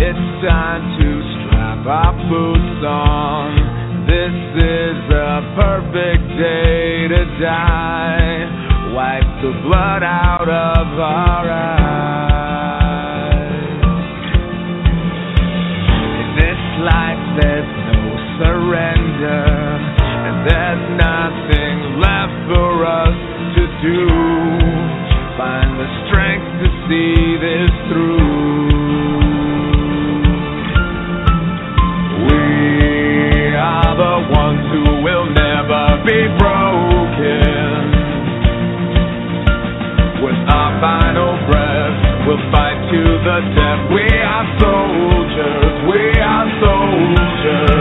It's time to strap our boots on. This is a perfect day to die. Wipe the blood out of our eyes. In this life, there's no surrender, and there's nothing left for us to do. Find the strength to see this through. Ones who will never be broken. With our final breath, we'll fight to the death. We are soldiers, we are soldiers.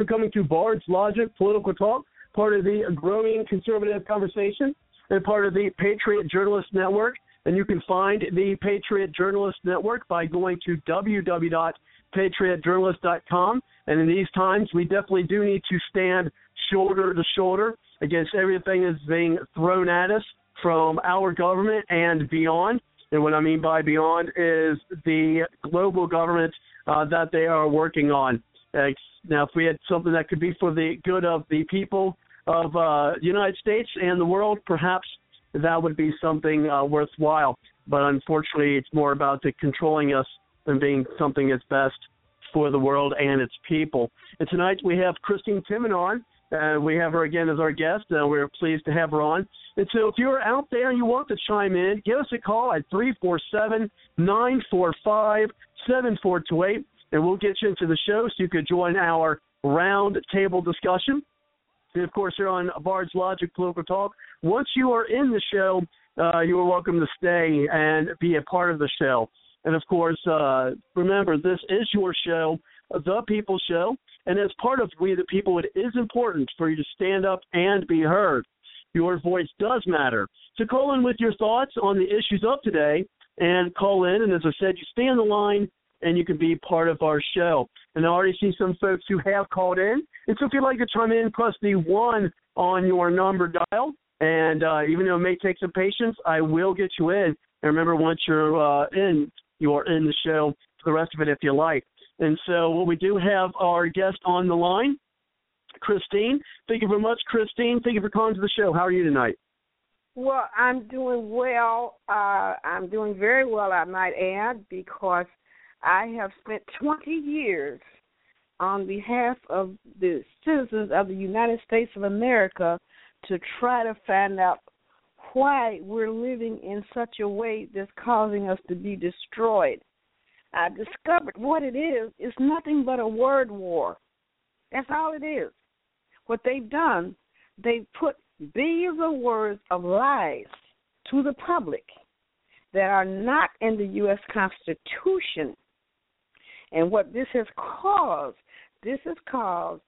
For coming to Bard's Logic Political Talk, part of the growing conservative conversation and part of the Patriot Journalist Network. And you can find the Patriot Journalist Network by going to www.patriotjournalist.com. And in these times, we definitely do need to stand shoulder to shoulder against everything that's being thrown at us from our government and beyond. And what I mean by beyond is the global government uh, that they are working on. Uh, now, if we had something that could be for the good of the people of uh, the United States and the world, perhaps that would be something uh, worthwhile. But unfortunately, it's more about the controlling us than being something that's best for the world and its people. And tonight we have Christine Timmon on. Uh, we have her again as our guest. Uh, we're pleased to have her on. And so if you're out there and you want to chime in, give us a call at 347 945 7428, and we'll get you into the show so you could join our round table discussion. And of course, here on Bard's Logic Political Talk, once you are in the show, uh, you are welcome to stay and be a part of the show. And of course, uh, remember, this is your show, the People Show. And as part of We the People, it is important for you to stand up and be heard. Your voice does matter. So call in with your thoughts on the issues of today and call in. And as I said, you stay on the line and you can be part of our show. And I already see some folks who have called in. And so if you'd like to chime in, press the one on your number dial. And uh, even though it may take some patience, I will get you in. And remember, once you're uh, in, you are in the show for the rest of it if you like. And so, what we do have our guest on the line, Christine. Thank you very much, Christine. Thank you for calling to the show. How are you tonight? Well, I'm doing well. Uh, I'm doing very well, I might add, because I have spent 20 years on behalf of the citizens of the United States of America to try to find out why we're living in such a way that's causing us to be destroyed. I discovered what it It's is nothing but a word war. That's all it is. What they've done, they've put billions of words of lies to the public that are not in the U.S. Constitution. And what this has caused, this has caused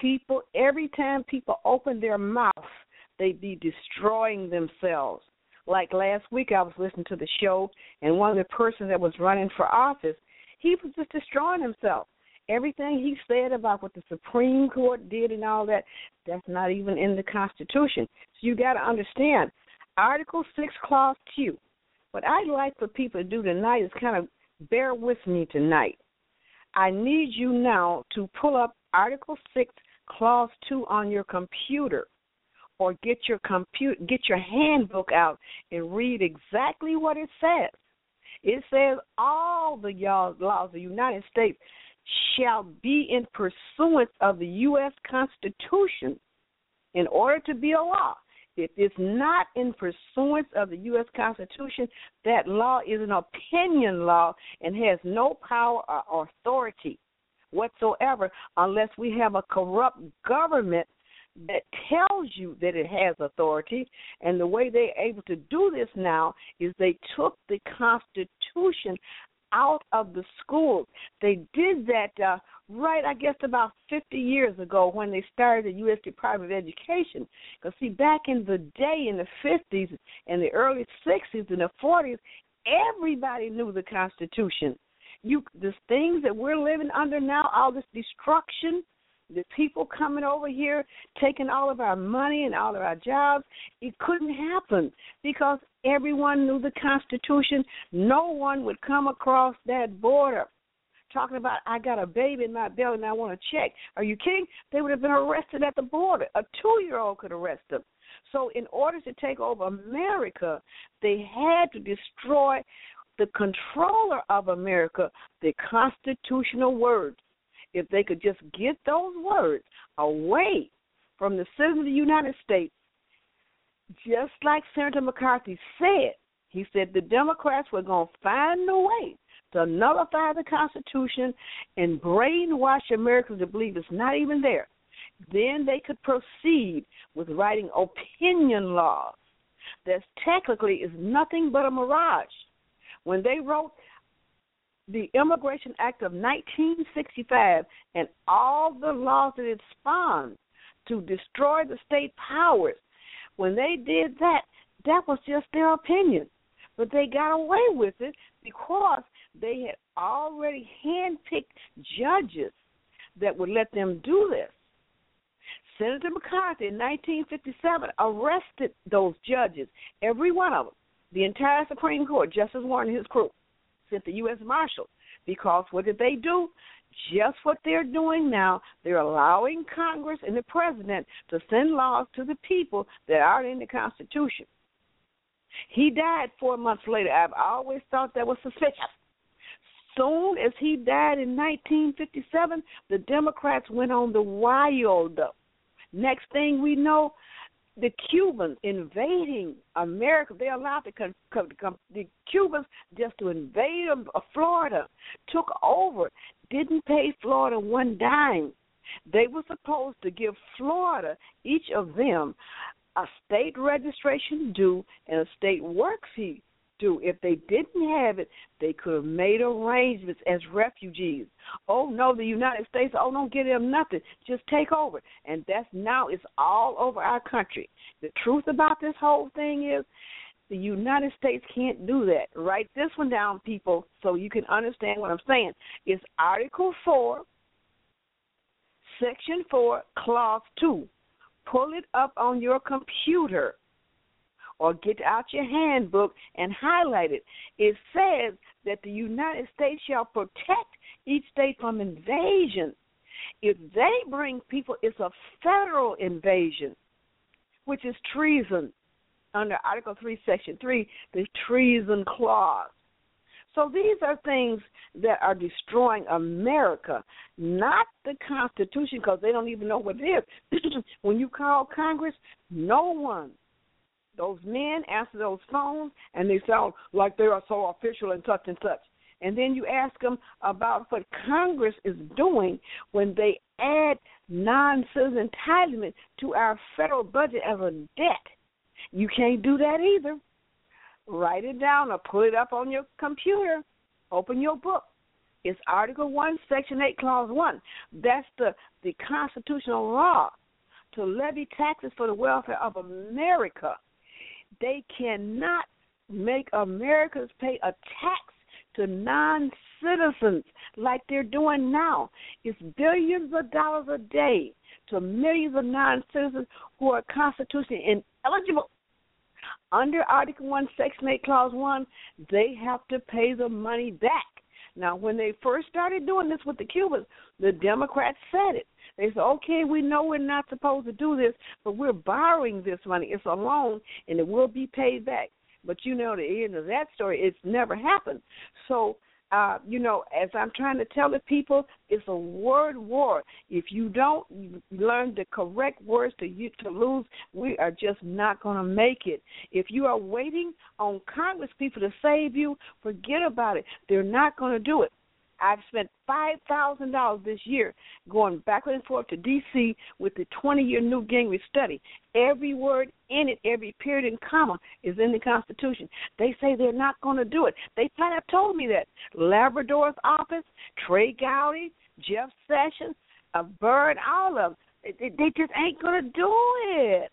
people, every time people open their mouth, they be destroying themselves. Like last week, I was listening to the show, and one of the persons that was running for office, he was just destroying himself. Everything he said about what the Supreme Court did and all that, that's not even in the Constitution. So you got to understand Article 6, Clause 2. What I'd like for people to do tonight is kind of bear with me tonight. I need you now to pull up Article 6, Clause 2 on your computer or get your compute get your handbook out and read exactly what it says. It says all the laws of the United States shall be in pursuance of the U.S. Constitution in order to be a law. If it's not in pursuance of the U.S. Constitution, that law is an opinion law and has no power or authority whatsoever unless we have a corrupt government that tells you that it has authority. And the way they're able to do this now is they took the Constitution out of the schools. They did that uh, right, I guess, about 50 years ago when they started the U.S. Department of Education. Because, see, back in the day, in the 50s and the early 60s and the 40s, everybody knew the Constitution. You, the things that we're living under now, all this destruction, the people coming over here taking all of our money and all of our jobs, it couldn't happen because everyone knew the Constitution. No one would come across that border talking about I got a baby in my belly and I want to check. Are you kidding? They would have been arrested at the border. A two year old could arrest them. So in order to take over America, they had to destroy the controller of America, the constitutional words if they could just get those words away from the citizens of the United States, just like Senator McCarthy said, he said the Democrats were going to find a way to nullify the Constitution and brainwash Americans to believe it's not even there. Then they could proceed with writing opinion laws that technically is nothing but a mirage. When they wrote the Immigration Act of 1965 and all the laws that it spawned to destroy the state powers, when they did that, that was just their opinion. But they got away with it because they had already handpicked judges that would let them do this. Senator McCarthy in 1957 arrested those judges, every one of them, the entire Supreme Court, Justice Warren and his crew sent the U.S. Marshals because what did they do? Just what they're doing now. They're allowing Congress and the president to send laws to the people that aren't in the Constitution. He died four months later. I've always thought that was suspicious. Soon as he died in 1957, the Democrats went on the wild. Next thing we know, the Cubans invading America. They allowed the, the Cubans just to invade um, uh, Florida, took over, didn't pay Florida one dime. They were supposed to give Florida, each of them, a state registration due and a state work fee do. If they didn't have it, they could have made arrangements as refugees. Oh no, the United States, oh don't give them nothing. Just take over. And that's now it's all over our country. The truth about this whole thing is the United States can't do that. Write this one down, people, so you can understand what I'm saying. It's Article 4, Section 4, Clause 2. Pull it up on your computer or get out your handbook and highlight it. It says that the United States shall protect each state from invasion. If they bring people, it's a federal invasion, which is treason under Article 3, Section 3, the treason clause. So these are things that are destroying America, not the Constitution, because they don't even know what it is. when you call Congress, no one, those men answer those phones, and they sound like they are so official and such and such. And then you ask them about what Congress is doing when they add non-citizen entitlement to our federal budget as a debt. You can't do that either write it down or put it up on your computer. Open your book. It's Article 1, Section 8, Clause 1. That's the, the constitutional law to levy taxes for the welfare of America. They cannot make Americans pay a tax to non citizens like they're doing now. It's billions of dollars a day to millions of non citizens who are constitutionally ineligible under Article 1, Section 8, Clause 1, they have to pay the money back. Now, when they first started doing this with the Cubans, the Democrats said it. They say, okay, we know we're not supposed to do this, but we're borrowing this money. It's a loan, and it will be paid back. But you know the end of that story, it's never happened. So uh, you know, as I'm trying to tell the people, it's a word war. If you don't learn the correct words to you to lose, we are just not going to make it. If you are waiting on Congress people to save you, forget about it. They're not going to do it. I've spent five thousand dollars this year going back and forth to DC with the twenty year Newt Gingrich study. Every word in it, every period and comma is in the Constitution. They say they're not going to do it. They flat have told me that. Labrador's office, Trey Gowdy, Jeff Sessions, a Bird, all of them. They just ain't going to do it.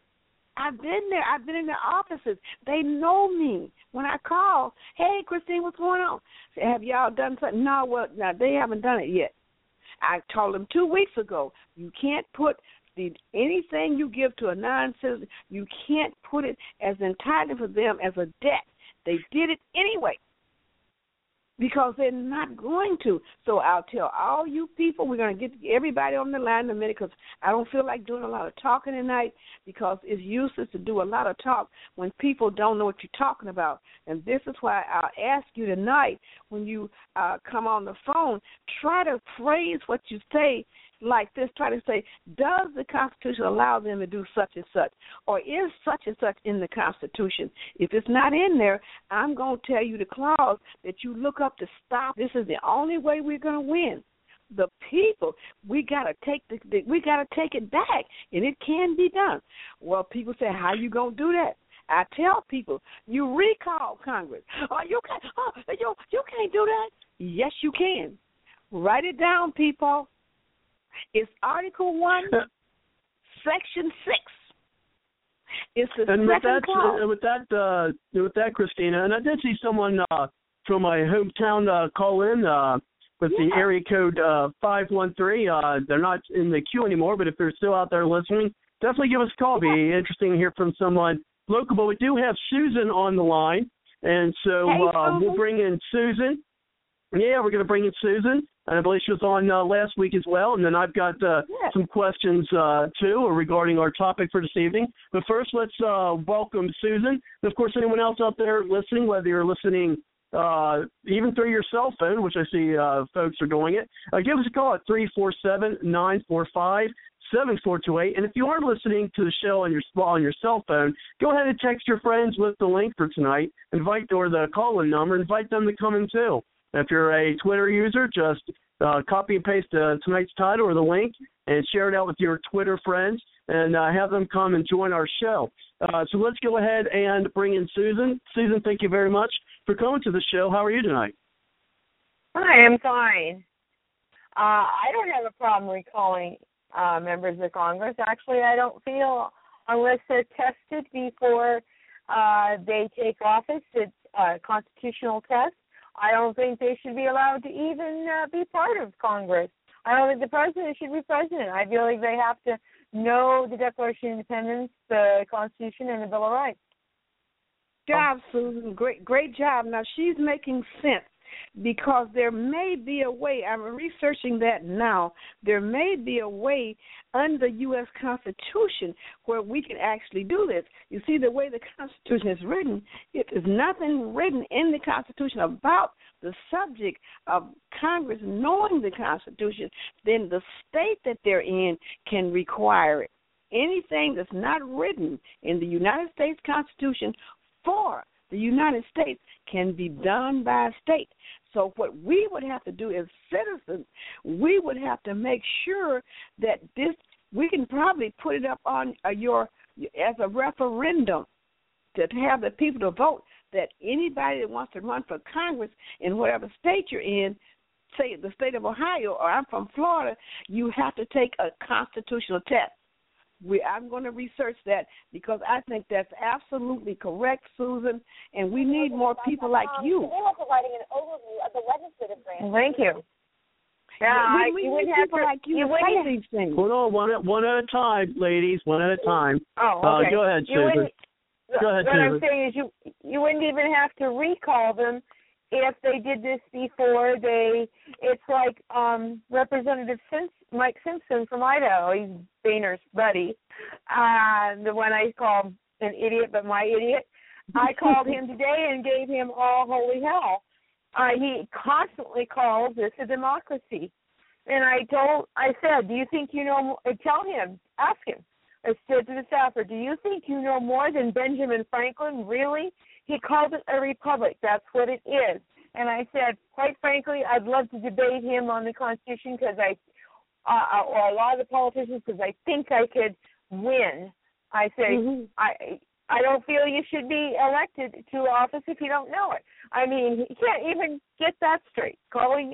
I've been there. I've been in their offices. They know me. When I call, hey Christine, what's going on? Say, have y'all done something? No, well, no, they haven't done it yet. I told them two weeks ago, you can't put the anything you give to a non-citizen, you can't put it as entitled for them as a debt. They did it anyway because they're not going to. So I'll tell all you people, we're going to get everybody on the line in a minute because I don't feel like doing a lot of talking tonight because it's useless to do a lot of talk when people don't know what you're talking about. And this is why I'll ask you tonight when you uh, come on the phone, try to phrase what you say like this, try to say, does the Constitution allow them to do such and such? Or is such and such in the Constitution? If it's not in there, I'm going to tell you the clause that you look up to stop. This is the only way we're going to win. The people, we gotta take the, the we gotta take it back, and it can be done. Well, people say, how you gonna do that? I tell people, you recall Congress. Oh, you can't. Oh, you you can't do that. Yes, you can. Write it down, people. It's Article One, Section Six. It's the and second with that, clause. uh, with that, uh, with that, Christina, and I did see someone uh, from my hometown uh, call in uh, with the area code uh, five one three. Uh, they're not in the queue anymore, but if they're still out there listening, definitely give us a call. Be interesting to hear from someone local. But we do have Susan on the line, and so Hey, uh, we'll bring in Susan. Yeah, we're going to bring in Susan. And I believe she was on uh, last week as well. And then I've got uh, some questions uh, too regarding our topic for this evening. But first, let's uh, welcome Susan. And of course, anyone else out there listening, whether you're listening uh, even through your cell phone, which I see uh, folks are doing it, uh, give us a call at three four seven nine four five seven four two eight. And if you are listening to the show on your on your cell phone, go ahead and text your friends with the link for tonight. Invite or the call-in number. Invite them to come in too. If you're a Twitter user, just uh, copy and paste uh, tonight's title or the link and share it out with your Twitter friends and uh, have them come and join our show. Uh, so let's go ahead and bring in Susan. Susan, thank you very much for coming to the show. How are you tonight? Hi, I'm fine. Uh, I don't have a problem recalling uh, members of Congress. Actually, I don't feel unless they're tested before they take office, it's a constitutional test. I don't think they should be allowed to even uh, be part of Congress. I don't think the president should be president. I feel like they have to know the Declaration of Independence, the Constitution, and the Bill of Rights. job, Susan. Great, great job. Now she's making sense because there may be a way. I'm researching that now. There may be a way under U.S. Constitution where we can actually do this. You see, the way the Constitution is written, it is nothing written in the Constitution about the subject of Congress knowing the Constitution. Then the state that they're in can require it. Anything that's not written in the United States Constitution for the United States can be done by state. So what we would have to do as citizens, we would have to make sure that this we can probably put it up on uh, your as a referendum to have the people to vote that anybody that wants to run for Congress in whatever state you're in, say the state of Ohio or I'm from Florida, you have to take a constitutional test. We, I'm going to research that because I think that's absolutely correct, Susan, and we need more people like you. providing an overview of the legislative branch. Thank you. Yeah, we, we, you need wouldn't have people to, like you, you to wouldn't- say these things. Hold on, one at, one at a time, ladies. One at a time. Oh, Uh, okay. go ahead, Susan. Go ahead, Susan. what I'm saying is you you wouldn't even have to recall them if they did this before they. It's like um Representative Simps, Mike Simpson from Idaho. He's Boehner's buddy, uh, the one I call an idiot, but my idiot. I called him today and gave him all holy hell. Uh, he constantly calls this a democracy. And I told, I said, do you think you know? uh, Tell him, ask him. I said to the staffer, do you think you know more than Benjamin Franklin? Really? He called it a republic. That's what it is. And I said, quite frankly, I'd love to debate him on the Constitution because I, uh, or a lot of the politicians, because I think I could win. I say, Mhm. I I don't feel you should be elected to office if you don't know it. I mean, he can't even get that straight. Calling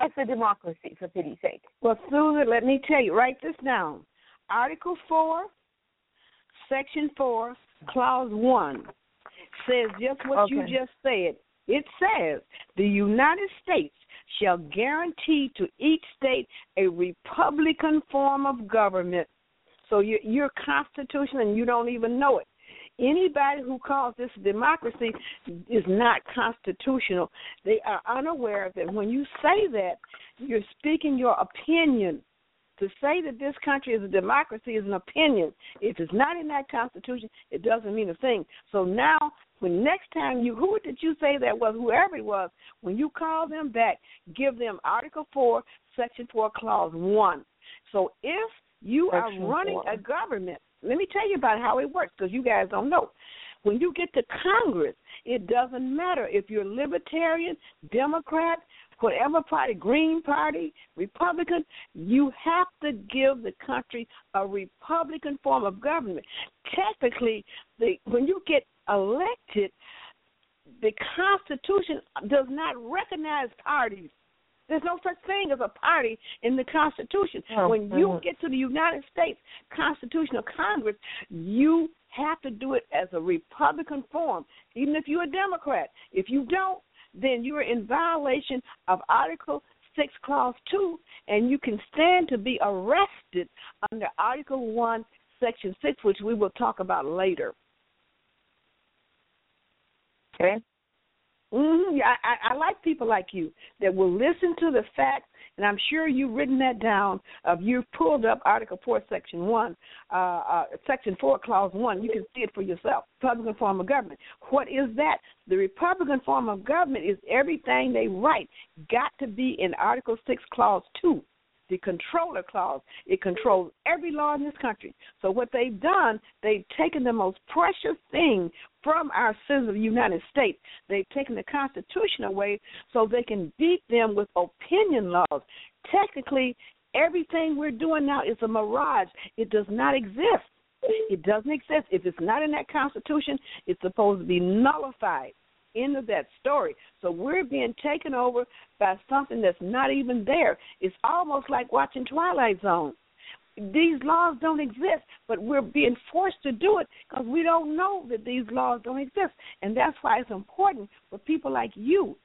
us a democracy, for pity's sake. Well, Susan, let me tell you, write this down. Article 4, Section 4, Clause 1 says just what you just said. It says the United States shall guarantee to each state a Republican form of government. So you're, you're constitutional and you don't even know it. Anybody who calls this democracy is not constitutional. They are unaware of it. when you say that, you're speaking your opinion. To say that this country is a democracy is an opinion. If it's not in that constitution, it doesn't mean a thing. So now, when next time you, who did you say that was? Whoever it was, when you call them back, give them Article 4, Section 4, Clause 1. So if you Section are running four. a government, let me tell you about how it works because you guys don't know. When you get to Congress, it doesn't matter if you're libertarian, Democrat, whatever party, Green Party, Republican, you have to give the country a Republican form of government. Technically, the when you get elected, the Constitution does not recognize parties. There's no such thing as a party in the Constitution. Oh, when you get to the United States Constitutional Congress, you have to do it as a Republican form, even if you're a Democrat. If you don't, then you're in violation of Article 6, Clause 2, and you can stand to be arrested under Article 1, Section 6, which we will talk about later. Okay. Mm-hmm. I, I, I like people like you that will listen to the facts, and I'm sure you've written that down. Of you've pulled up Article Four, Section One, uh, uh, Section Four, Clause One. You can see it for yourself. Republican form of government. What is that? The Republican form of government is everything they write got to be in Article Six, Clause Two. The controller clause. It controls every law in this country. So what they've done, they've taken the most precious thing from our citizens of the United States. They've taken the Constitution away so they can beat them with opinion laws. Technically, everything we're doing now is a mirage. It does not exist. It doesn't exist. If it's not in that Constitution, it's supposed to be nullified. End of that story. So we're being taken over by something that's not even there. It's almost like watching Twilight Zone. These laws don't exist, but we're being forced to do it because we don't know that these laws don't exist, and that's why it's important for people like you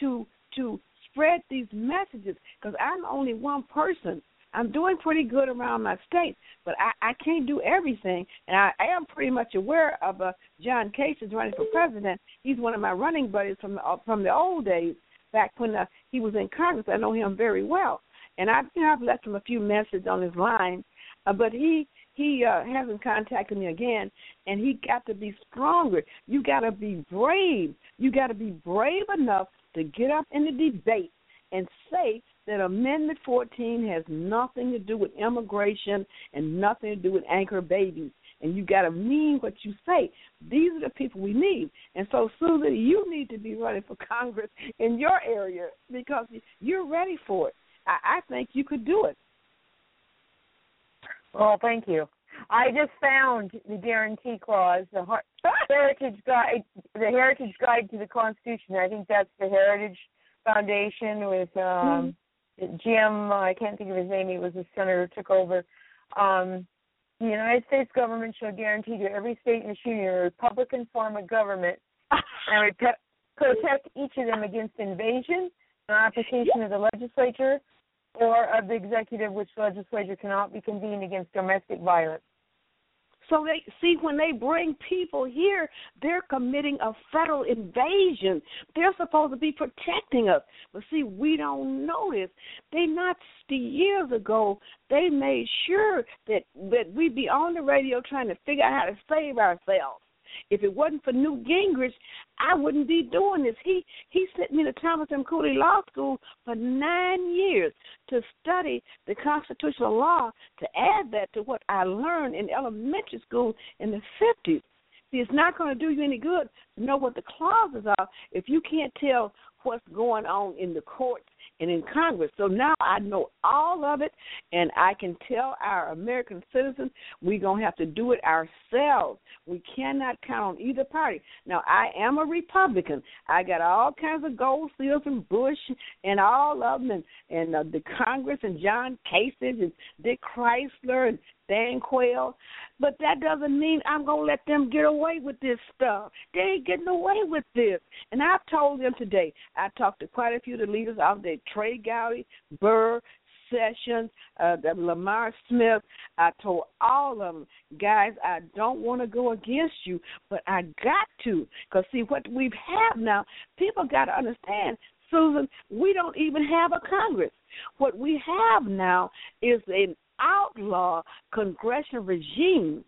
to to spread these messages. Because I'm only one person. I'm doing pretty good around my state, but I, I can't do everything. And I, I am pretty much aware of uh, John Kasich running for president. He's one of my running buddies from uh, from the old days, back when uh, he was in Congress. I know him very well, and I've you know I've left him a few messages on his line, uh, but he he uh, hasn't contacted me again, and he got to be stronger. You got to be brave. You got to be brave enough to get up in the debate and say that Amendment 14 has nothing to do with immigration and nothing to do with anchor babies. And you got to mean what you say. These are the people we need. And so, Susan, you need to be running for Congress in your area because you're ready for it. I, I think you could do it. Well, thank you. I just found the guarantee clause, the Heritage Guide, the Heritage Guide to the Constitution. I think that's the Heritage Foundation with um Jim. I can't think of his name. He was a senator took over. Um, the United States government shall guarantee to every state and union a Republican form of government and protect each of them against invasion and application of the legislature or of the executive, which legislature cannot be convened against domestic violence. So they see when they bring people here, they're committing a federal invasion. They're supposed to be protecting us. But see, we don't know this. They not years ago they made sure that that we'd be on the radio trying to figure out how to save ourselves. If it wasn't for Newt Gingrich, I wouldn't be doing this. He he sent me to Thomas M. Cooley Law School for nine years to study the constitutional law to add that to what I learned in elementary school in the fifties. See, it's not going to do you any good to know what the clauses are if you can't tell what's going on in the courts and in Congress. So now I know all of it, and I can tell our American citizens we're going to have to do it ourselves. We cannot count on either party. Now, I am a Republican. I got all kinds of gold seals and Bush and all of them, and, and uh, the Congress and John Kasich and Dick Chrysler and Dan Quayle. But that doesn't mean I'm going to let them get away with this stuff. They ain't getting away with this. And I've told them today, I talked to quite a few of the leaders out there Trey Gowdy, Burr, Sessions, uh, Lamar Smith. I told all of them, guys, I don't want to go against you, but I got to. Because, see, what we have now, people got to understand, Susan, we don't even have a Congress. What we have now is an outlaw congressional regime.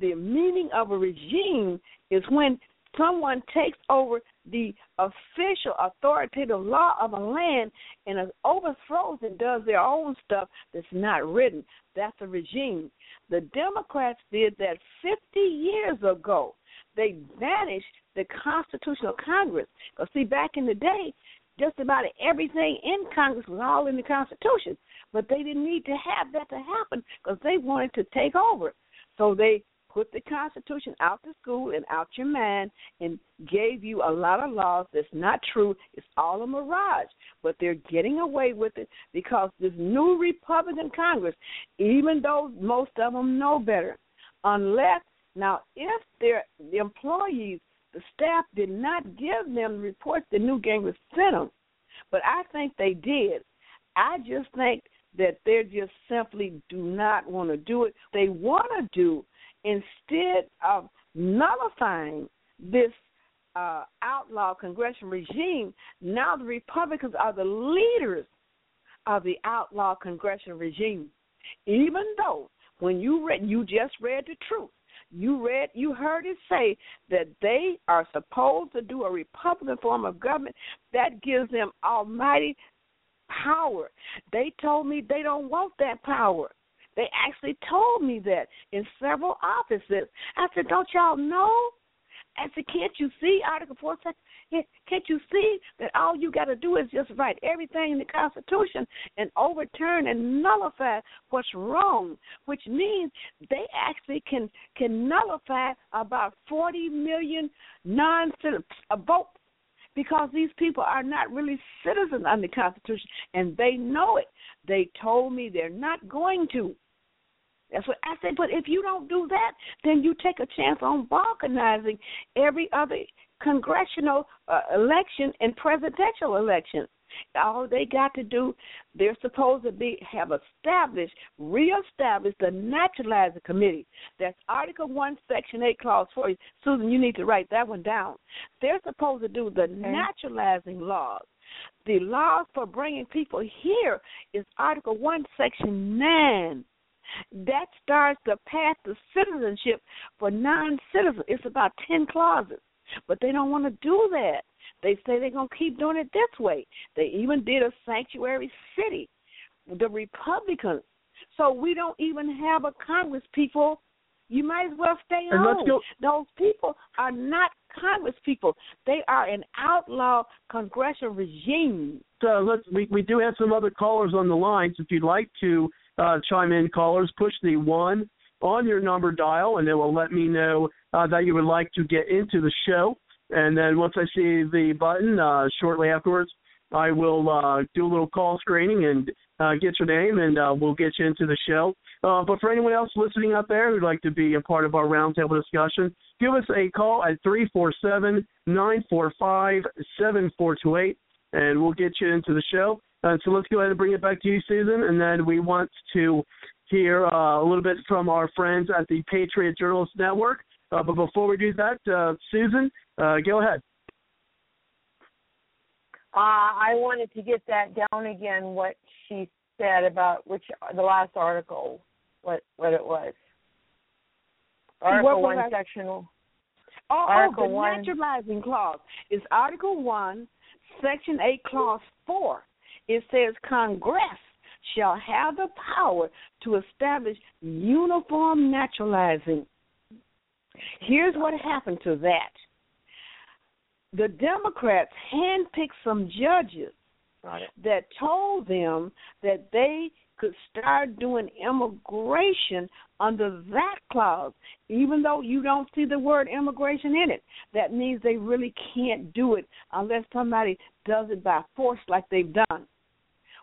The meaning of a regime is when someone takes over the official authoritative law of a land and overthrows and does their own stuff that's not written. That's a regime. The Democrats did that 50 years ago. They banished the Constitutional Congress. Because, see, back in the day, just about everything in Congress was all in the Constitution. But they didn't need to have that to happen because they wanted to take over. So they put the Constitution out to school and out your mind and gave you a lot of laws that's not true. It's all a mirage. But they're getting away with it because this new Republican Congress, even though most of them know better, unless now if they're the employees, the staff did not give them the reports that Newt Gingrich sent them, but I think they did. I just think that they just simply do not want to do it. They want to do instead of nullifying this uh, outlaw congressional regime. Now the Republicans are the leaders of the outlaw congressional regime, even though when you read, you just read the truth. You read, you heard it say that they are supposed to do a Republican form of government that gives them almighty power. They told me they don't want that power. They actually told me that in several offices. I said, Don't y'all know? I said, Can't you see Article 4 Can't you see that all you got to do is just write everything in the Constitution and overturn and nullify what's wrong, which means they actually can can nullify about 40 million non votes because these people are not really citizens under the Constitution and they know it. They told me they're not going to. That's what I said. But if you don't do that, then you take a chance on balkanizing every other congressional uh, election and presidential election. All they got to do, they're supposed to be have established, reestablished the naturalizing committee. That's Article One, Section Eight, Clause Four. Susan, you need to write that one down. They're supposed to do the naturalizing laws. The laws for bringing people here is Article One, Section Nine. That starts the path to citizenship for non-citizens. It's about ten clauses, but they don't want to do that. They say they're going to keep doing it this way. They even did a sanctuary city, the Republicans. So we don't even have a Congress, people. You might as well stay and home. Go- Those people are not Congress people. They are an outlaw congressional regime. So let's we we do have some other callers on the lines. If you'd like to uh, chime in, callers, push the one on your number dial, and it will let me know uh, that you would like to get into the show. And then once I see the button, uh, shortly afterwards, I will uh, do a little call screening and uh, get your name, and uh, we'll get you into the show. Uh, but for anyone else listening out there who'd like to be a part of our roundtable discussion, give us a call at three four seven nine four five seven four two eight, and we'll get you into the show. Uh, so let's go ahead and bring it back to you, Susan, and then we want to hear uh, a little bit from our friends at the Patriot Journalist Network. Uh, but before we do that, uh, Susan, uh, go ahead. Uh, I wanted to get that down again. What she said about which the last article, what what it was. Article What was one, I- section. Oh, Article oh, the one. naturalizing clause is Article One, Section Eight, Clause Four. It says Congress shall have the power to establish uniform naturalizing. Here's what happened to that. The Democrats handpicked some judges that told them that they could start doing immigration under that clause, even though you don't see the word immigration in it. That means they really can't do it unless somebody does it by force like they've done.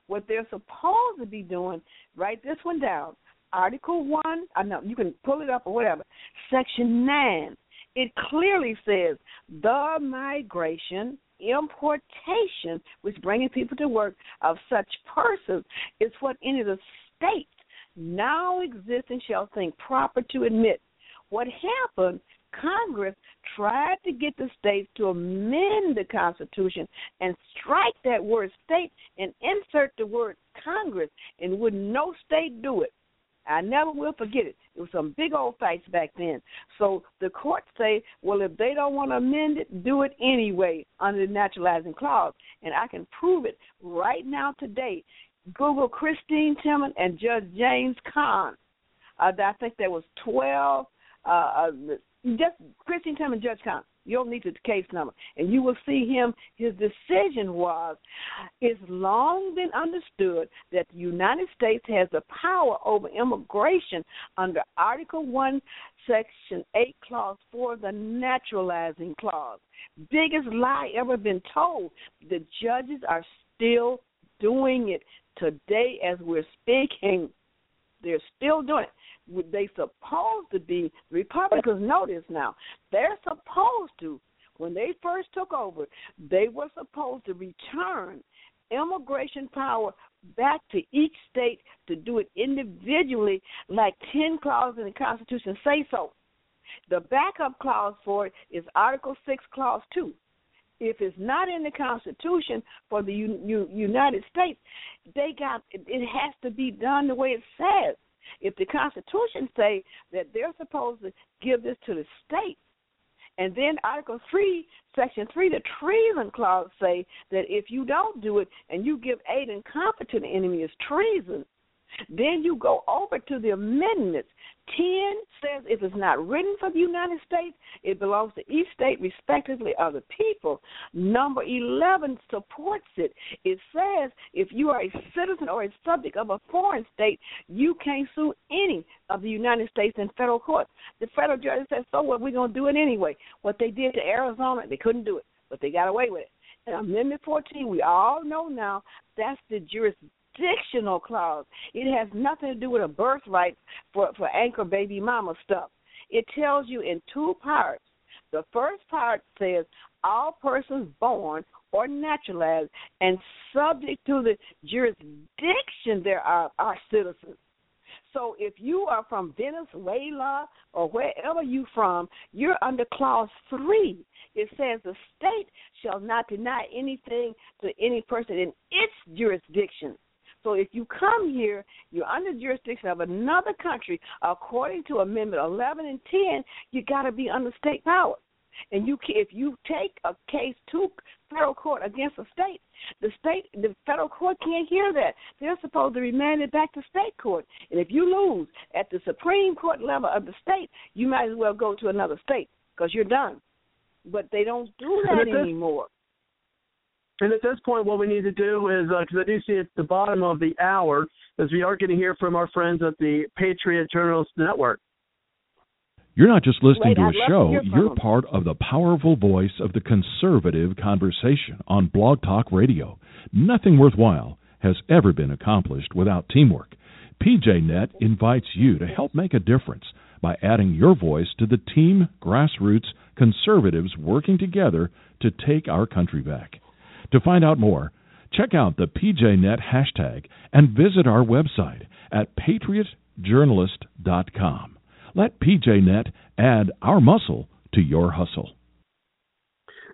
What they're supposed to be doing, write this one down. Article 1, I know you can pull it up or whatever. Section 9 it clearly says the migration, importation, which bringing people to work of such persons is what any of the states now existing shall think proper to admit. What happened? Congress tried to get the states to amend the Constitution and strike that word state and insert the word Congress, and would no state do it. I never will forget it. It was some big old fights back then. So the courts say, well, if they don't want to amend it, do it anyway under the naturalizing clause. And I can prove it right now today. Google Christine Timmon and Judge James Kahn. Uh, I think there was 12, uh, uh, just Christine Timmon Judge Kahn. You'll need the case number, and you will see him. His decision was: It's long been understood that the United States has the power over immigration under Article One, Section Eight, Clause Four, the Naturalizing Clause. Biggest lie ever been told. The judges are still doing it today as we're speaking. They're still doing it they supposed to be Republicans this now. They're supposed to when they first took over, they were supposed to return immigration power back to each state to do it individually like 10 clauses in the Constitution say so. The backup clause for it is Article 6 clause 2 if it's not in the Constitution for the U- U- United States, they got it has to be done the way it says. If the Constitution say that they're supposed to give this to the states, and then Article Three, Section Three, the treason clause say that if you don't do it and you give aid and comfort to the enemy is treason, then you go over to the amendments. 10 says if it's not written for the United States, it belongs to each state respectively of the people. Number 11 supports it. It says if you are a citizen or a subject of a foreign state, you can't sue any of the United States in federal court. The federal judge says, so what, we're going to do it anyway. What they did to Arizona, they couldn't do it, but they got away with it. And Amendment 14, we all know now that's the jurisdiction jurisdictional clause. It has nothing to do with a birthright for, for anchor baby mama stuff. It tells you in two parts. The first part says all persons born or naturalized and subject to the jurisdiction there are citizens. So if you are from Venezuela or wherever you from, you're under clause three. It says the state shall not deny anything to any person in its jurisdiction. So if you come here, you're under jurisdiction of another country. According to Amendment 11 and 10, you got to be under state power. And you, if you take a case to federal court against a state, the state, the federal court can't hear that. They're supposed to remand it back to state court. And if you lose at the Supreme Court level of the state, you might as well go to another state because you're done. But they don't do that anymore. And at this point, what we need to do is, because uh, I do see at the bottom of the hour, is we are going to hear from our friends at the Patriot Journalist Network. You're not just listening to a show, to you're part of the powerful voice of the conservative conversation on Blog Talk Radio. Nothing worthwhile has ever been accomplished without teamwork. PJNet invites you to help make a difference by adding your voice to the team grassroots conservatives working together to take our country back. To find out more, check out the PJNet hashtag and visit our website at patriotjournalist.com. Let PJNet add our muscle to your hustle.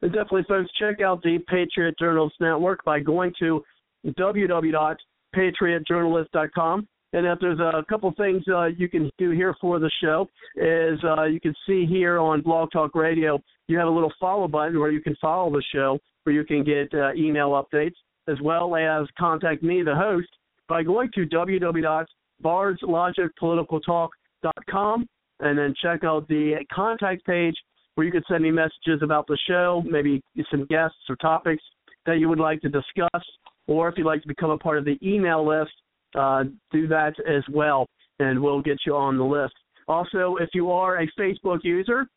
Definitely, folks, check out the Patriot Journalist Network by going to www.patriotjournalist.com. And if there's a couple things uh, you can do here for the show, is uh, you can see here on Blog Talk Radio, you have a little follow button where you can follow the show, where you can get uh, email updates, as well as contact me, the host, by going to www.bardslogicpoliticaltalk.com and then check out the contact page where you can send me messages about the show, maybe some guests or topics that you would like to discuss, or if you'd like to become a part of the email list, uh, do that as well, and we'll get you on the list. Also, if you are a Facebook user,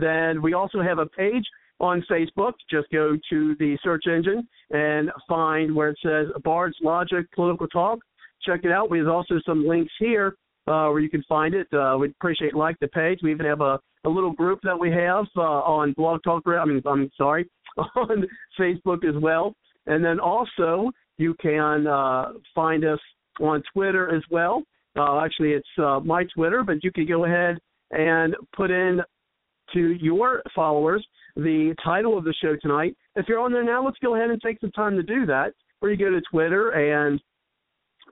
then we also have a page on Facebook. Just go to the search engine and find where it says Bard's Logic Political Talk. Check it out. There's also some links here uh, where you can find it. Uh, we'd appreciate like the page. We even have a, a little group that we have uh, on Blog Talk. I mean, I'm sorry, on Facebook as well. And then also you can uh, find us on Twitter as well. Uh, actually, it's uh, my Twitter, but you can go ahead and put in to your followers the title of the show tonight. If you're on there now, let's go ahead and take some time to do that. Where you go to Twitter and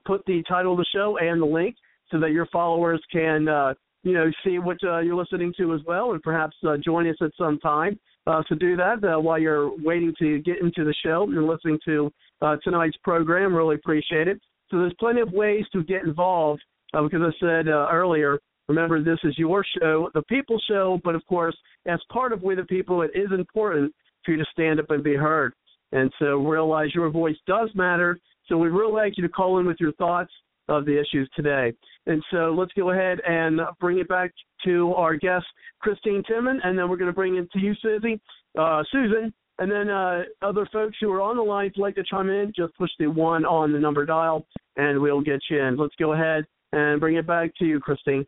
put the title of the show and the link so that your followers can uh, you know see what uh, you're listening to as well, and perhaps uh, join us at some time. Uh, do that uh, while you're waiting to get into the show and listening to uh, tonight's program. Really appreciate it. So there's plenty of ways to get involved uh, because I said uh, earlier. Remember, this is your show, the People Show, but of course, as part of We the People, it is important for you to stand up and be heard. And so realize your voice does matter. So we really like you to call in with your thoughts of the issues today. And so let's go ahead and bring it back to our guest, Christine Timmon, and then we're going to bring it to you, Susie, uh, Susan, and then uh, other folks who are on the line, if you'd like to chime in, just push the one on the number dial, and we'll get you in. Let's go ahead and bring it back to you, Christine.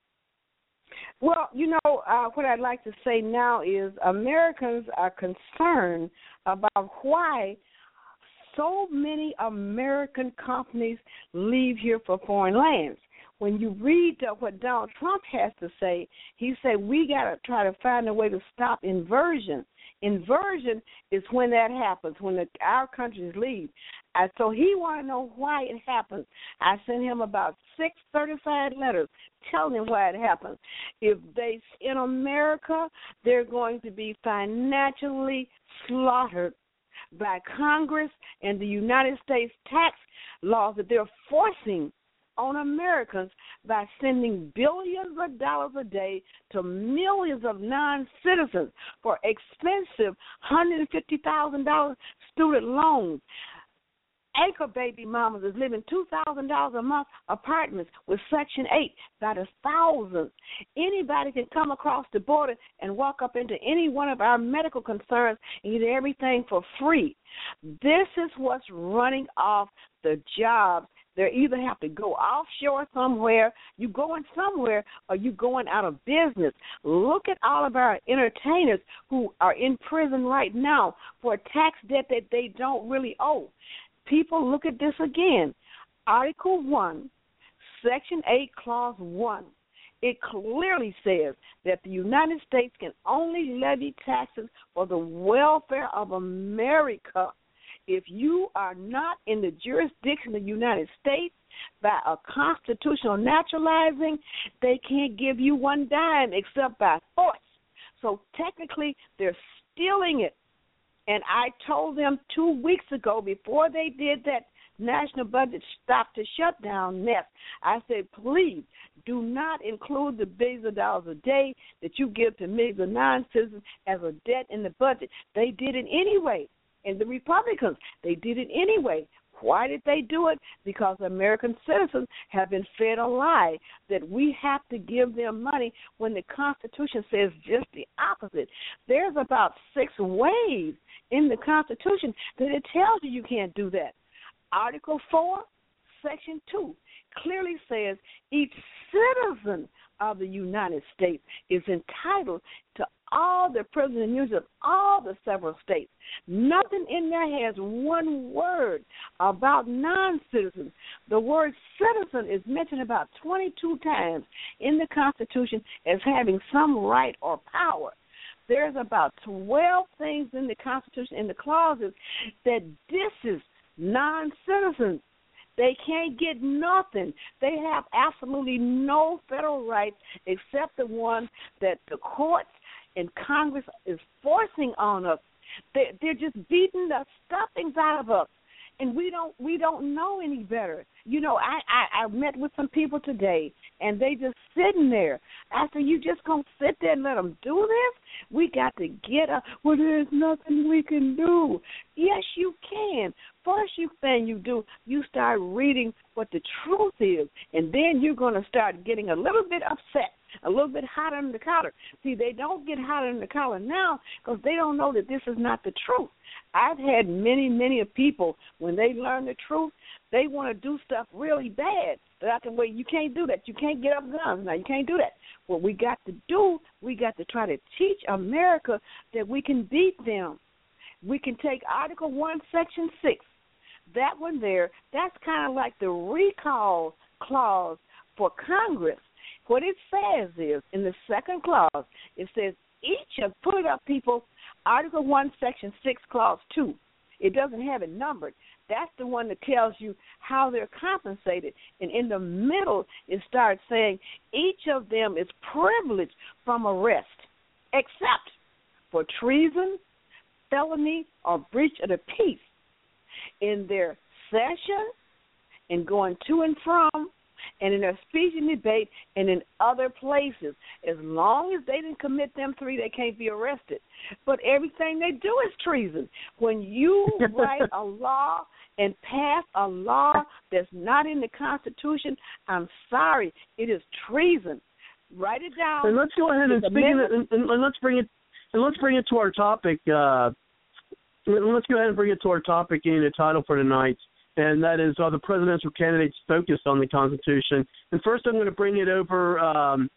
Well, you know, uh, what I'd like to say now is Americans are concerned about why so many American companies leave here for foreign lands. When you read what Donald Trump has to say, he said we got to try to find a way to stop inversion. Inversion is when that happens, when the, our countries leave. So he want to know why it happens. I sent him about six certified letters telling him why it happens. If they in America, they're going to be financially slaughtered by Congress and the United States tax laws that they're forcing on Americans by sending billions of dollars a day to millions of non citizens for expensive $150,000 student loans. Anchor baby mamas is living two thousand dollars a month apartments with Section Eight by the thousands. Anybody can come across the border and walk up into any one of our medical concerns and get everything for free. This is what's running off the jobs They either have to go offshore somewhere, you going somewhere, or you going out of business. Look at all of our entertainers who are in prison right now for a tax debt that they don't really owe. People look at this again. Article 1, Section 8, Clause 1 it clearly says that the United States can only levy taxes for the welfare of America if you are not in the jurisdiction of the United States by a constitutional naturalizing, they can't give you one dime except by force. So technically, they're stealing it. And I told them two weeks ago before they did that national budget stop to shutdown nest, I said, please do not include the billions of dollars a day that you give to millions of non citizens as a debt in the budget. They did it anyway. And the Republicans, they did it anyway. Why did they do it? Because American citizens have been fed a lie that we have to give them money when the Constitution says just the opposite. There's about six ways in the Constitution that it tells you you can't do that. Article 4, Section 2 clearly says each citizen of the United States is entitled to all the privileges and of all the several states. Nothing in there has one word about non citizens. The word citizen is mentioned about 22 times in the Constitution as having some right or power. There's about 12 things in the Constitution, in the clauses, that disses non citizens. They can't get nothing. They have absolutely no federal rights except the one that the courts and Congress is forcing on us. They, they're just beating the stuffings out of us, and we don't we don't know any better. You know, I I, I met with some people today, and they just sitting there. After you just gonna sit there and let them do this, we got to get up. Well, there's nothing we can do. Yes, you can. First, you thing you do, you start reading what the truth is, and then you're gonna start getting a little bit upset a little bit hot under the collar. See, they don't get hot under the collar now because they don't know that this is not the truth. I've had many, many of people when they learn the truth, they want to do stuff really bad. I can wait. You can't do that. You can't get up guns now. You can't do that. What we got to do, we got to try to teach America that we can beat them. We can take Article One, Section Six. That one there, that's kind of like the recall clause for Congress. What it says is in the second clause, it says each of put it up, people. Article one, section six, clause two. It doesn't have it numbered. That's the one that tells you how they're compensated. And in the middle, it starts saying each of them is privileged from arrest, except for treason, felony, or breach of the peace in their session and going to and from and in their speech and debate and in other places. As long as they didn't commit them three, they can't be arrested. But everything they do is treason. When you write a law and pass a law that's not in the Constitution, I'm sorry, it is treason. Write it down. And let's go ahead and, speaking of, and, and let's bring it and let's bring it to our topic. Uh, let's go ahead and bring it to our topic in the title for tonight and that is are the presidential candidates focused on the Constitution. And first, I'm going to bring it over um,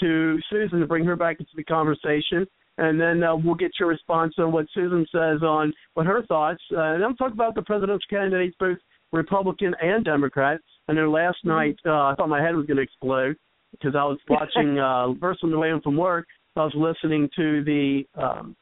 to Susan to bring her back into the conversation, and then uh, we'll get your response on what Susan says on what her thoughts. Uh, and I'll talk about the presidential candidates, both Republican and Democrat. I know last mm-hmm. night uh, I thought my head was going to explode because I was watching uh, first on the way home from work. I was listening to the. Um,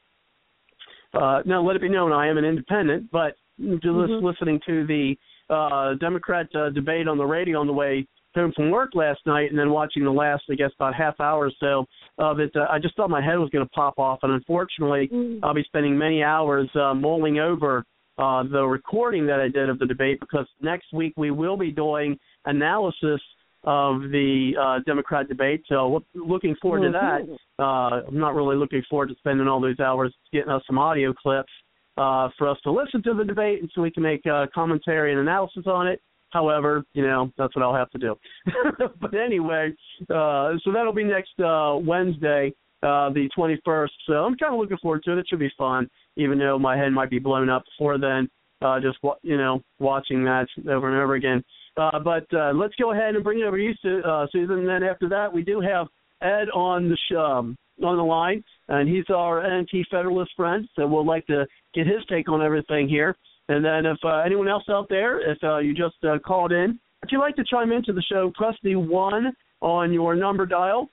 uh, now, let it be known I am an independent, but mm-hmm. listening to the uh, Democrat uh, debate on the radio on the way home from work last night, and then watching the last, I guess, about half hour or so of it. Uh, I just thought my head was going to pop off, and unfortunately, mm-hmm. I'll be spending many hours uh, mulling over uh, the recording that I did of the debate because next week we will be doing analysis of the uh, Democrat debate. So looking forward to that. Mm-hmm. Uh, I'm not really looking forward to spending all those hours getting us some audio clips uh, for us to listen to the debate and so we can make uh, commentary and analysis on it. However, you know, that's what I'll have to do. but anyway, uh, so that'll be next uh, Wednesday, uh, the 21st. So I'm kind of looking forward to it. It should be fun, even though my head might be blown up before then, uh, just, you know, watching that over and over again. Uh, but uh, let's go ahead and bring it over to you, uh, Susan. And then after that, we do have Ed on the show. On the line, and he's our anti-federalist friend, so we'll like to get his take on everything here. And then if uh, anyone else out there, if uh, you just uh, called in, if you'd like to chime into the show, press the one on your number dial,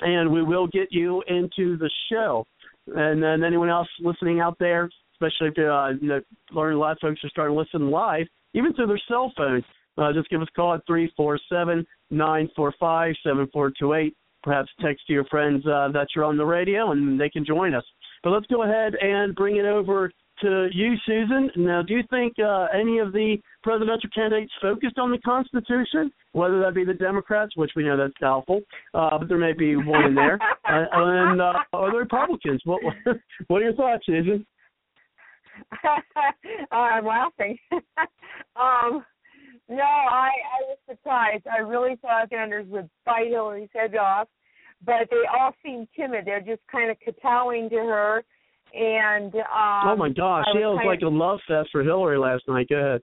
and we will get you into the show. And then anyone else listening out there, especially if uh, you know, learning a lot of folks are starting to listen live, even through their cell phones, uh, just give us a call at three four seven nine four five seven four two eight. Perhaps text to your friends uh, that you're on the radio, and they can join us. But let's go ahead and bring it over to you, Susan. Now, do you think uh, any of the presidential candidates focused on the Constitution, whether that be the Democrats, which we know that's doubtful, uh, but there may be one in there, uh, and uh, or the Republicans? What what are your thoughts, Susan? I'm laughing. um, no, I I was surprised. I really thought Sanders would bite Hillary's head off, but they all seem timid. They're just kind of kowtowing to her. And um, oh my gosh, I it was like of, a love fest for Hillary last night. Go ahead.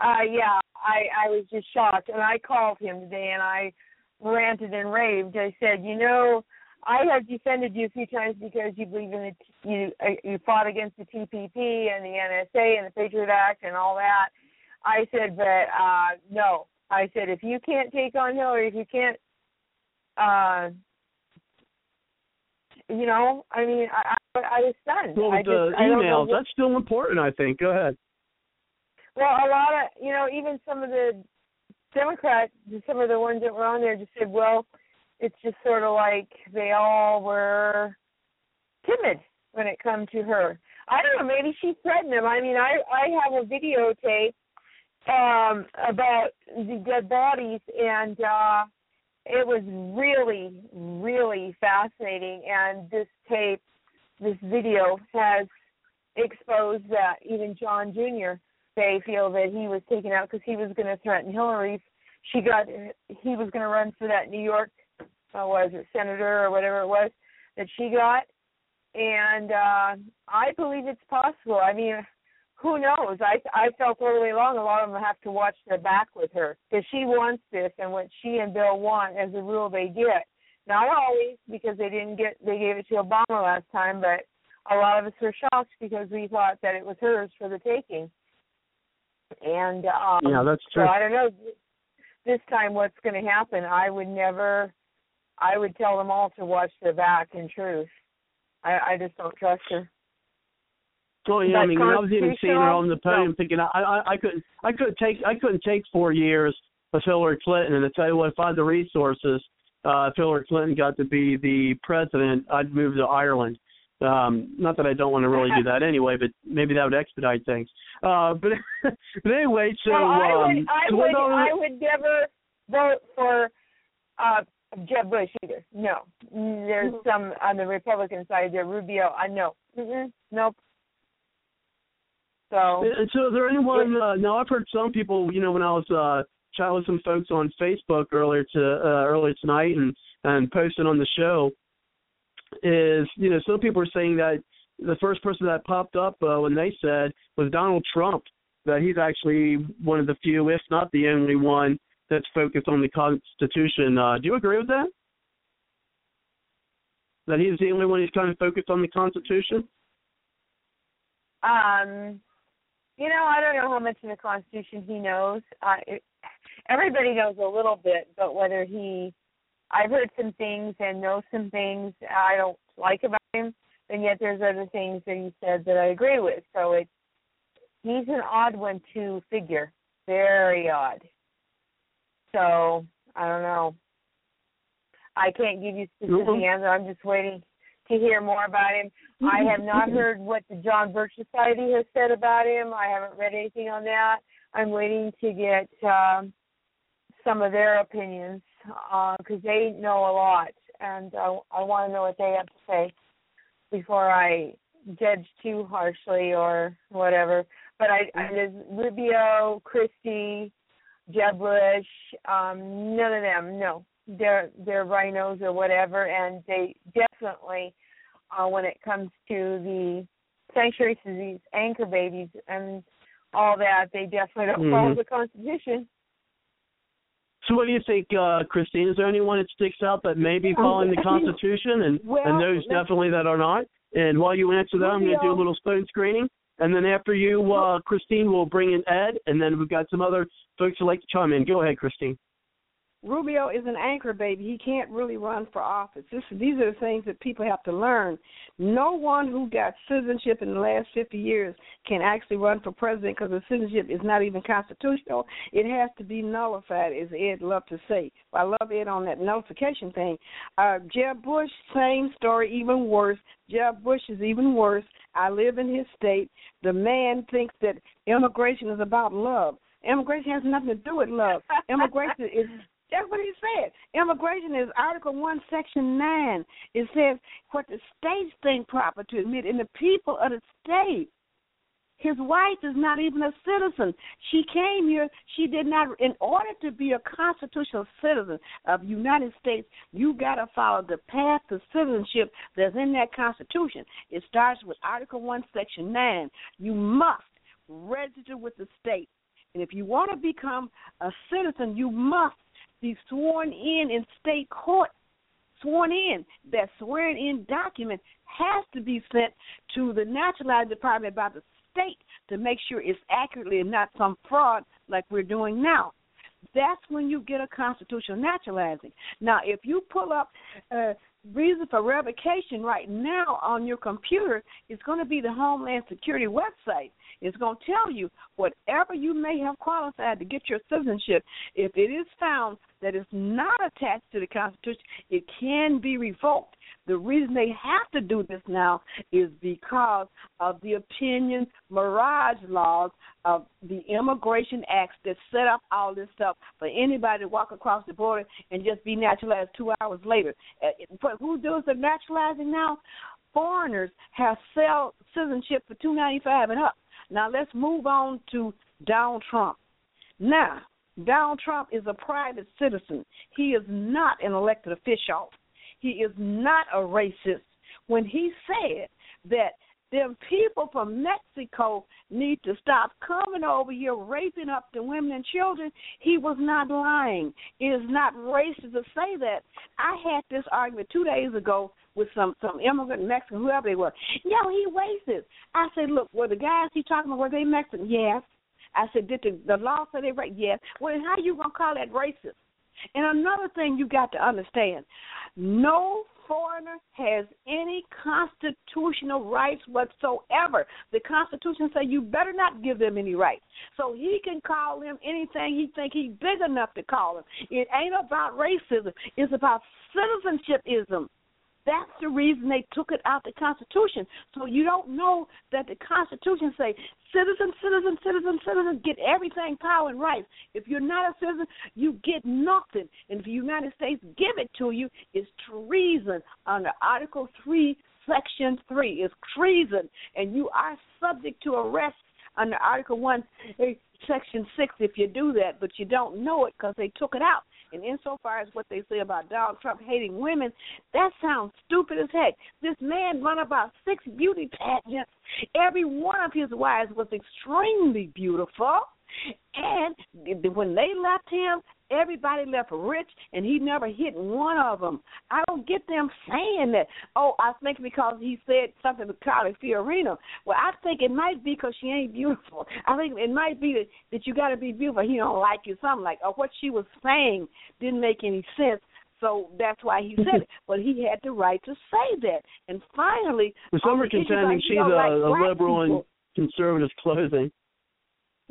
Uh, yeah, I I was just shocked, and I called him today, and I ranted and raved. I said, you know, I have defended you a few times because you believe in the you uh, you fought against the TPP and the NSA and the Patriot Act and all that. I said, but uh no. I said if you can't take on Hillary, if you can't uh you know, I mean, I I, I was stunned. Well, I just, the don't emails, that's still important, I think. Go ahead. Well, a lot of you know, even some of the Democrats, some of the ones that were on there, just said, well, it's just sort of like they all were timid when it come to her. I don't know, maybe she threatened them. I mean, I I have a videotape um about the dead bodies and uh it was really really fascinating and this tape this video has exposed that even John Jr. they feel that he was taken out because he was going to threaten Hillary she got he was going to run for that New York uh, was it senator or whatever it was that she got and uh I believe it's possible I mean who knows? I I felt all the way along a lot of them have to watch their back with her because she wants this, and what she and Bill want, as a rule, they get. Not always because they didn't get they gave it to Obama last time, but a lot of us were shocked because we thought that it was hers for the taking. And um, yeah, that's true. So I don't know this time what's going to happen. I would never. I would tell them all to watch their back. In truth, I I just don't trust her. Yeah, I mean, I was even seeing her on the podium, thinking I, I, I couldn't, I couldn't take, I couldn't take four years of Hillary Clinton. And to tell you what, if I had the resources, uh, if Hillary Clinton got to be the president, I'd move to Ireland. Um, not that I don't want to really do that anyway, but maybe that would expedite things. Uh, but, but anyway, so well, I um, would, I so would, I would never vote for uh Jeb Bush either. No, there's some on the Republican side there. Rubio, I know. Mm-mm, nope. So, and so is there anyone? Uh, now I've heard some people. You know, when I was uh, chatting with some folks on Facebook earlier to uh, earlier tonight and and posting on the show, is you know some people are saying that the first person that popped up uh, when they said was Donald Trump. That he's actually one of the few, if not the only one, that's focused on the Constitution. Uh, do you agree with that? That he's the only one who's kind of focused on the Constitution. Um, you know, I don't know how much of the Constitution he knows. Uh, it, everybody knows a little bit, but whether he, I've heard some things and know some things I don't like about him, and yet there's other things that he said that I agree with. So it's he's an odd one to figure, very odd. So I don't know. I can't give you specific Mhm. answer. I'm just waiting to hear more about him. I have not heard what the John Birch Society has said about him. I haven't read anything on that. I'm waiting to get um, some of their opinions because uh, they know a lot, and I, I want to know what they have to say before I judge too harshly or whatever. But I, I there's Rubio, Christie, Jeb Bush, um, none of them. No, they're they're rhinos or whatever, and they definitely uh, when it comes to the sanctuary these anchor babies and all that, they definitely don't mm-hmm. follow the Constitution. So, what do you think, uh, Christine? Is there anyone that sticks out that may be following the Constitution, and well, and those definitely that are not? And while you answer that, I'm going to do a little phone screening, and then after you, uh, Christine, we'll bring in Ed, and then we've got some other folks who like to chime in. Go ahead, Christine. Rubio is an anchor baby. He can't really run for office. This, these are the things that people have to learn. No one who got citizenship in the last 50 years can actually run for president because the citizenship is not even constitutional. It has to be nullified, as Ed loved to say. I love Ed on that nullification thing. Uh, Jeb Bush, same story, even worse. Jeb Bush is even worse. I live in his state. The man thinks that immigration is about love. Immigration has nothing to do with love. Immigration is that's what he said. Immigration is Article 1, Section 9. It says what the states think proper to admit, and the people of the state. His wife is not even a citizen. She came here. She did not. In order to be a constitutional citizen of United States, you got to follow the path to citizenship that's in that Constitution. It starts with Article One, Section Nine. You must register with the state, and if you want to become a citizen, you must be sworn in in state court. Sworn in. That sworn in document has to be sent to the naturalized department by the state to make sure it's accurately and not some fraud like we're doing now. That's when you get a constitutional naturalizing. Now, if you pull up uh, reason for revocation right now on your computer, is going to be the Homeland Security website. It's going to tell you whatever you may have qualified to get your citizenship. If it is found that it's not attached to the Constitution, it can be revoked. The reason they have to do this now is because of the opinion mirage laws of the immigration acts that set up all this stuff for anybody to walk across the border and just be naturalized two hours later. But uh, who does the naturalizing now? Foreigners have sell citizenship for two ninety five and up. Now let's move on to Donald Trump. Now, Donald Trump is a private citizen. He is not an elected official. He is not a racist when he said that them people from Mexico need to stop coming over here raping up the women and children. He was not lying. It is not racist to say that. I had this argument two days ago with some some immigrant Mexican, whoever they were. No, he racist. I said, look, were the guys he talking about were they Mexican? Yes. I said, did the, the law say they right? Yes. Well, how you gonna call that racist? And another thing you got to understand no foreigner has any constitutional rights whatsoever. The Constitution says you better not give them any rights. So he can call them anything he think he's big enough to call them. It ain't about racism. It's about citizenshipism. That's the reason they took it out the Constitution. So you don't know that the Constitution say citizen, citizen, citizen, citizen get everything power and rights. If you're not a citizen, you get nothing. And if the United States give it to you, it's treason under Article Three, Section Three. It's treason, and you are subject to arrest under Article One, eh, Section Six if you do that. But you don't know it because they took it out. And insofar as what they say about Donald Trump hating women, that sounds stupid as heck. This man run about six beauty pageants. Every one of his wives was extremely beautiful. And when they left him, everybody left rich, and he never hit one of them. I don't get them saying that. Oh, I think because he said something to Carly Fiorina. Well, I think it might be because she ain't beautiful. I think it might be that, that you got to be beautiful. He don't like you. Something like, or what she was saying didn't make any sense. So that's why he said it. But he had the right to say that. And finally, well, some um, are contending she's a, like a liberal and conservative clothing.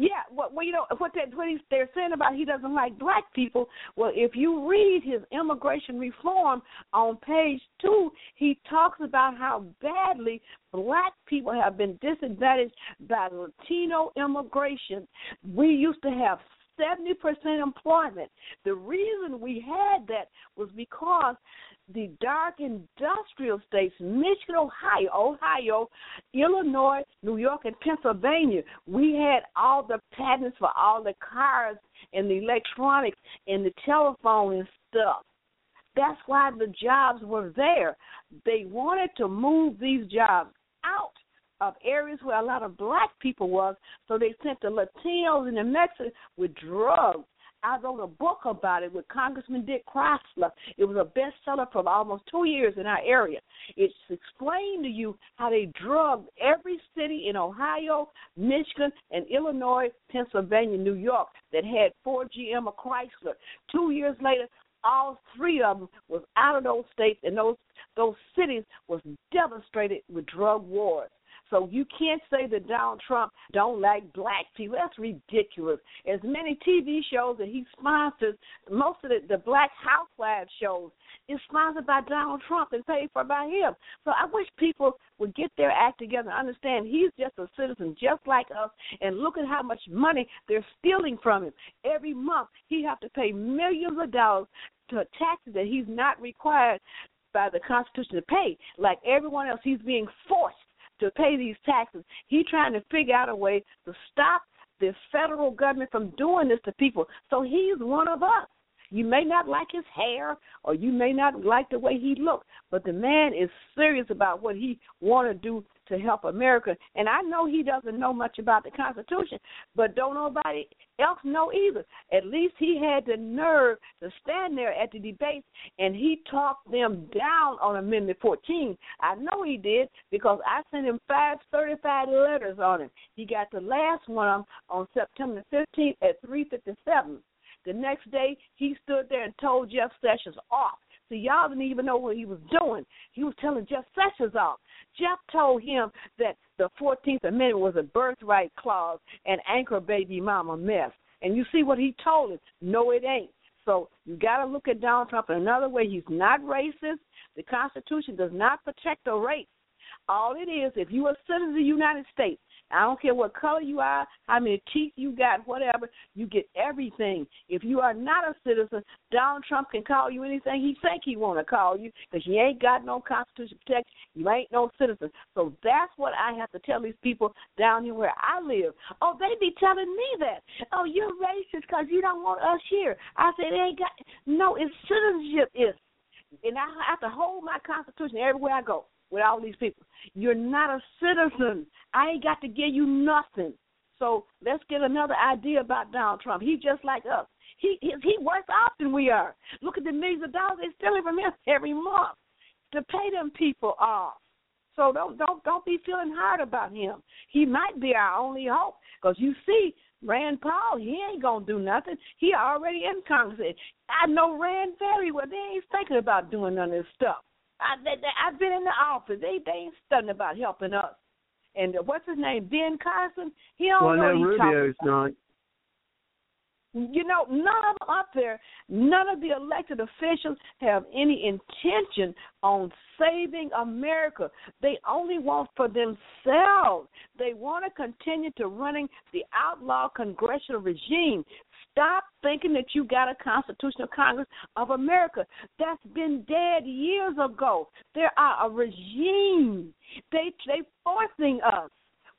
Yeah, well, well you know what they what he's, they're saying about he doesn't like black people. Well, if you read his immigration reform on page two, he talks about how badly black people have been disadvantaged by Latino immigration. We used to have 70% employment. The reason we had that was because the dark industrial states, Michigan, Ohio, Ohio, Illinois, New York, and Pennsylvania, we had all the patents for all the cars and the electronics and the telephone and stuff. That's why the jobs were there. They wanted to move these jobs out of areas where a lot of black people was, so they sent the Latinos and the Mexicans with drugs. I wrote a book about it with Congressman Dick Chrysler. It was a bestseller for almost two years in our area. It's explained to you how they drugged every city in Ohio, Michigan, and Illinois, Pennsylvania, New York that had Ford, GM, or Chrysler. Two years later, all three of them was out of those states, and those those cities was devastated with drug wars. So you can't say that Donald Trump don't like black people. That's ridiculous. As many TV shows that he sponsors, most of the, the black housewives shows is sponsored by Donald Trump and paid for by him. So I wish people would get their act together and understand he's just a citizen just like us and look at how much money they're stealing from him. Every month he have to pay millions of dollars to taxes that he's not required by the Constitution to pay. Like everyone else, he's being forced to pay these taxes. He's trying to figure out a way to stop the federal government from doing this to people. So he's one of us. You may not like his hair or you may not like the way he looks, but the man is serious about what he want to do to help America. And I know he doesn't know much about the Constitution, but don't nobody else know either. At least he had the nerve to stand there at the debate and he talked them down on Amendment 14. I know he did because I sent him five certified letters on it. He got the last one on September 15th at 3:57. The next day, he stood there and told Jeff Sessions off. So y'all didn't even know what he was doing. He was telling Jeff Sessions off. Jeff told him that the 14th Amendment was a birthright clause and anchor baby mama mess. And you see what he told him. No, it ain't. So you got to look at Donald Trump in another way. He's not racist. The Constitution does not protect a race. All it is, if you are a citizen of the United States, I don't care what color you are, how many teeth you got, whatever, you get everything. If you are not a citizen, Donald Trump can call you anything he think he want to call you because you ain't got no constitution protection. You ain't no citizen. So that's what I have to tell these people down here where I live. Oh, they be telling me that. Oh, you're racist because you don't want us here. I said they ain't got. No, it's citizenship is, and I have to hold my constitution everywhere I go with all these people. You're not a citizen. I ain't got to give you nothing. So let's get another idea about Donald Trump. He's just like us. He he, he works off than we are. Look at the millions of dollars they're stealing from him every month to pay them people off. So don't don't don't be feeling hard about him. He might be our only hope because you see Rand Paul, he ain't gonna do nothing. He already in Congress. I know Rand very well. They ain't thinking about doing none of this stuff. I, they, they, I've been in the office. They they ain't studying about helping us. And uh, what's his name? Ben Carson. He don't well, know no, Rubio's not. You know, none of them up there, none of the elected officials have any intention on saving America. They only want for themselves. They want to continue to running the outlaw congressional regime. Stop thinking that you got a constitutional Congress of America. That's been dead years ago. There are a regime. They they forcing us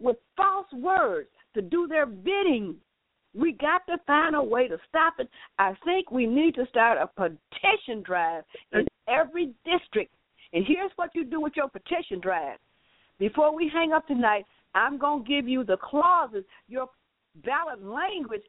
with false words to do their bidding. We got to find a way to stop it. I think we need to start a petition drive in every district. And here's what you do with your petition drive. Before we hang up tonight, I'm going to give you the clauses, your ballot language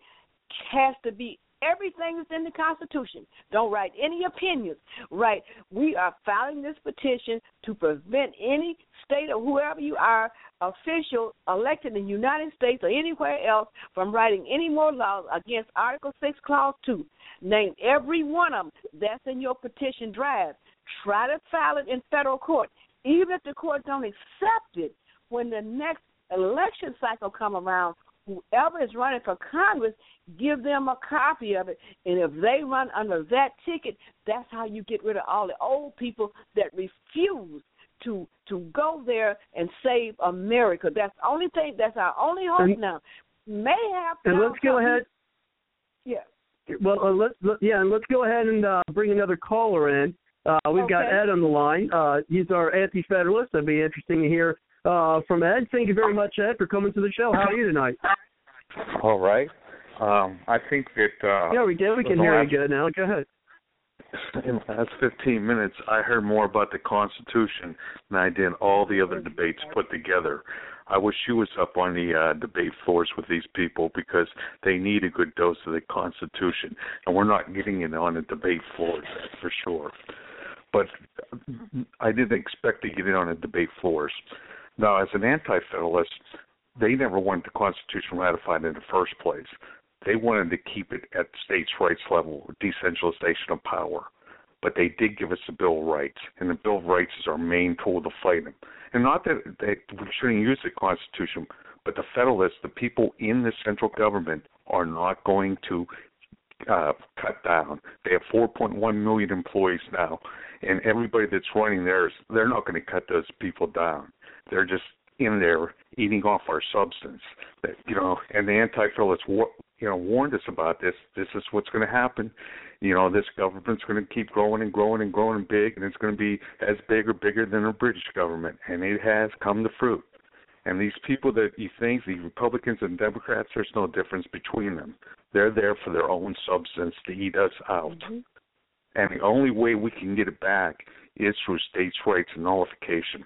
has to be everything that's in the Constitution. Don't write any opinions. Right. We are filing this petition to prevent any state or whoever you are, official elected in the United States or anywhere else, from writing any more laws against Article 6, Clause 2. Name every one of them that's in your petition draft. Try to file it in federal court. Even if the court don't accept it, when the next election cycle come around, whoever is running for Congress, give them a copy of it. And if they run under that ticket, that's how you get rid of all the old people that refuse to to go there and save America. That's the only thing. That's our only hope and, now. May have. And let's go ahead. Yeah. Well, uh, let's let, yeah, and let's go ahead and uh, bring another caller in. Uh, we've okay. got Ed on the line. Uh, he's our anti-federalist. It'd be interesting to hear uh, from Ed. Thank you very much, Ed, for coming to the show. How are you tonight? All right. Um, I think that. Uh, yeah, we did. We can hear last, you good now. Go ahead. In the last 15 minutes, I heard more about the Constitution than I did all the other debates put together. I wish you was up on the uh, debate floors with these people because they need a good dose of the Constitution, and we're not getting it on the debate floors for sure. But I didn't expect to get it on the debate floors. Now, as an anti-federalist, they never wanted the Constitution ratified in the first place. They wanted to keep it at states' rights level, decentralization of power. But they did give us the Bill of Rights, and the Bill of Rights is our main tool to fight them. And not that they, we shouldn't use the Constitution, but the Federalists, the people in the central government, are not going to uh, cut down. They have 4.1 million employees now, and everybody that's running theirs, they're not going to cut those people down. They're just in there eating off our substance. That you know, and the anti-federalists, you know, warned us about this. This is what's going to happen. You know, this government's going to keep growing and growing and growing big, and it's going to be as big or bigger than the British government, and it has come to fruit. And these people that you think, the Republicans and Democrats, there's no difference between them. They're there for their own substance to eat us out. Mm-hmm. And the only way we can get it back is through states' rights and nullification.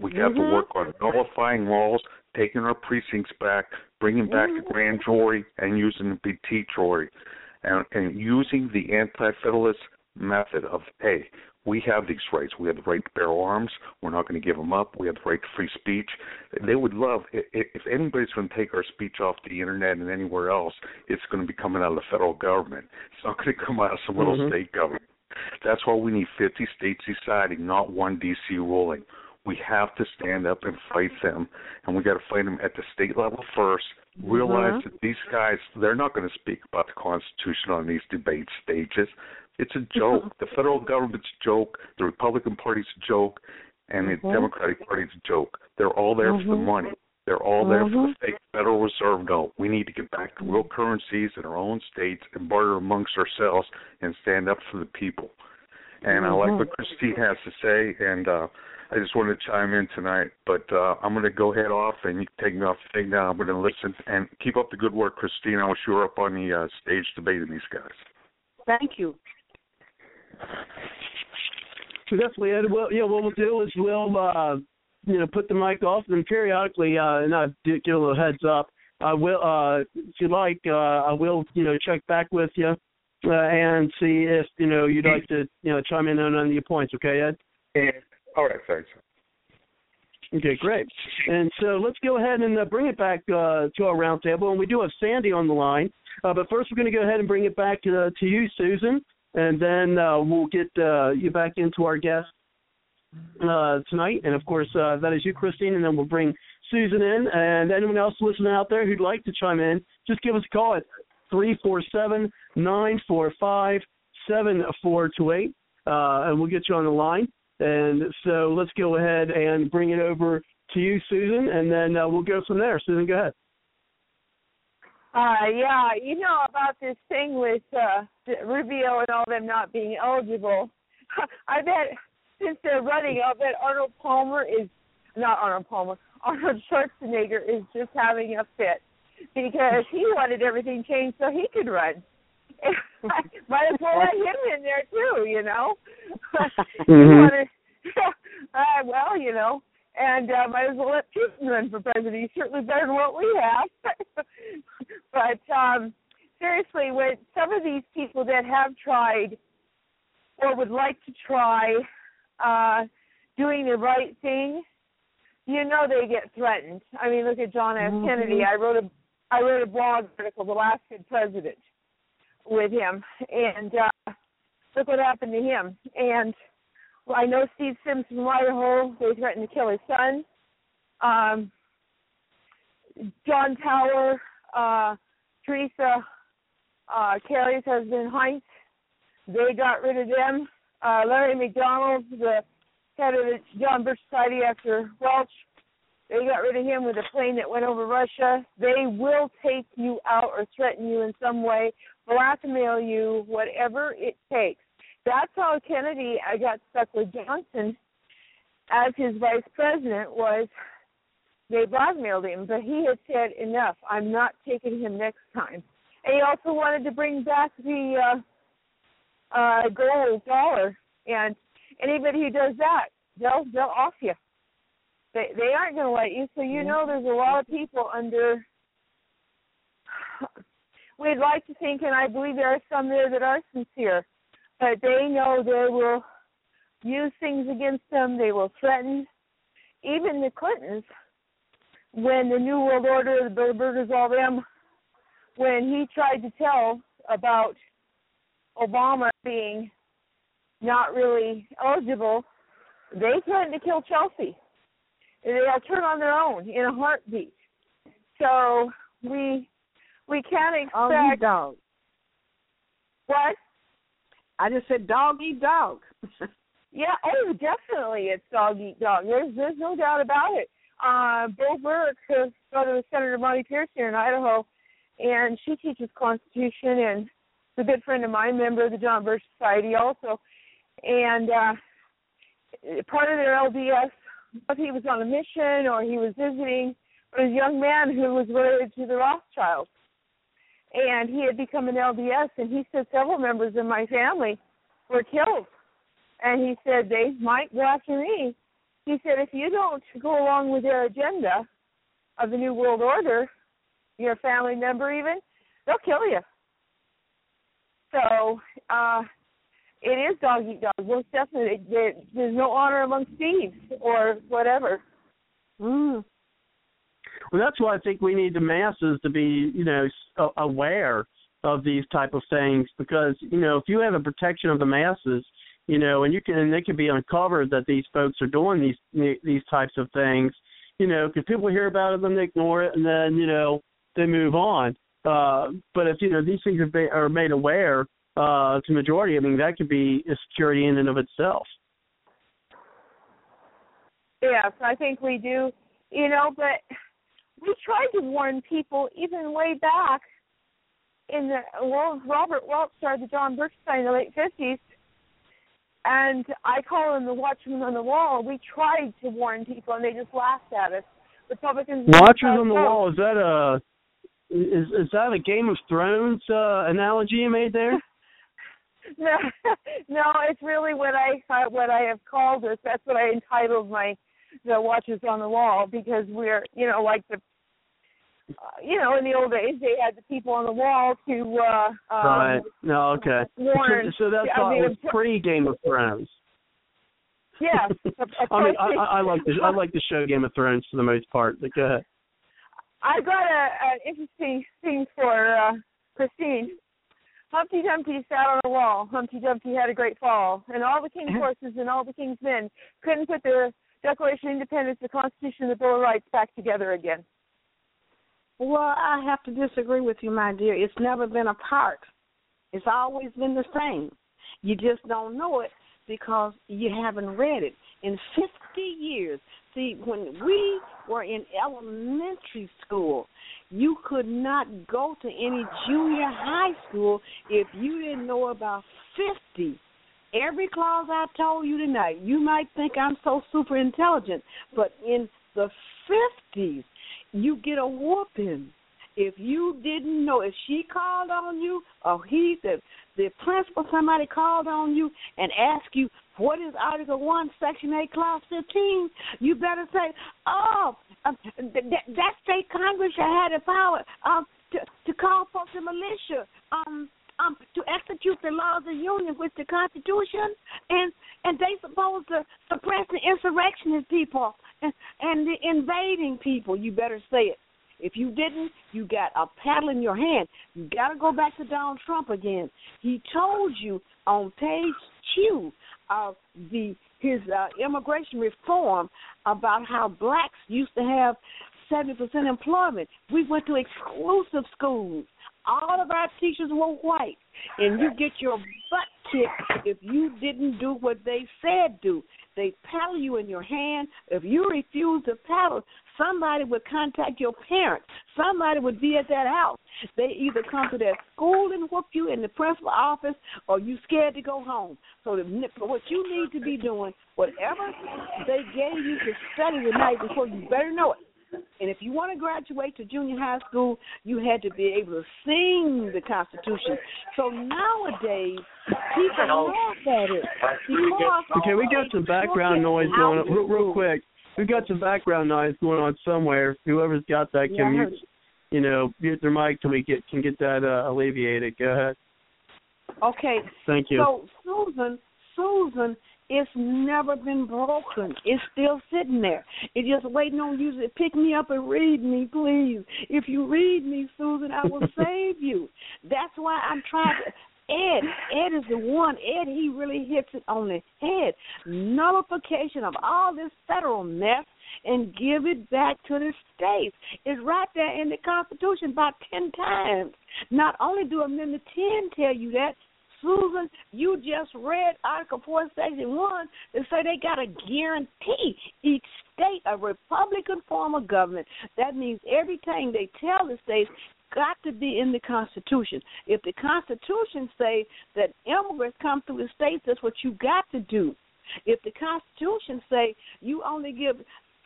We mm-hmm. have to mm-hmm. work on nullifying laws, taking our precincts back, bringing back mm-hmm. the grand jury, and using the petite jury, and, and using the anti-federalist method of, hey, we have these rights. We have the right to bear arms. We're not going to give them up. We have the right to free speech. They would love if anybody's going to take our speech off the internet and anywhere else. It's going to be coming out of the federal government. It's not going to come out of some little mm-hmm. state government. That's why we need 50 states deciding, not one D.C. ruling. We have to stand up and fight them, and we got to fight them at the state level first. Realize mm-hmm. that these guys, they're not going to speak about the Constitution on these debate stages. It's a joke. the federal government's a joke. The Republican Party's a joke, and the mm-hmm. Democratic Party's a joke. They're all there mm-hmm. for the mm-hmm. money. They're all there for the mm-hmm. fake Federal Reserve note. We need to get back to real currencies in our own states and barter amongst ourselves and stand up for the people. And I like what Christine has to say, and uh, I just wanted to chime in tonight. But uh, I'm going to go head off, and you can take me off the thing now. I'm going to listen and keep up the good work, Christine. I wish you were up on the uh, stage debating these guys. Thank you. So definitely, Ed. Well, yeah, what we'll do is we'll, uh, you know, put the mic off, and periodically, uh, and I give a little heads up. I will, uh, if you like, uh, I will, you know, check back with you uh, and see if you know you'd like to, you know, chime in on any of your points. Okay, Ed. Yeah. All right. Thanks. Okay, great. And so let's go ahead and uh, bring it back uh, to our roundtable. And we do have Sandy on the line. Uh, but first, we're going to go ahead and bring it back to, to you, Susan and then uh, we'll get uh, you back into our guest uh, tonight. And of course, uh, that is you, Christine, and then we'll bring Susan in. And anyone else listening out there who'd like to chime in, just give us a call at three four seven nine four five seven four two eight, uh, and we'll get you on the line. And so let's go ahead and bring it over to you, Susan, and then uh, we'll go from there. Susan, go ahead. Uh, yeah, you know about this thing with uh, Rubio and all them not being eligible. I bet since they're running, I'll bet Arnold Palmer is not Arnold Palmer. Arnold Schwarzenegger is just having a fit because he wanted everything changed so he could run. Might as well let him in there too, you know. mm-hmm. he wanted, uh, well, you know, and uh, might as well let Putin run for president. He's certainly better than what we have. but um, seriously, with some of these people that have tried or would like to try uh, doing the right thing, you know they get threatened. I mean, look at John F. Mm-hmm. Kennedy. I wrote a I wrote a blog article, "The Last Good President," with him, and uh, look what happened to him. And well, I know Steve Symms from Idaho. They threatened to kill his son. Um, John Tower, uh, Teresa uh, Kerry's husband Heinz, they got rid of them. Uh, Larry McDonald, the head of the John Birch Society after Welch, they got rid of him with a plane that went over Russia. They will take you out or threaten you in some way, blackmail you, whatever it takes that's how Kennedy I got stuck with Johnson as his vice president was they blackmailed him, but he had said enough. I'm not taking him next time. And he also wanted to bring back the uh uh gold dollar and anybody who does that, they'll they'll off you. They they aren't going to let you. So you know there's a lot of people under. We'd like to think, and I believe there are some there that are sincere, but they know they will use things against them. They will threaten. Even the Clintons, when the New World Order, the Bilderbergers, all them, when he tried to tell about Obama being not really eligible, they threatened to kill Chelsea. They'll turn on their own in a heartbeat. So we we can't expect. Oh, eat dog. What? I just said dog eat dog. yeah. Oh, definitely, it's dog eat dog. There's there's no doubt about it. Uh, Bill Burke, his brother Senator Monty Pearce here in Idaho, and she teaches Constitution and a good friend of mine, member of the John Birch Society also. And uh, part of their LDS, if he was on a mission or he was visiting, was a young man who was related to the Rothschilds. And he had become an LDS, and he said several members of my family were killed. And he said, they might go after me. He said, if you don't go along with their agenda of the New World Order, your family member even, they'll kill you. So uh, it is dog eat dog. Most definitely, there, there's no honor among thieves or whatever. Mm. Well, that's why I think we need the masses to be, you know, aware of these type of things because you know if you have a protection of the masses, you know, and you can and they can be uncovered that these folks are doing these these types of things, you know, because people hear about it, and then they ignore it, and then you know they move on. Uh, but if you know these things are, are made aware uh, to majority, I mean that could be a security in and of itself. Yes, I think we do. You know, but we tried to warn people even way back in the well, Robert Welch started the John Birch Society in the late fifties, and I call them the watchmen on the wall. We tried to warn people, and they just laughed at us. Republicans. Watchers on the wall is that a is is that a Game of Thrones uh, analogy you made there? no, no, it's really what I uh, what I have called this. That's what I entitled my the watches on the wall because we're you know like the uh, you know in the old days they had the people on the wall to uh um, right no okay warn, so, so that's I all mean, pre Game of Thrones. Yeah, I mean I, I like the I like the show Game of Thrones for the most part. But go ahead. I got a an interesting thing for uh Christine. Humpty Dumpty sat on a wall. Humpty Dumpty had a great fall, and all the king's horses and all the king's men couldn't put the Declaration of Independence, the Constitution, the Bill of Rights back together again. Well, I have to disagree with you, my dear. It's never been apart. It's always been the same. You just don't know it because you haven't read it. In 50 years, see, when we were in elementary school, you could not go to any junior high school if you didn't know about 50 every clause I told you tonight, you might think I'm so super intelligent, but in the 50s, you get a whooping. If you didn't know, if she called on you, or he, the, the principal, somebody called on you and asked you, what is Article 1, Section 8, Clause 15, you better say, oh, um, th- that state Congress had the power um, to, to call for the militia. Um, um, to execute the laws of the union, with the Constitution, and and they supposed to suppress the insurrectionist people and, and the invading people. You better say it. If you didn't, you got a paddle in your hand. You got to go back to Donald Trump again. He told you on page two of the his uh, immigration reform about how blacks used to have seventy percent employment. We went to exclusive schools all of our teachers were white, and you get your butt kicked if you didn't do what they said do. They paddle you in your hand. If you refuse to paddle, somebody would contact your parents. Somebody would be at that house. They either come to that school and whoop you in the principal office, or you scared to go home. So the, what you need to be doing, whatever they gave you to study tonight before, you better know it. And if you want to graduate to junior high school, you had to be able to sing the Constitution. So nowadays, people laugh at it. Okay, we got some background noise going on. Real, real quick. we've got some background noise going on somewhere. Whoever's got that can Yeah, mute, you know, mute their mic till we get can get that uh, alleviated. Go ahead. Okay. Thank you. So Susan, Susan, it's never been broken. It's still sitting there. It's just waiting on you to pick me up and read me, please. If you read me, Susan, I will save you. That's why I'm trying to. Ed, Ed is the one. Ed, he really hits it on the head. Nullification of all this federal mess and give it back to the states. It's right there in the Constitution about ten times. Not only do Amendment ten tell you that, Susan, you just read Article 4, Section 1 that say they got to guarantee each state a Republican form of government. That means everything they tell the states got to be in the Constitution. If the Constitution say that immigrants come through the states, that's what you got to do. If the Constitution say you only give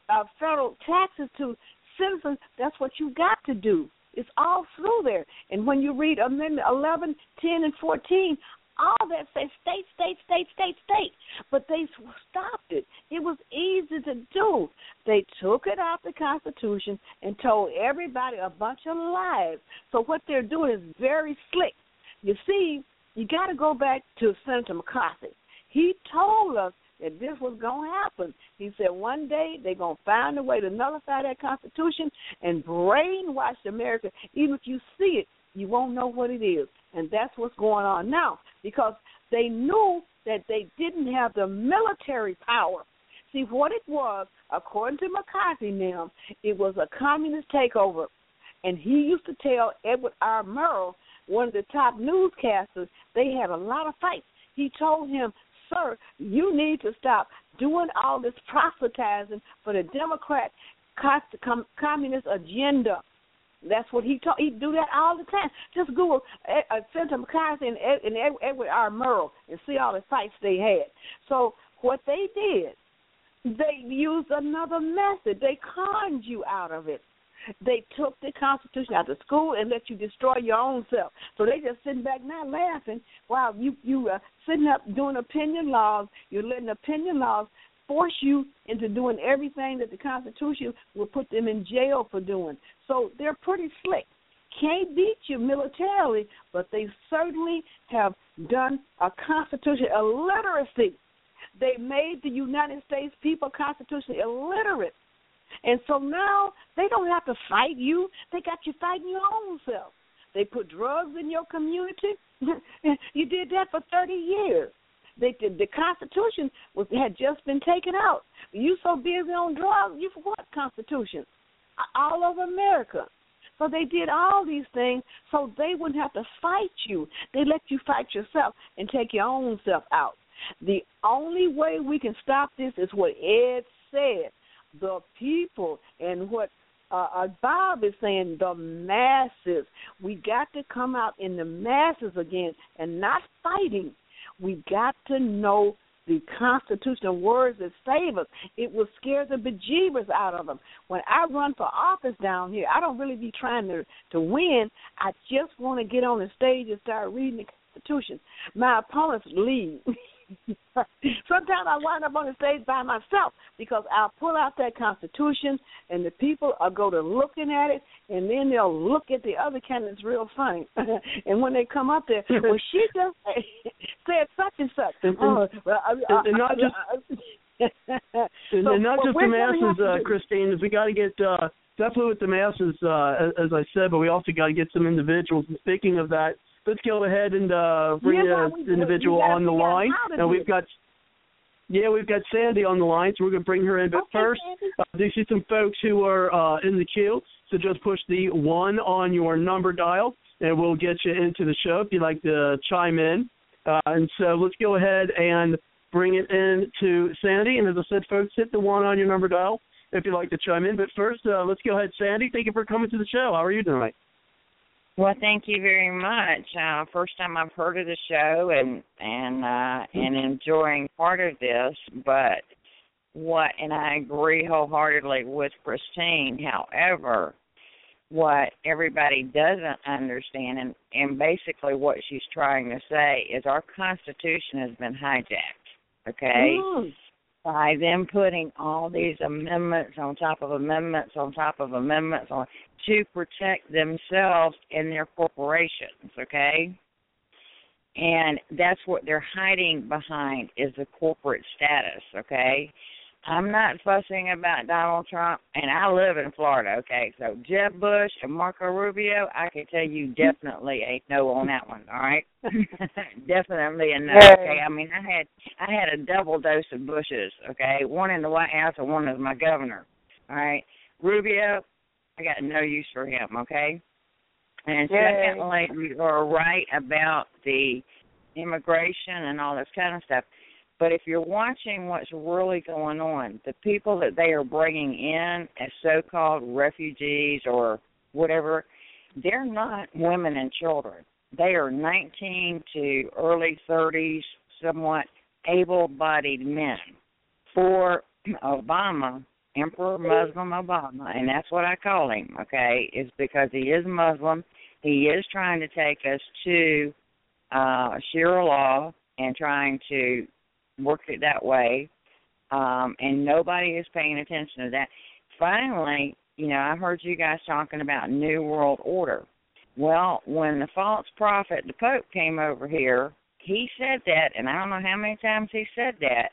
uh, federal taxes to citizens, that's what you got to do. It's all through there. And when you read Amendment 11, 10, and 14, all that says state, state, state, state, state. But they stopped it. It was easy to do. They took it out of the Constitution and told everybody a bunch of lies. So what they're doing is very slick. You see, you got to go back to Senator McCarthy. He told us that this was going to happen. He said one day they're going to find a way to nullify that Constitution and brainwash America. Even if you see it, you won't know what it is. And that's what's going on now because they knew that they didn't have the military power. See, what it was, according to McCarthy now, it was a communist takeover. And he used to tell Edward R. Murrow, one of the top newscasters, they had a lot of fights. He told him, sir, you need to stop doing all this proselytizing for the Democrat communist agenda. That's what he taught. He do that all the time. Just Google uh, Senator McCarthy and, Ed, and Edward R. Murrow and see all the fights they had. So what they did, they used another method. They conned you out of it. They took the Constitution out of school and let you destroy your own self. So they just sitting back now laughing while you you uh, sitting up doing opinion laws. You're letting opinion laws force you into doing everything that the Constitution will put them in jail for doing. So they're pretty slick. Can't beat you militarily, but they certainly have done a constitution illiteracy. They made the United States people constitutionally illiterate. And so now they don't have to fight you. They got you fighting your own self. They put drugs in your community. you did that for 30 years. They, the, the Constitution was had just been taken out. You so busy on drugs, you forgot Constitution all over America. So they did all these things so they wouldn't have to fight you. They let you fight yourself and take your own self out. The only way we can stop this is what Ed said. The people and what uh, uh, Bob is saying, the masses. We got to come out in the masses again and not fighting. We got to know the constitutional words that save us. It will scare the bejeebers out of them. When I run for office down here, I don't really be trying to to win. I just want to get on the stage and start reading the Constitution. My opponents leave. Sometimes I wind up on the stage by myself because I'll pull out that Constitution and the people are go to looking at it and then they'll look at the other candidates real funny. and when they come up there, well, she just said such and such. And, oh, well, I, and, and not just. and, So, and not just the masses, uh, Christine. We got to get uh, definitely with the masses, uh, as, as I said, but we also got to get some individuals. And speaking of that, let's go ahead and uh, bring Yeah, the individual We on the line. And we've got, yeah, we've got Sandy on the line, so we're going to bring her in. But first, uh, do you see some folks who are uh, in the queue? So just push the one on your number dial, and we'll get you into the show if you'd like to chime in. Uh, and so let's go ahead and bring it in to Sandy. And as I said, folks, hit the one on your number dial if you'd like to chime in. But first, uh, let's go ahead, Sandy. Thank you for coming to the show. How are you tonight? Well, thank you very much. Uh, first time I've heard of the show and and uh, and enjoying part of this, but what and I agree wholeheartedly with Christine. However, what everybody doesn't understand and and basically what she's trying to say is our Constitution has been hijacked. Okay, Mm. By them putting all these amendments on top of amendments on top of amendments on to protect themselves and their corporations, okay? And that's what they're hiding behind is the corporate status, okay? I'm not fussing about Donald Trump, and I live in Florida. Okay, so Jeb Bush and Marco Rubio, I can tell you definitely a no on that one. All right, definitely a no. Okay, I mean I had I had a double dose of Bushes. Okay, one in the White House and one as my governor. All right, Rubio, I got no use for him. Okay, and secondly, you are right about the immigration and all this kind of stuff but if you're watching what's really going on, the people that they are bringing in as so called refugees or whatever, they're not women and children. They are 19 to early 30s, somewhat able bodied men. For Obama, Emperor Muslim Obama, and that's what I call him, okay, is because he is Muslim. He is trying to take us to uh Sharia law and trying to worked it that way, um, and nobody is paying attention to that. Finally, you know, I heard you guys talking about New World Order. Well, when the false prophet, the Pope, came over here, he said that, and I don't know how many times he said that,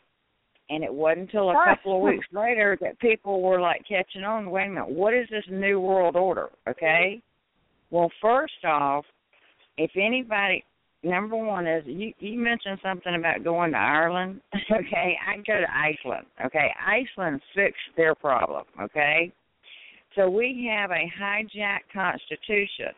and it wasn't until a couple of weeks later that people were like catching on. Wait a minute, what is this New World Order? Okay. Well, first off, if anybody, number one is you you mentioned something about going to Ireland. okay, I go to Iceland. Okay, Iceland fixed their problem. Okay, so we have a hijacked constitution.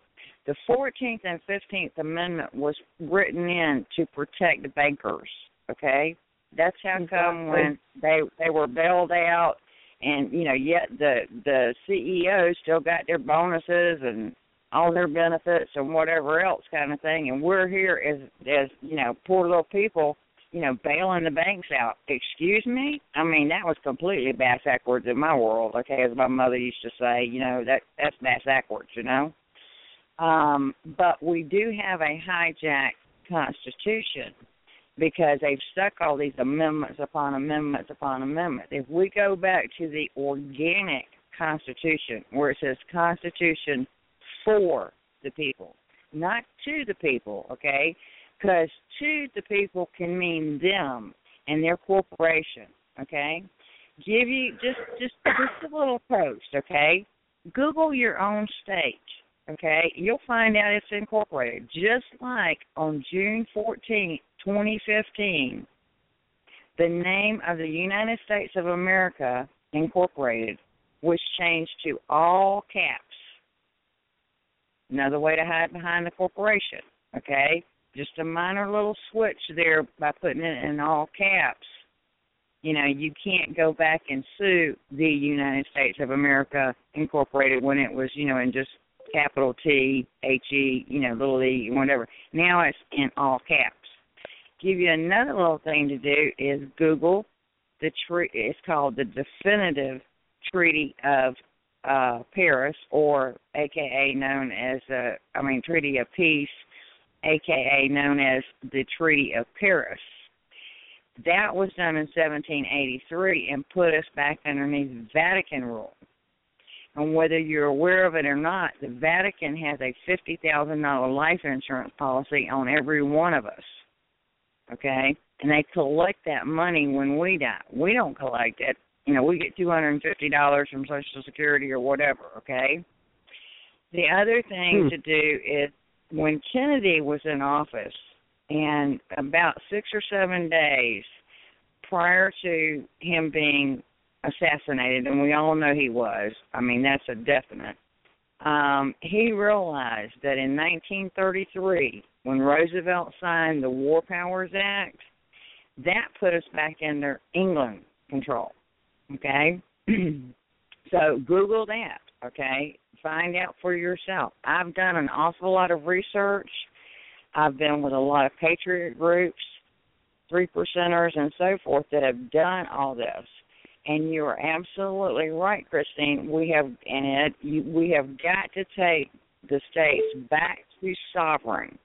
The 14th and 15th Amendment was written in to protect the bankers. Okay, that's how come when they they were bailed out, and you know yet the the CEOs still got their bonuses and all their benefits and whatever else kind of thing. And we're here as as you know poor little people you know bailing the banks out. Excuse me? I mean that was completely bass backwards in my world okay as my mother used to say you know that that's bass backwards you know? Um but we do have a hijacked constitution because they've stuck all these amendments upon amendments upon amendments. If we go back to the organic constitution where it says constitution for the people, not to the people, okay? Because to the people can mean them and their corporation, okay? Give you just just just a little post, okay? Google your own state, okay? You'll find out it's incorporated. Just like on June 14, 2015, the name of the United States of America Incorporated was changed to all caps Another way to hide behind the corporation. Okay? Just a minor little switch there by putting it in all caps. You know, you can't go back and sue the United States of America Incorporated when it was, you know, in just capital T, H E, you know, little e, whatever. Now it's in all caps. Give you another little thing to do is Google the tree. It's called the Definitive Treaty of uh, Paris, or AKA known as, uh, I mean, Treaty of Peace, AKA known as the Treaty of Paris. That was done in 1783 and put us back underneath Vatican rule. And whether you're aware of it or not, the Vatican has a $50,000 life insurance policy on every one of us. Okay? And they collect that money when we die. We don't collect it you know, we get two hundred and fifty dollars from Social Security or whatever, okay? The other thing hmm. to do is when Kennedy was in office and about six or seven days prior to him being assassinated, and we all know he was, I mean, that's a definite, um, he realized that in 1933, when Roosevelt signed the War Powers Act, that put us back under England control. Okay? so Google that, okay? Find out for yourself. I've done an awful lot of research. I've been with a lot of patriot groups, three percenters, and so forth that have done all this. And you are absolutely right, Christine. We have and you, we have got to take the states back to sovereign,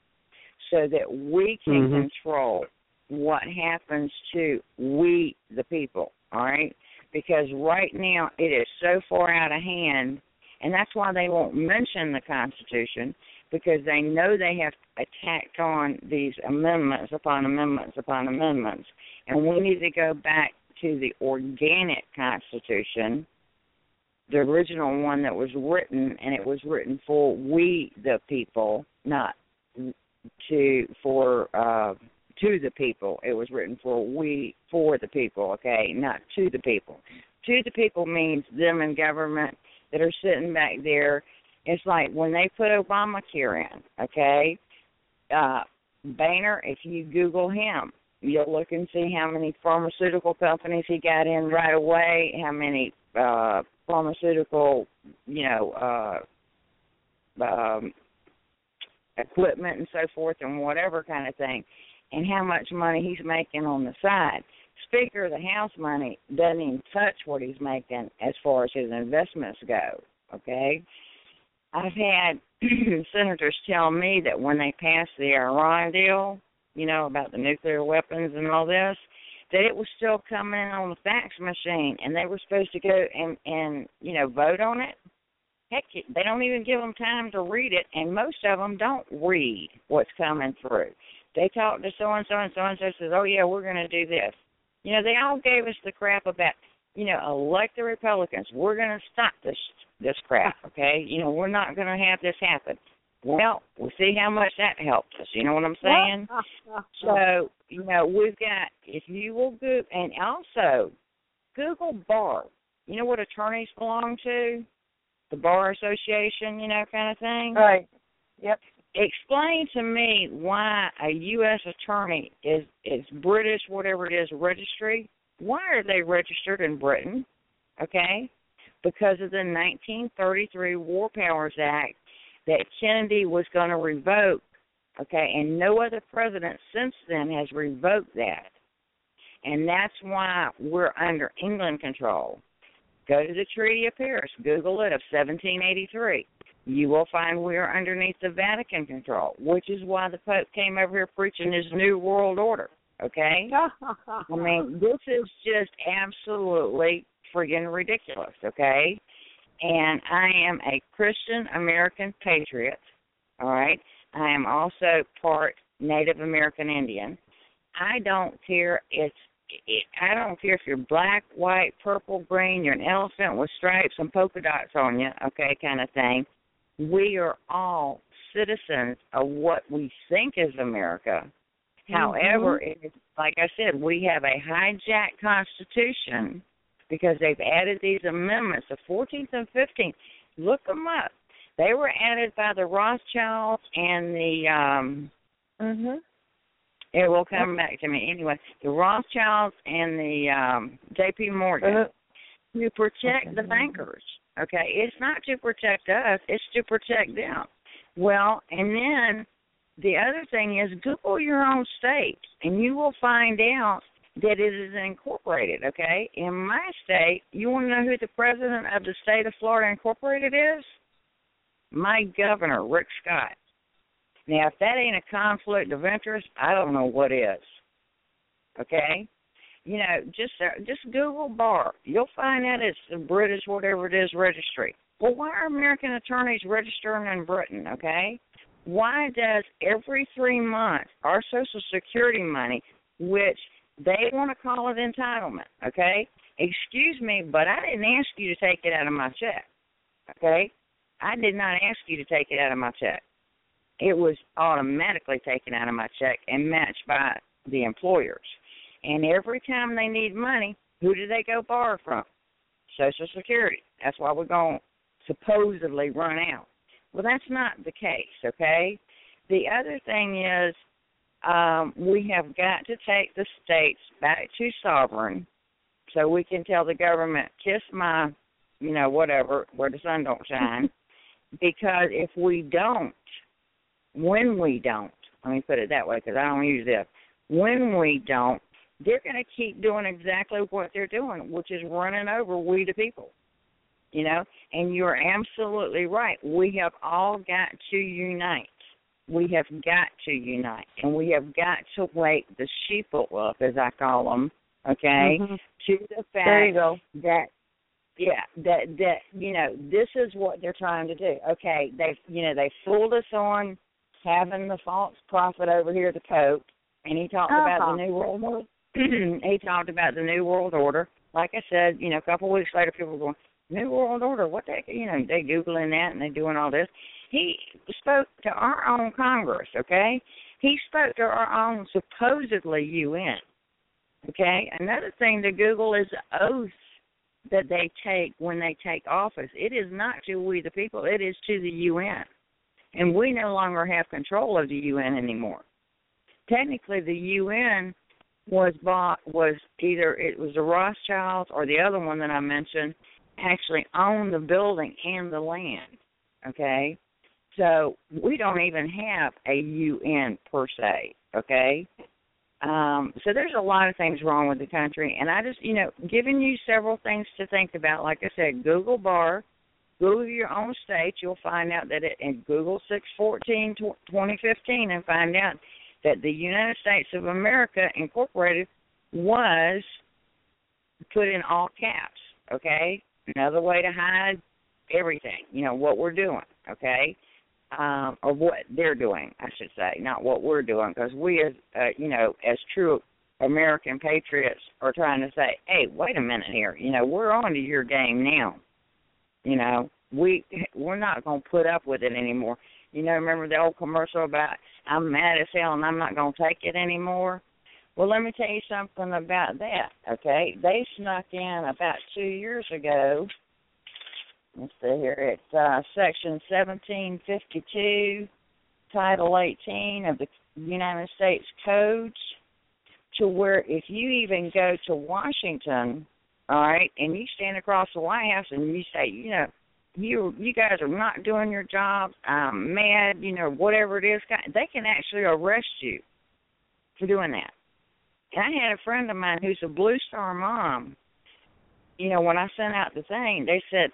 so that we can mm-hmm. control what happens to we the people, all right? Because right now it is so far out of hand and that's why they won't mention the Constitution because they know they have attacked on these amendments upon amendments upon amendments. And we need to go back to the organic Constitution, the original one that was written, and it was written for we the people, not to for uh to the people. It was written for we for the people, okay, not to the people. To the people means them in government that are sitting back there. It's like when they put Obamacare in, okay? Uh Boehner, if you Google him, you'll look and see how many pharmaceutical companies he got in right away, how many uh pharmaceutical, you know, uh um equipment and so forth and whatever kind of thing and how much money he's making on the side. Speaker of the House money doesn't even touch what he's making as far as his investments go. Okay, I've had senators tell me that when they passed the Iran deal, you know about the nuclear weapons and all this, that it was still coming in on the fax machine, and they were supposed to go and and you know vote on it. Heck, they don't even give them time to read it, and most of them don't read what's coming through. They talk to so and so and so and so says, "Oh yeah, we're going to do this." You know, they all gave us the crap about, you know, elect the Republicans. We're going to stop this this crap, okay? You know, we're not going to have this happen. Well, we'll see how much that helps us. You know what I'm saying? so, you know, we've got if you will go and also Google bar. You know what attorneys belong to? The bar association, you know, kind of thing. Right. Yep explain to me why a U.S. attorney is is British, whatever it is, registry. Why are they registered in Britain? Okay, because of the 1933 War Powers Act that Kennedy was going to revoke. Okay, and no other president since then has revoked that, and that's why we're under England control. Go to the Treaty of Paris. Google it of 1783 you will find we are underneath the Vatican control, which is why the Pope came over here preaching his new world order. Okay? I mean, this is just absolutely friggin' ridiculous, okay? And I am a Christian American patriot, all right? I am also part Native American Indian. I don't care it's it, I don't care if you're black, white, purple, green, you're an elephant with stripes and polka dots on you, okay, kind of thing we are all citizens of what we think is America. Mm-hmm. However, it, like I said, we have a hijacked constitution because they've added these amendments, the 14th and 15th. Look them up. They were added by the Rothschilds and the. um Mhm. It will come back to me anyway. The Rothschilds and the um J.P. Morgan uh-huh. to protect the bankers. Okay, it's not to protect us; it's to protect them. Well, and then the other thing is Google your own state, and you will find out that it is incorporated. Okay, in my state, you want to know who the president of the state of Florida Incorporated is? My governor, Rick Scott. Now, if that ain't a conflict of interest, I don't know what is. Okay, you know, just uh, just Google bar. You'll find out it's the British whatever it is registry. Well, why are American attorneys registering in Britain? Okay, why does every three months our Social Security money, which they want to call it entitlement, okay? Excuse me, but I didn't ask you to take it out of my check. Okay? I did not ask you to take it out of my check. It was automatically taken out of my check and matched by the employers. And every time they need money, who do they go borrow from? Social Security. That's why we're going to supposedly run out. Well, that's not the case, okay? The other thing is um, we have got to take the states back to sovereign so we can tell the government, kiss my, you know, whatever, where the sun don't shine. because if we don't, when we don't, let me put it that way because I don't use this. When we don't, they're going to keep doing exactly what they're doing, which is running over we the people. You know, and you're absolutely right. We have all got to unite. we have got to unite, and we have got to wake the sheeple up, as I call them, okay, Mhm. to the fact There you go. that yeah that that you know this is what they're trying to do okay they you know they fooled us on having the false prophet over here the pope and he talked about Uh-huh. the new world order he talked about the new world order like i said you know a couple of weeks later people were going new world order what the heck you know they googling that and they doing all this he spoke to our own congress okay he spoke to our own supposedly un okay another thing to google is the oath that they take when they take office. It is not to we the people, it is to the UN. And we no longer have control of the UN anymore. Technically the UN was bought was either it was the Rothschilds or the other one that I mentioned actually owned the building and the land. Okay? So we don't even have a UN per se, okay? Um, so there's a lot of things wrong with the country, and I just, you know, giving you several things to think about. Like I said, Google Bar, Google your own state. You'll find out that it, and Google 614 2015, and find out that the United States of America Incorporated was put in all caps. Okay, another way to hide everything. You know what we're doing. Okay, um, or what they're doing, I should say, not what we're doing, because we, as uh, you know, as true American patriots, are trying to say, "Hey, wait a minute here. You know, we're on to your game now. You know, we we're not going to put up with it anymore. You know, remember the old commercial about I'm mad as hell and I'm not going to take it anymore." Well, let me tell you something about that. Okay, they snuck in about two years ago let's see here, it's uh, section 1752, Title 18 of the United States Codes, to where if you even go to Washington, all right, and you stand across the White House and you say, you know, you you guys are not doing your job, I'm mad, you know, whatever it is, they can actually arrest you for doing that. And I had a friend of mine who's a Blue Star mom. You know, when I sent out the thing, they said,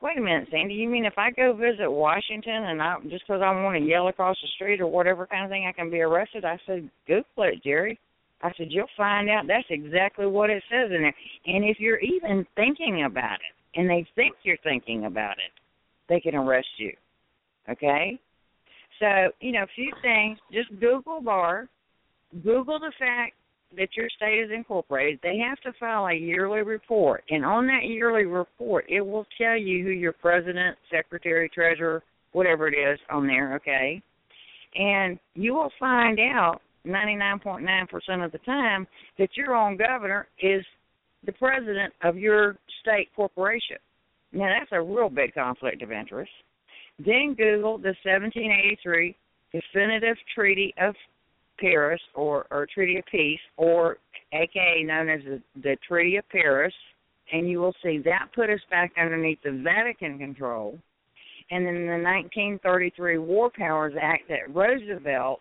wait a minute, Sandy, you mean if I go visit Washington and I just because I want to yell across the street or whatever kind of thing, I can be arrested? I said, Google it, Jerry. I said, you'll find out that's exactly what it says in there. And if you're even thinking about it, and they think you're thinking about it, they can arrest you. Okay? So, you know, a few things. Just Google bar. Google the fact that your state is incorporated, they have to file a yearly report. And on that yearly report, it will tell you who your president, secretary, treasurer, whatever it is on there, okay? And you will find out 99.9% of the time that your own governor is the president of your state corporation. Now, that's a real big conflict of interest. Then Google the 1783 Definitive Treaty of Paris or, or Treaty of Peace, or aka known as the, the Treaty of Paris, and you will see that put us back underneath the Vatican control. And then the 1933 War Powers Act that Roosevelt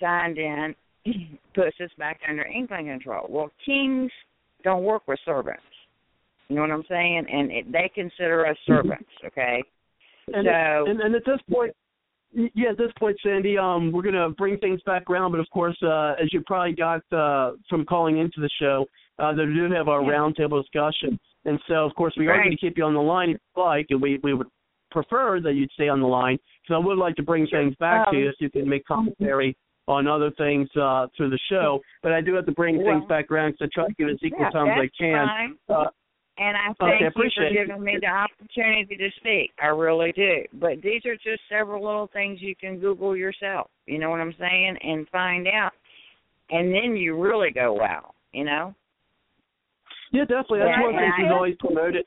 signed in puts us back under England control. Well, kings don't work with servants. You know what I'm saying? And it, they consider us servants, okay? And, so, and, and at this point, yeah, at this point, Sandy, um, we're gonna bring things back around, but of course, uh, as you probably got uh, from calling into the show, uh, they do have our Yeah. roundtable discussion, and so of course we are going to keep you on the line if you'd like, and we we would prefer that you'd stay on the line because I would like to bring things back to Um, you so you can make commentary on other things uh, through the show. But I do have to bring Well, things back around because I try to give as equal yeah, time as I can. Uh, And I Okay, thank you for giving me the opportunity to speak. I really do. But these are just several little things you can Google yourself. You know what I'm saying? And find out. And then you really go, wow. You know? Yeah, definitely. That's Yeah, one of the things we've always promoted.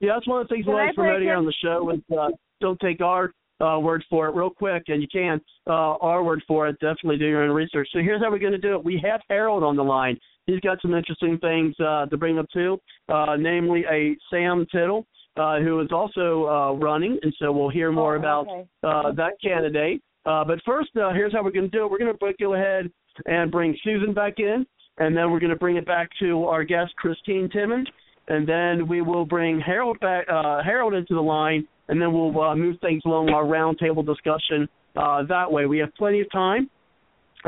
Yeah, that's one of the things we always promote here on the show. Is uh, don't take our uh, word for it, real quick, and you can uh, our word for it. Definitely do your own research. So here's how we're going to do it. We have Harold on the line. He's got some interesting things uh, to bring up too, uh, namely a Sam Tittle. Uh, who is also uh, running, and so we'll hear more Oh, about okay. uh, that candidate. Uh, but first, uh, here's how we're going to do it. We're going to go ahead and bring Susan back in, and then we're going to bring it back to our guest Christine Timmons, and then we will bring Harold back, uh, Harold into the line, and then we'll uh, move things along our roundtable discussion uh, that way. We have plenty of time.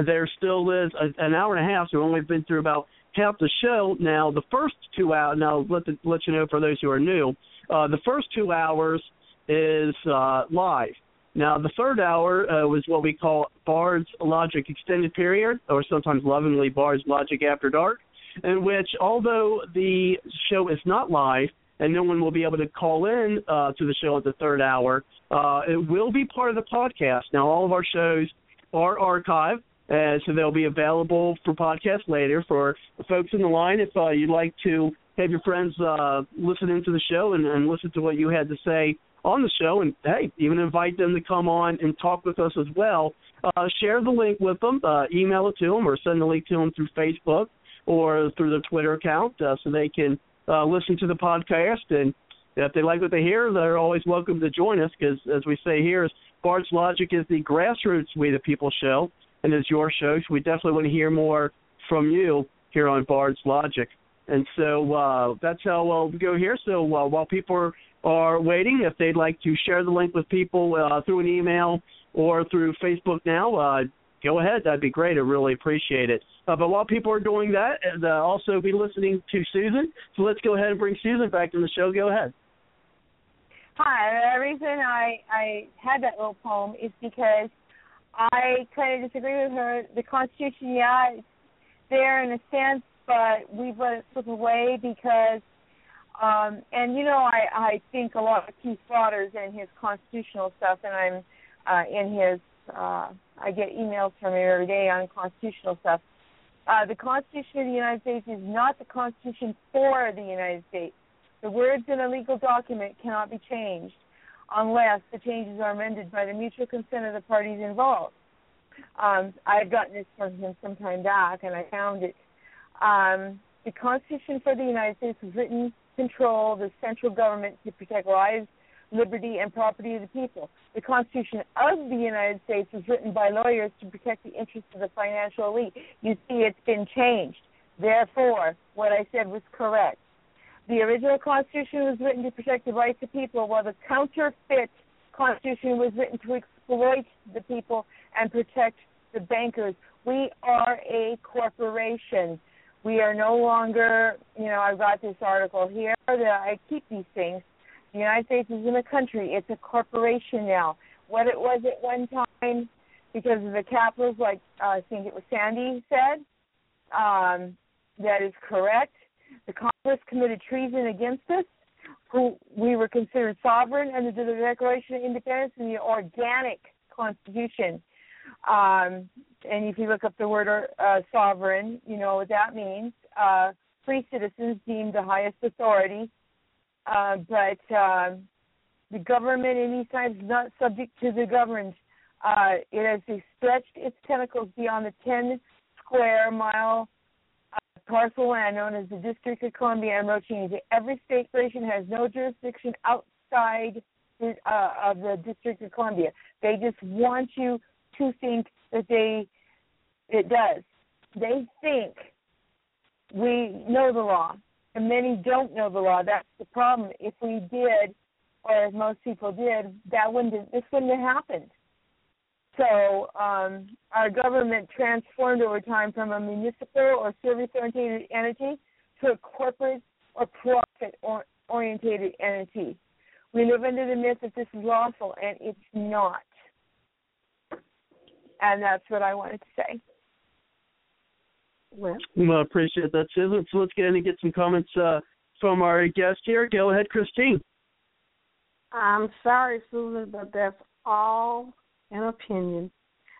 There still is a, an hour and a half, so we've only been through about half the show. Now, the first two hours, now let, the, let you know for those who are new, uh, the first two hours is uh, live. Now, the third hour uh, was what we call Bard's Logic Extended Period, or sometimes lovingly Bard's Logic After Dark, in which, although the show is not live and no one will be able to call in uh, to the show at the third hour, uh, it will be part of the podcast. Now, all of our shows are archived, uh, so they'll be available for podcast later. For the folks in the line, if uh, you'd like to have your friends uh, listen into the show and, and listen to what you had to say on the show, and hey, even invite them to come on and talk with us as well. Uh, share the link with them, uh, email it to them, or send the link to them through Facebook or through their Twitter account, uh, so they can uh, listen to the podcast. And if they like what they hear, they're always welcome to join us because, as we say here, Bard's Logic is the grassroots We the People show, and it's your show. We definitely want to hear more from you here on Bard's Logic. And so uh, that's how we'll go here. So uh, while people are waiting, if they'd like to share the link with people uh, through an email or through Facebook now, uh, go ahead. That'd be great. I really appreciate it. Uh, but while people are doing that, and uh, also be listening to Susan. So let's go ahead and bring Susan back to the show. Go ahead. Hi. The reason I I had that little poem is because I kind of disagree with her. The Constitution, yeah, it's there in a sense, but we've let it slip away because um, and you know, I I think a lot of Keith Slaughter's in his constitutional stuff, and I'm uh, in his. Uh, I get emails from him every day on constitutional stuff. Uh, the Constitution of the United States is not the Constitution for the United States. The words in a legal document cannot be changed unless the changes are amended by the mutual consent of the parties involved. Um, I had gotten this from him some time back, and I found it. Um, the Constitution for the United States was written to control the central government to protect lives, liberty, and property of the people. The Constitution of the United States was written by lawyers to protect the interests of the financial elite. You see, it's been changed. Therefore, what I said was correct. The original Constitution was written to protect the rights of people, while the counterfeit Constitution was written to exploit the people and protect the bankers. We are a corporation. We are no longer, you know, I've got this article here that I keep these things. The United States isn't a country, it's a corporation now. What it was at one time, because of the capitals, like uh, I think it was Sandy said, um, that is correct. The Congress committed treason against us. Who we were considered sovereign under the Declaration of Independence and the organic Constitution. Um, and if you look up the word uh, sovereign, you know what that means. Uh, free citizens deemed the highest authority, uh, but uh, the government in these times is not subject to the governed. Uh, it has stretched its tentacles beyond the 10 square mile parcel land known as the District of Columbia and wrote Every state nation has no jurisdiction outside uh, of the District of Columbia. They just want you to think that they it does. They think we know the law, and many don't know the law. That's the problem. If we did, or if most people did, that wouldn't this wouldn't have happened. So um, our government transformed over time from a municipal or service-oriented entity to a corporate or profit-oriented entity. We live under the myth that this is lawful, and it's not. And that's what I wanted to say. Well, I appreciate that, Susan. So let's get in and get some comments uh, from our guest here. Go ahead, Christine. I'm sorry, Susan, but that's all an opinion.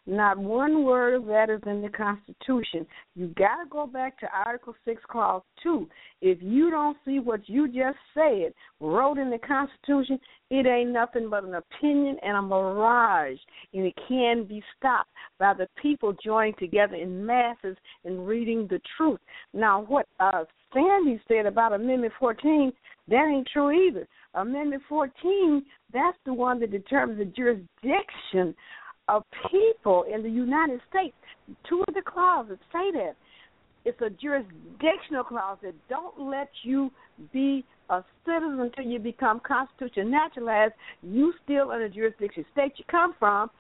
Not one word of that is in the Constitution. You got to go back to Article 6, Clause 2. If you don't see what you just said wrote in the Constitution, it ain't nothing but an opinion and a mirage, and it can be stopped by the people joining together in masses and reading the truth. Now, what uh, Sandy said about Amendment 14, that ain't true either. Amendment 14, that's the one that determines the jurisdiction of people in the United States. Two of the clauses say that. It's a jurisdictional clause that don't let you be a citizen until you become constitutionally naturalized. You still the jurisdiction state you come from,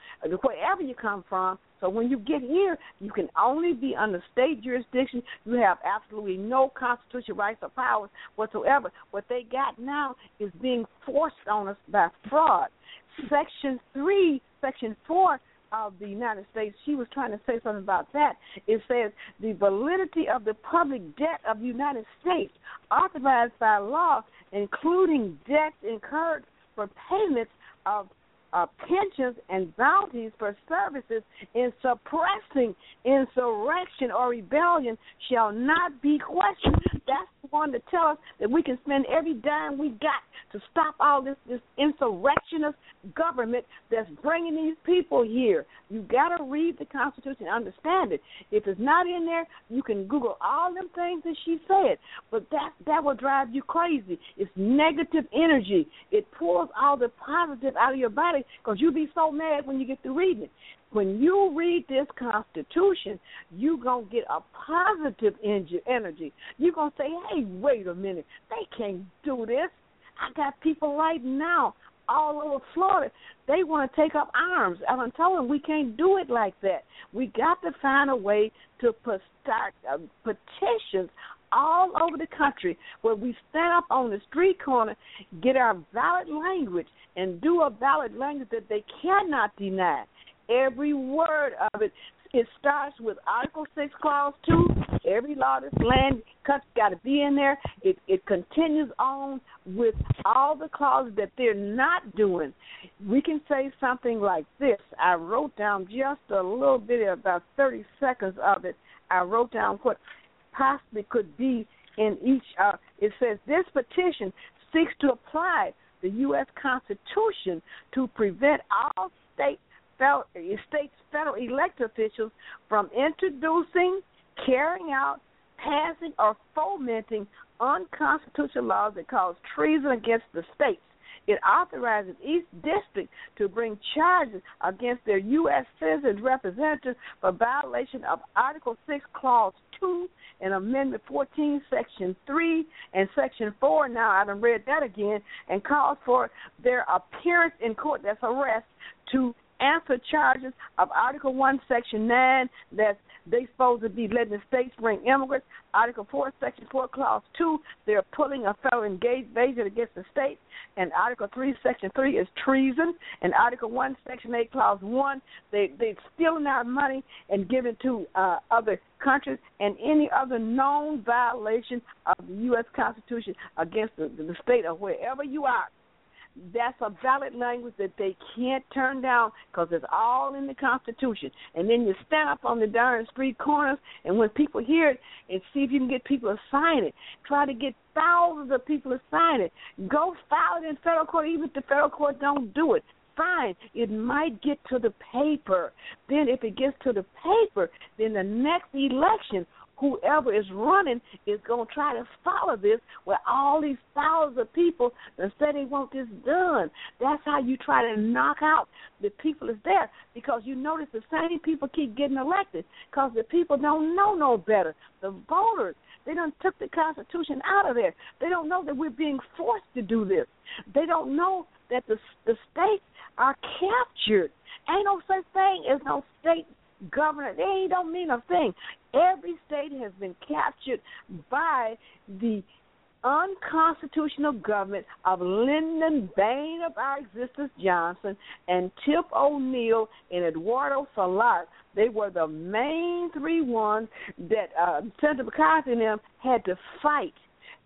wherever you come from. So when you get here, you can only be under state jurisdiction. You have absolutely no constitutional rights or powers whatsoever. What they got now is being forced on us by fraud. Section three, section four of the United States, she was trying to say something about that. It says the validity of the public debt of the United States, authorized by law, including debts incurred for payments of uh, pensions and bounties for services in suppressing insurrection or rebellion shall not be questioned. That's one to tell us that we can spend every dime we got to stop all this this insurrectionist government that's bringing these people here. You got to read the Constitution and understand it. If it's not in there, you can Google all them things that she said, but that that will drive you crazy. It's negative energy. It pulls all the positive out of your body because you'll be so mad when you get through reading it. When you read this Constitution, you're going to get a positive energy. You're going to say, hey, wait a minute. They can't do this. I got people right now all over Florida. They want to take up arms. And I'm telling them we can't do it like that. We got to find a way to start uh, petitions all over the country where we stand up on the street corner, get our valid language, and do a valid language that they cannot deny. Every word of it it starts with Article Six, Clause Two. Every law that's land cut got to be in there. It it continues on with all the clauses that they're not doing. We can say something like this. I wrote down just a little bit, about thirty seconds of it. I wrote down what possibly could be in each. Uh, it says this petition seeks to apply the U.S. Constitution to prevent all state states federal elected officials from introducing, carrying out, passing, or fomenting unconstitutional laws that cause treason against the states. It authorizes each district to bring charges against their U.S. citizen representatives for violation of Article 6, Clause 2 and Amendment 14, Section 3 and Section 4. Now, I have read that again and calls for their appearance in court, that's arrest, to answer charges of Article 1, Section 9, that they supposed to be letting the states bring immigrants. Article 4, Section 4, Clause 2, they're pulling a federal invasion against the state. And Article 3, Section 3 is treason. And Article 1, Section 8, Clause 1, they, they're stealing our money and giving to uh, other countries and any other known violation of the U.S. Constitution against the, the state or wherever you are that's a valid language that they can't turn down because it's all in the Constitution. And then you stand up on the darn street corners, and when people hear it, and see if you can get people to sign it. Try to get thousands of people to sign it. Go file it in federal court, even if the federal court don't do it. Fine, it might get to the paper. Then, if it gets to the paper, then the next election whoever is running is going to try to follow this where all these thousands of people that say they want this done. That's how you try to knock out the people that's there because you notice the same people keep getting elected because the people don't know no better. The voters, they don't took the Constitution out of there. They don't know that we're being forced to do this. They don't know that the the states are captured. Ain't no such thing as no state governor. They don't mean a thing. Every state has been captured by the unconstitutional government of Lyndon Bane of our existence Johnson and Tip O'Neill and Eduardo Salas. They were the main three ones that uh, Senator McCarthy and them had to fight,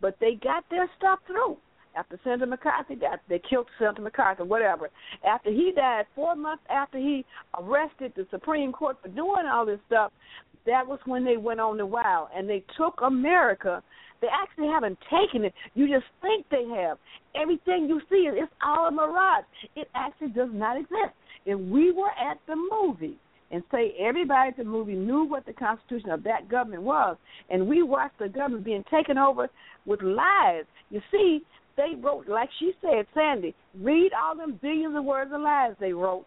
but they got their stuff through after Senator McCarthy died, they killed Senator McCarthy, whatever. After he died, four months after he arrested the Supreme Court for doing all this stuff, that was when they went on the wild and they took America. They actually haven't taken it. You just think they have. Everything you see is all a mirage. It actually does not exist. If we were at the movie and say everybody at the movie knew what the constitution of that government was, and we watched the government being taken over with lies, you see, they wrote, like she said, Sandy, read all them billions of words of lies they wrote.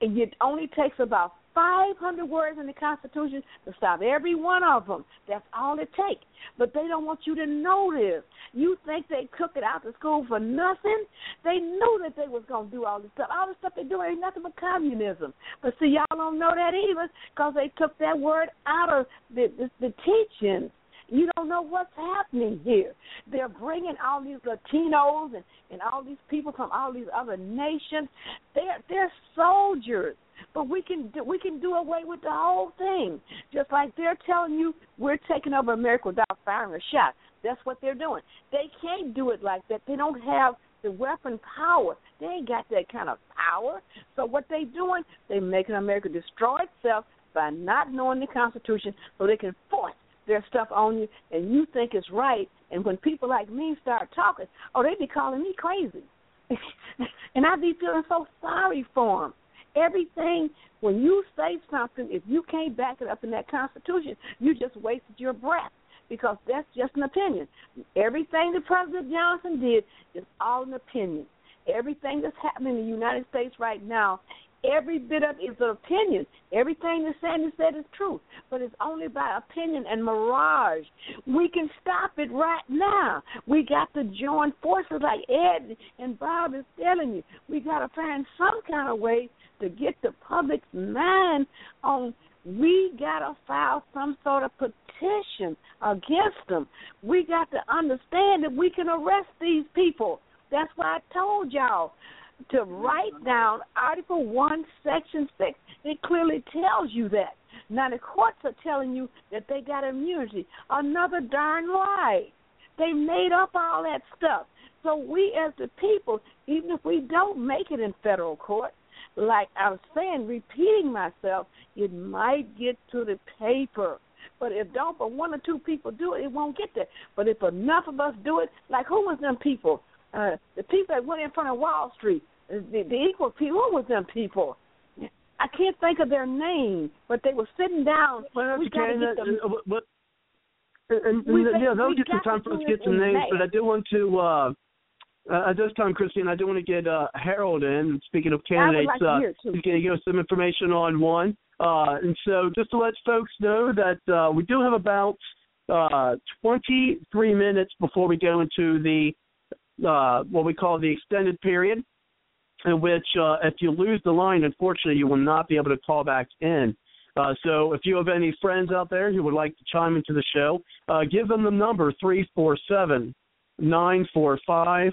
And it only takes about 500 words in the Constitution to stop every one of them. That's all it takes. But they don't want you to know this. You think they took it out of school for nothing? They knew that they was going to do all this stuff. All the stuff they do ain't nothing but communism. But see, y'all don't know that either because they took that word out of the, the, the teaching. You don't know what's happening here. They're bringing all these Latinos and, and all these people from all these other nations. They're they're soldiers, but we can do, we can do away with the whole thing. Just like they're telling you we're taking over America without firing a shot. That's what they're doing. They can't do it like that. They don't have the weapon power. They ain't got that kind of power. So what they doing? They making America destroy itself by not knowing the Constitution, so they can force their stuff on you and you think it's right and when people like me start talking, oh they be calling me crazy. and I be feeling so sorry for them. Everything when you say something, if you can't back it up in that Constitution, you just wasted your breath because that's just an opinion. Everything that President Johnson did is all an opinion. Everything that's happening in the United States right now Every bit of it is an opinion. Everything that Sandy said is true, but it's only by opinion and mirage. We can stop it right now. We got to join forces like Ed and Bob is telling you. We got to find some kind of way to get the public's mind on we got to file some sort of petition against them. We got to understand that we can arrest these people. That's why I told y'all to write down Article 1, Section 6. It clearly tells you that. Now, the courts are telling you that they got immunity. Another darn lie. They made up all that stuff. So, we as the people, even if we don't make it in federal court, like I was saying, repeating myself, it might get to the paper. But if don't, but one or two people do it, it won't get there. But if enough of us do it, like who was them people? Uh, the people that went in front of Wall Street, the, the equal people, what was them people? I can't think of their name, but they were sitting down. Well, we got to get them. Uh, what, and, and, yeah, that'll get some time for us to get some names, but I do want to. uh uh, at this time, Christine, I do want to get uh, Harold in. Speaking of candidates, like uh, he's going to give us some information on one. Uh, and so, just to let folks know that uh, we do have about uh, 23 minutes before we go into the uh, what we call the extended period, in which uh, if you lose the line, unfortunately, you will not be able to call back in. Uh, so if you have any friends out there who would like to chime into the show, uh, give them the number three four seven nine four five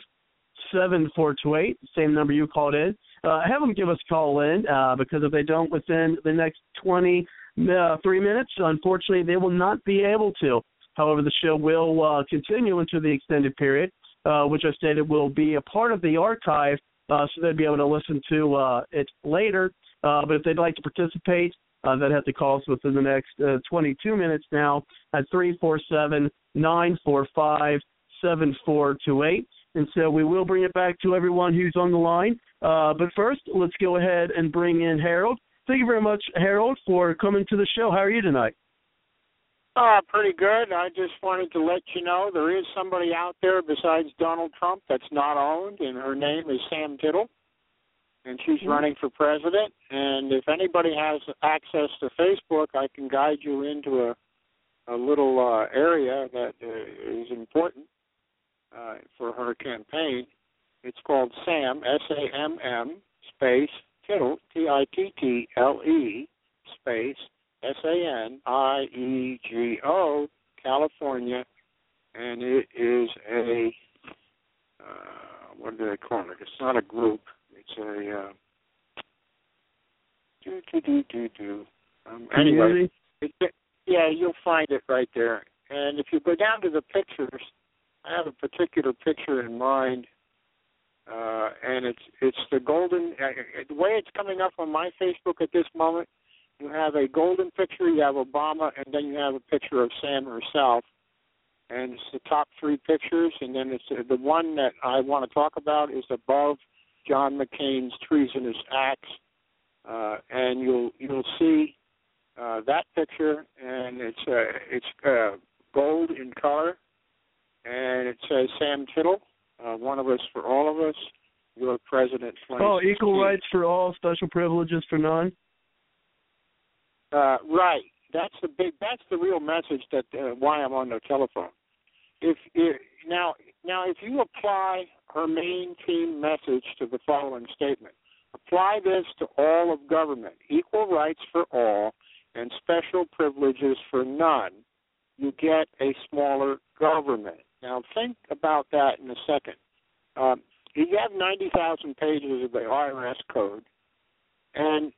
seven four two eight. Same number you called in. Uh, have them give us a call in uh, because if they don't within the next twenty uh, three minutes, unfortunately, they will not be able to. However, the show will uh, continue into the extended period uh, which I stated will be a part of the archive, uh, so they'd be able to listen to uh, it later. Uh, but if they'd like to participate, uh, they'd have to call us within the next uh, 22 minutes now at 347 945 7428. And so we will bring it back to everyone who's on the line. Uh, but first, let's go ahead and bring in Harold. Thank you very much, Harold, for coming to the show. How are you tonight? Uh, pretty good. I just wanted to let you know there is somebody out there besides Donald Trump that's not owned, and her name is Sam Tittle, and she's mm-hmm. running for president. And if anybody has access to Facebook, I can guide you into a a little uh, area that uh, is important uh, for her campaign. It's called Sam S A M M space Tittle T I T T L E space S A N I E G O, California, and it is a uh, what do they call it? It's not a group. It's a uh, do do do do do. Um, anyway, it, yeah, you'll find it right there. And if you go down to the pictures, I have a particular picture in mind, uh, and it's it's the golden. Uh, the way it's coming up on my Facebook at this moment you have a golden picture, you have Obama, and then you have a picture of Sam herself. And it's the top three pictures, and then it's the one that I want to talk about is above John McCain's treasonous acts, uh, and you'll you'll see uh, that picture, and it's uh, it's uh, gold in color, and it says Sam Tittle, uh, one of us for all of us, your president. Oh, equal rights for all, special privileges for none. Uh, right. That's the big. That's the real message that uh, why I'm on the telephone. If, if now now if you apply her main team message to the following statement, apply this to all of government: equal rights for all and special privileges for none. You get a smaller government. Now think about that in a second. Um, you have 90,000 pages of the IRS code, and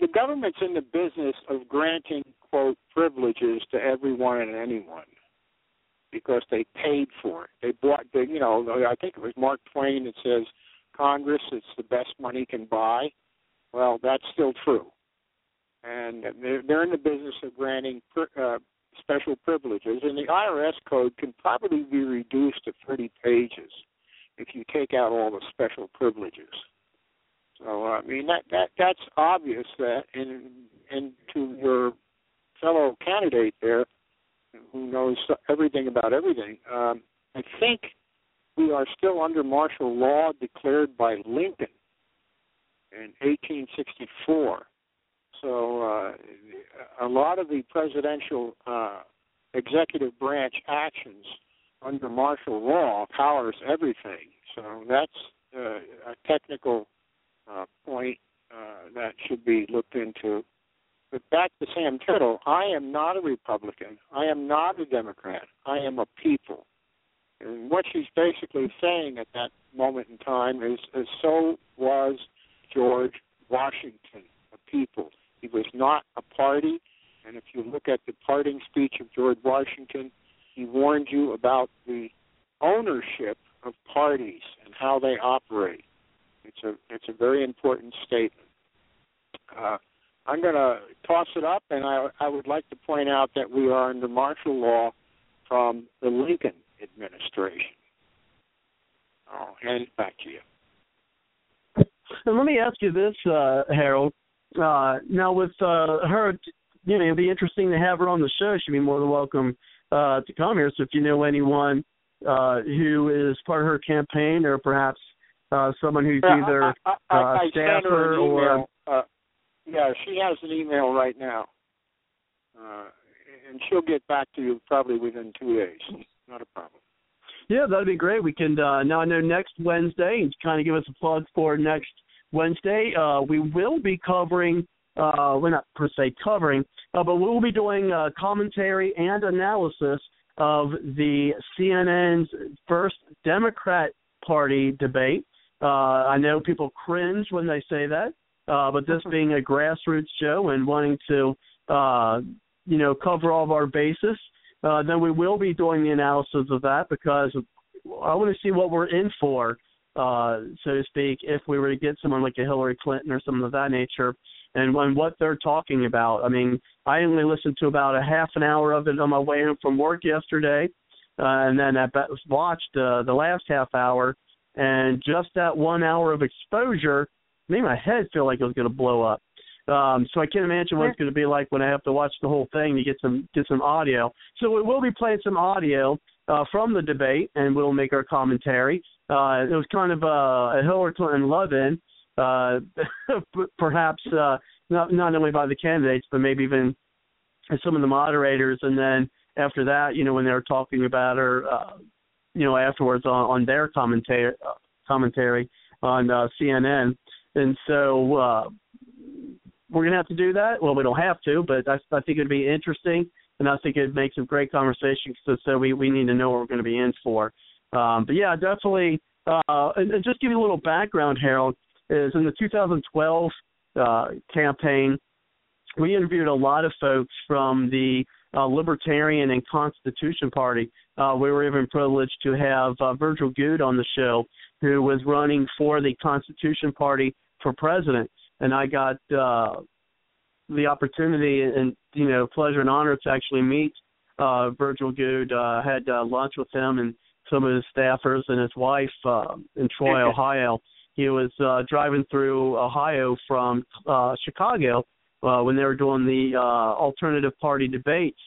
the government's in the business of granting quote privileges to everyone and anyone because they paid for it. They bought the you know I think it was Mark Twain that says Congress it's the best money can buy. Well, that's still true, and they're, they're in the business of granting uh, special privileges, and the IRS code can probably be reduced to 30 pages if you take out all the special privileges. So I mean that that that's obvious that and and to your fellow candidate there who knows everything about everything, um, I think we are still under martial law declared by Lincoln in 1864. So uh, a lot of the presidential uh, executive branch actions under martial law powers everything. So that's uh, a technical uh, point uh, that should be looked into. But back to Sam Tittle, I am not a Republican. I am not a Democrat. I am a people. And what she's basically saying at that moment in time is, is so was George Washington, a people. He was not a party. And if you look at the parting speech of George Washington, he warned you about the ownership of parties and how they operate. It's a it's a very important statement. Uh, I'm going to toss it up, and I, I would like to point out that we are under martial law from the Lincoln administration. I'll hand it back to you. And let me ask you this, uh, Harold. Uh, now, with uh, her, you know, it'd be interesting to have her on the show. She'd be more than welcome uh, to come here. So if you know anyone uh, who is part of her campaign, or perhaps uh, someone who's yeah, either I, I, I, uh, staffer or uh, yeah, she has an email right now, uh, and she'll get back to you probably within two days. Not a problem. Yeah, that'd be great. We can uh, now I know next Wednesday, and kind of give us a plug for next Wednesday. Uh, we will be covering, uh, we're not per se covering, uh, but we will be doing uh, commentary and analysis of the CNN's first Democrat Party debate. Uh, I know people cringe when they say that, uh, but this being a grassroots show and wanting to, uh, you know, cover all of our bases, uh, then we will be doing the analysis of that because I want to see what we're in for, uh, so to speak, if we were to get someone like a Hillary Clinton or something of that nature, and when what they're talking about. I mean, I only listened to about a half an hour of it on my way home from work yesterday, uh, and then I watched uh, the last half hour, and just that one hour of exposure made my head feel like it was going to blow up. Um, so I can't imagine what it's going to be like when I have to watch the whole thing to get some get some audio. So we will be playing some audio uh, from the debate, and we'll make our commentary. Uh, it was kind of a, a Hillary Clinton love-in, uh, perhaps uh, not not only by the candidates, but maybe even some of the moderators. And then after that, you know, when they were talking about her, uh, you know, afterwards on, on their commentary commentary on uh, CNN and so uh, we're gonna have to do that. Well, we don't have to, but I, I think it'd be interesting, and I think it'd make some great conversation. So, so we we need to know what we're going to be in for. Um, but yeah, definitely. Uh, and, and just give you a little background, Harold. Is in the 2012 uh, campaign, we interviewed a lot of folks from the uh, Libertarian and Constitution Party. Uh, we were even privileged to have uh, Virgil Goode on the show, who was running for the Constitution Party for president, and I got uh, the opportunity and you know pleasure and honor to actually meet uh, Virgil Goode. Uh, had uh, lunch with him and some of his staffers and his wife uh, in Troy, Ohio. He was uh, driving through Ohio from uh, Chicago uh, when they were doing the uh, alternative party debates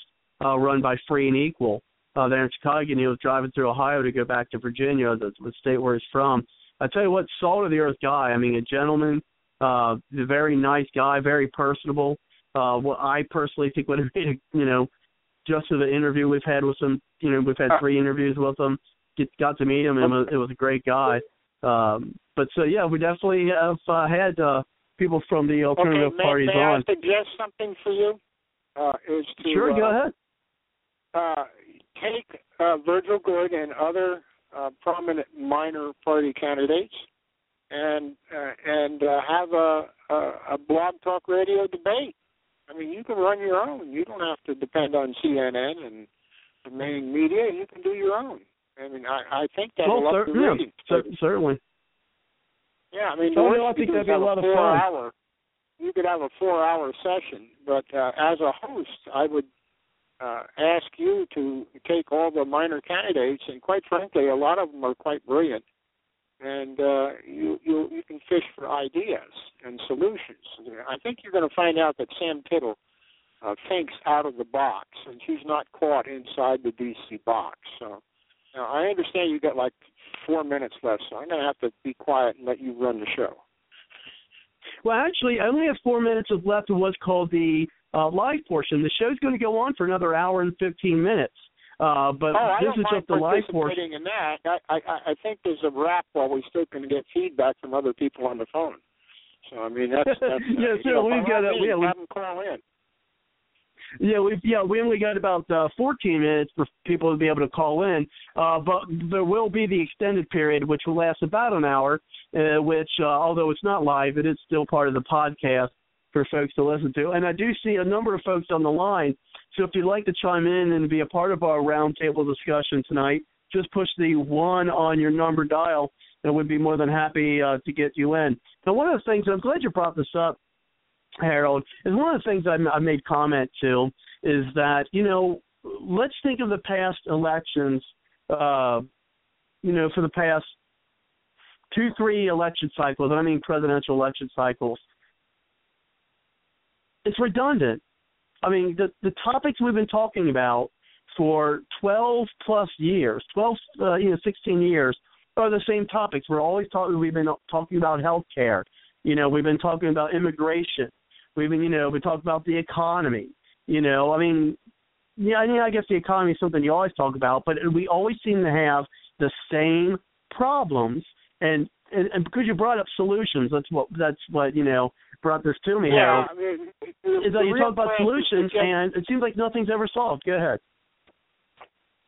uh, run by Free and Equal uh, there in Chicago, and he was driving through Ohio to go back to Virginia, the, the state where he's from. I tell you what, salt of the earth guy. I mean, a gentleman, uh, a very nice guy, very personable. Uh, what I personally think would have made a, you know, just for the interview we've had with him, you know, we've had Uh. three interviews with him. Get, got to meet him, and it was, it was a great guy. Um, but so yeah, we definitely have uh, had uh, people from the alternative okay, may, parties may on. I suggest something for you? Uh, is to Sure, uh, go ahead. Take uh, Virgil Goode and other uh, prominent minor party candidates and uh, and uh, have a, a a blog talk radio debate. I mean, you can run your own. You don't have to depend on CNN and the main media. You can do your own. I mean, I I think that'll well, up cer- the yeah, cer- certainly. Yeah, I mean, Oh, the I think that'd be a lot of fun. Hour, you could have a four-hour session, but uh, as a host, I would uh, ask you to take all the minor candidates, and quite frankly, a lot of them are quite brilliant, and uh, you you you can fish for ideas and solutions. I think you're going to find out that Sam Tittle uh, thinks out of the box, and she's not caught inside the DC box. So now I understand you got like four minutes left, so I'm going to have to be quiet and let you run the show. Well, actually, I only have four minutes left of what's called the uh, live portion. The show's going to go on for another hour and 15 minutes. Uh, but oh, this is just the live portion. in that. I, I I think there's a wrap while we still can get feedback from other people on the phone. So I mean that's that's Yeah, uh, sure, know, we've got a- means, yeah, we- have them call in. Yeah, we yeah we only got about uh, 14 minutes for people to be able to call in, uh, but there will be the extended period, which will last about an hour. Uh, which, uh, although it's not live, it is still part of the podcast for folks to listen to. And I do see a number of folks on the line. So if you'd like to chime in and be a part of our roundtable discussion tonight, just push the one on your number dial, and we'd be more than happy uh, to get you in. Now, one of the things I'm glad you brought this up. Harold, is one of the things I, I made comment to is that you know let's think of the past elections, uh, you know, for the past two, three election cycles. I mean presidential election cycles. It's redundant. I mean the the topics we've been talking about for 12 plus years, 12, uh, you know, 16 years are the same topics. We're always talking. We've been talking about health care. You know, we've been talking about immigration. We've been, you know, we talked about the economy. You know, I mean, yeah, I mean, I guess the economy is something you always talk about, but we always seem to have the same problems. And and, and because you brought up solutions, that's what that's what you know brought this to me, yeah, Harold. I mean, Is that you talk about press is to solutions, get- and it seems like nothing's ever solved. Go ahead.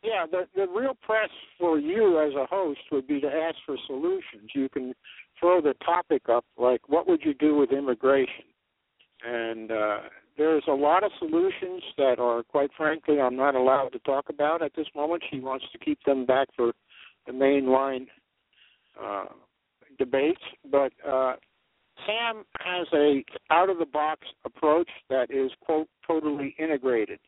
Yeah, the the real press for you as a host would be to ask for solutions. You can throw the topic up like, what would you do with immigration? And uh, there's a lot of solutions that are, quite frankly, I'm not allowed to talk about at this moment. She wants to keep them back for the mainline uh, debates, but uh, Sam has a out of the box approach that is quote totally integrated.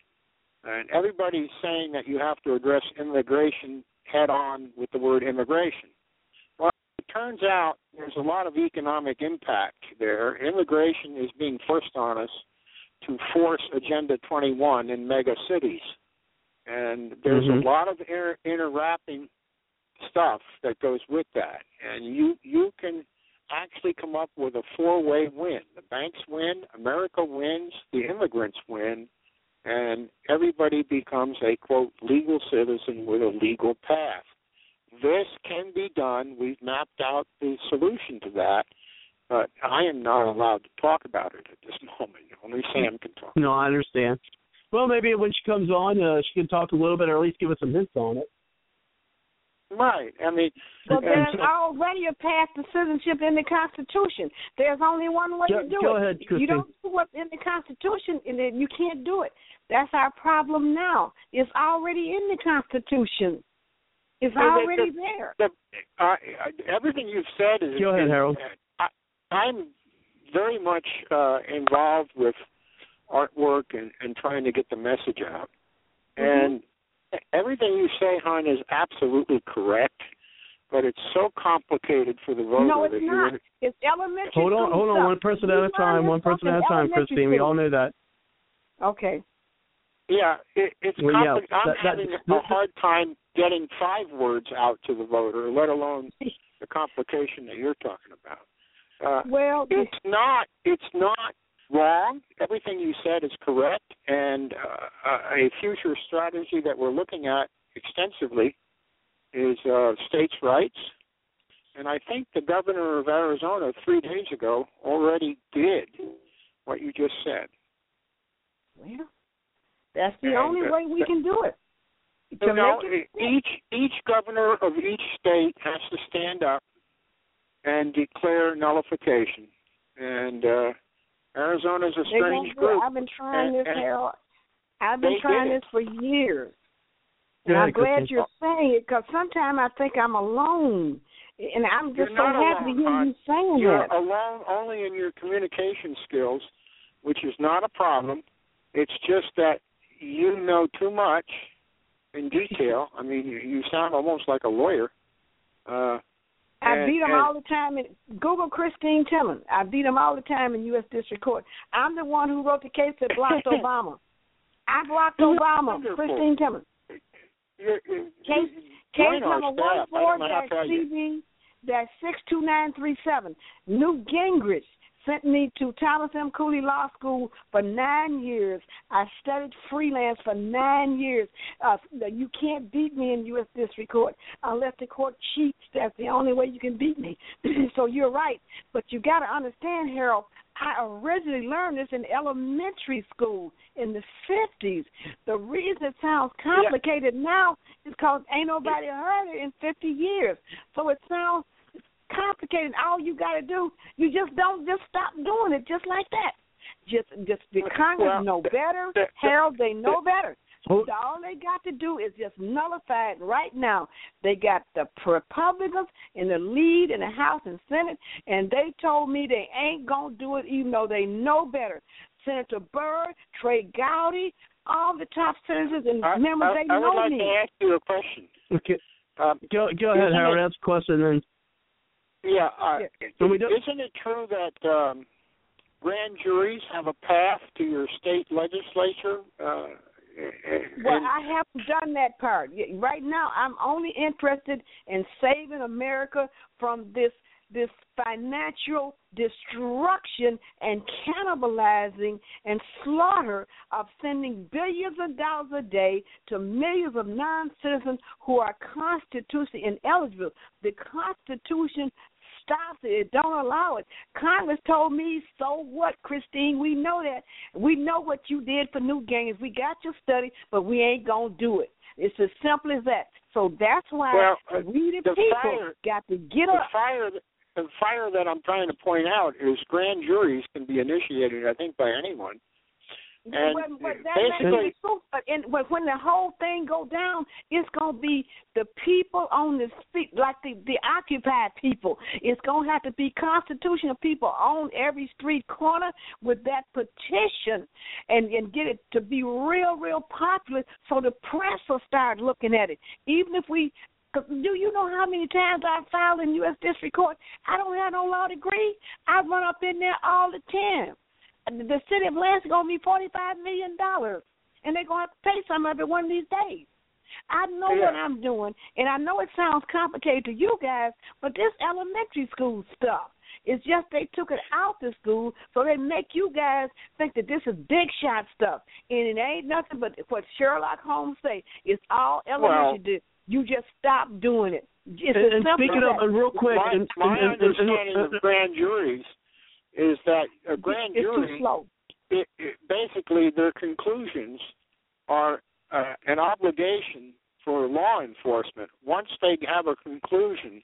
And everybody's saying that you have to address immigration head on with the word immigration. Well, it turns out there's a lot of economic impact there. Immigration is being forced on us to force Agenda 21 in mega cities. And there's Mhm. a lot of inter- interwrapping stuff that goes with that. And you you can actually come up with a four-way win. The banks win, America wins, the immigrants win, and everybody becomes a quote legal citizen with a legal path. This can be done. We've mapped out the solution to that, but I am not allowed to talk about it at this moment. Only Sam can talk. No, I understand. Well, maybe when she comes on, uh, she can talk a little bit, or at least give us some hints on it. Right. I mean, But and there's so- already a path to citizenship in the Constitution. There's only one way Go- to do go it. ahead, you don't do what's in the Constitution, and then you can't do it. That's our problem now. It's already in the Constitution. It's Well, already the- there. the, uh, everything you've said is. Go ahead, is- Harold. I, I'm very much uh, involved with artwork and, and trying to get the message out. Mm-hmm. And everything you say, hon, is absolutely correct, but it's so complicated for the voter No, it's that not. you're. It's elementary. Hold on, hold on, stuff. one person at a time, one person at a time, elementary Christine. We all know that. Okay. Yeah, it, it's Well, yeah, complicated. I'm that- that- having this- a hard time getting five words out to the voter, let alone the complication that you're talking about. Uh, Well, it's not. It's not wrong. Everything you said is correct, and uh, a future strategy that we're looking at extensively is uh, states' rights. And I think the governor of Arizona three days ago already did what you just said. Well, that's the and, only uh, way we can do it. You know, each each governor of each state has to stand up and declare nullification. And uh Arizona's a strange group. I've been trying and, this, and Harold. I've been trying this for years. And Yeah, I'm glad you're saying it because sometimes I think I'm alone. And I'm just You're so happy alone, to hear hon. you saying You're that. alone only in your communication skills, which is not a problem. It's just that you know too much in detail. I mean, you, you sound almost like a lawyer. Uh, I and- beat them and- all the time. In, Google Christine Timmon. I beat them all the time in U.S. District Court. I'm the one who wrote the case that blocked Obama. I blocked Obama. Christine Timmon. You're, you're, Case case number one four don't know how dash to tell you. CV dash six two nine three seven. Newt Gingrich sent me to Thomas M. Cooley Law School for nine years. I studied freelance for nine years. Uh, you can't beat me in U.S. District Court unless the court cheats. That's the only way you can beat me. so you're right, but you got to understand, Harold. I originally learned this in elementary school in the fifties. The reason it sounds complicated now is because ain't nobody heard it in fifty years. So it sounds complicated. All you got to do, you just don't just stop doing it, just like that. Just, just the Congress Well, know better. the- the- Harold, they know better. So all they got to do is just nullify it right now. They got the Republicans in the lead in the House and Senate, and they told me they ain't gonna do it, even though they know better. Senator Burr, Trey Gowdy, all the top senators and I, members, I, they I would know like me. to ask you a question. Okay, Um, go go ahead, Isn't Howard. Ask a question, and Yeah, uh, Can we isn't it true that um, grand juries have a path to your state legislature? Uh, Well, I haven't done that part. Right now, I'm only interested in saving America from this this financial destruction and cannibalizing and slaughter of sending billions of dollars a day to millions of non-citizens who are constitutionally ineligible. The Constitution stops it. It don't allow it. Congress told me, so what, Christine? We know that. We know what you did for New Games. We got your study, but we ain't gonna do it. It's as simple as that. So that's why Well, uh, we the, the people fire- got to get the up. fire, the fire that I'm trying to point out is grand juries can be initiated, I think, by anyone. And But- but that basically, true, but in, but when the whole thing go down, it's gonna be the people on the street, like the the occupied people. It's gonna have to be constitutional people on every street corner with that petition, and and get it to be real, real popular, so the press will start looking at it. Even if we. 'cause Do you know how many times I've filed in U.S. District Court? I don't have no law degree. I run up in there all the time the city of Lansing gonna be forty five million dollars, and they're gonna have to pay some of it one of these days. I know what I'm doing, and I know it sounds complicated to you guys, but this elementary school stuff. It's just they took it out the school so they make you guys think that this is big shot stuff, and it ain't nothing but what Sherlock Holmes say. It's all elementary. Well- you just stop doing it. It's And- as and speaking of- and real quick, my, and- my and- and- and- understanding and- of grand juries is that a grand it's jury it, it, basically their conclusions are uh, an obligation for law enforcement. Once they have a conclusion,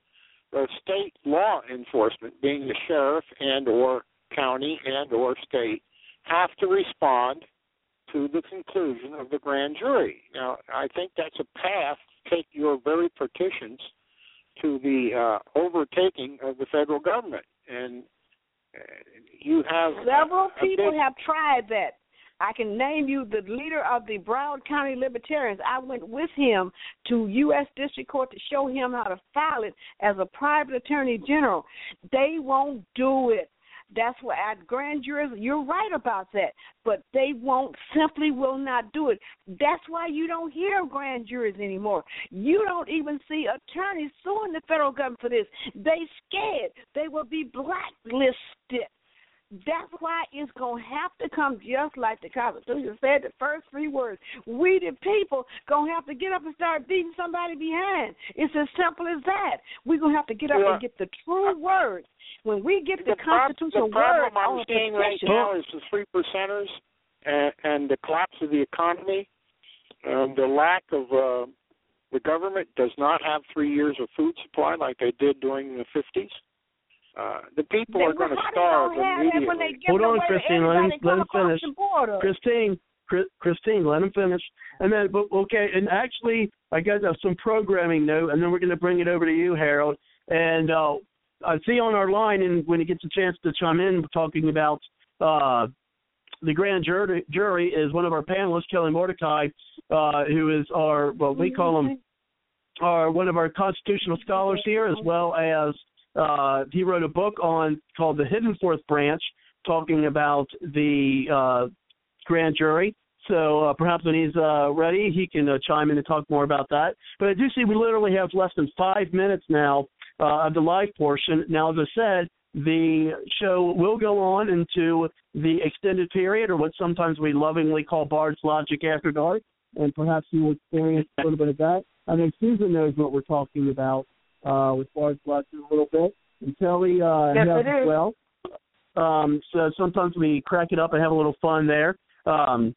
the state law enforcement, being the sheriff and or county and or state, have to respond to the conclusion of the grand jury. Now, I think that's a path to take your very petitions to the uh, overtaking of the federal government, and you have Several people big- have tried that. I can name you the leader of the Broward County Libertarians. I went with him to U.S. District Court to show him how to file it as a private attorney general. They won't do it. That's why at grand juries, you're right about that, but they won't simply will not do it. That's why you don't hear grand juries anymore. You don't even see attorneys suing the federal government for this. They scared they will be blacklisted. That's why it's going to have to come just like the Constitution said, the first three words. We, the people, going to have to get up and start beating somebody behind. It's as simple as that. We're going to have to get up yeah. and get the true words. When we get the, the constitutional the problem word I'm seeing right now is the three percenters and, and the collapse of the economy, and the lack of uh, the government does not have three years of food supply like they did during the 50s. Uh, the people They- are going to starve gonna when immediately. they Hold on, Christine. Let him, let him finish. Christine, Chris- Christine, let him finish. And then, but okay, and actually, I got uh, some programming note, and then we're going to bring it over to you, Harold. And uh, I see on our line, and when he gets a chance to chime in, talking about uh, the grand jury, jury is one of our panelists, Kelly Mordecai, uh, who is our, well, we call him are one of our constitutional scholars here, as well as uh, he wrote a book on called The Hidden Fourth Branch, talking about the uh, grand jury. So uh, perhaps when he's uh, ready, he can uh, chime in and talk more about that. But I do see we literally have less than five minutes now uh, of the live portion. Now, as I said, the show will go on into the extended period, or what sometimes we lovingly call Bard's Logic After Dark, and perhaps you will experience a little bit of that. I think Susan knows what we're talking about uh, with Bard's Logic a little bit, and Kelly uh, Yes, has as well. Um, so sometimes we crack it up and have a little fun there. Um,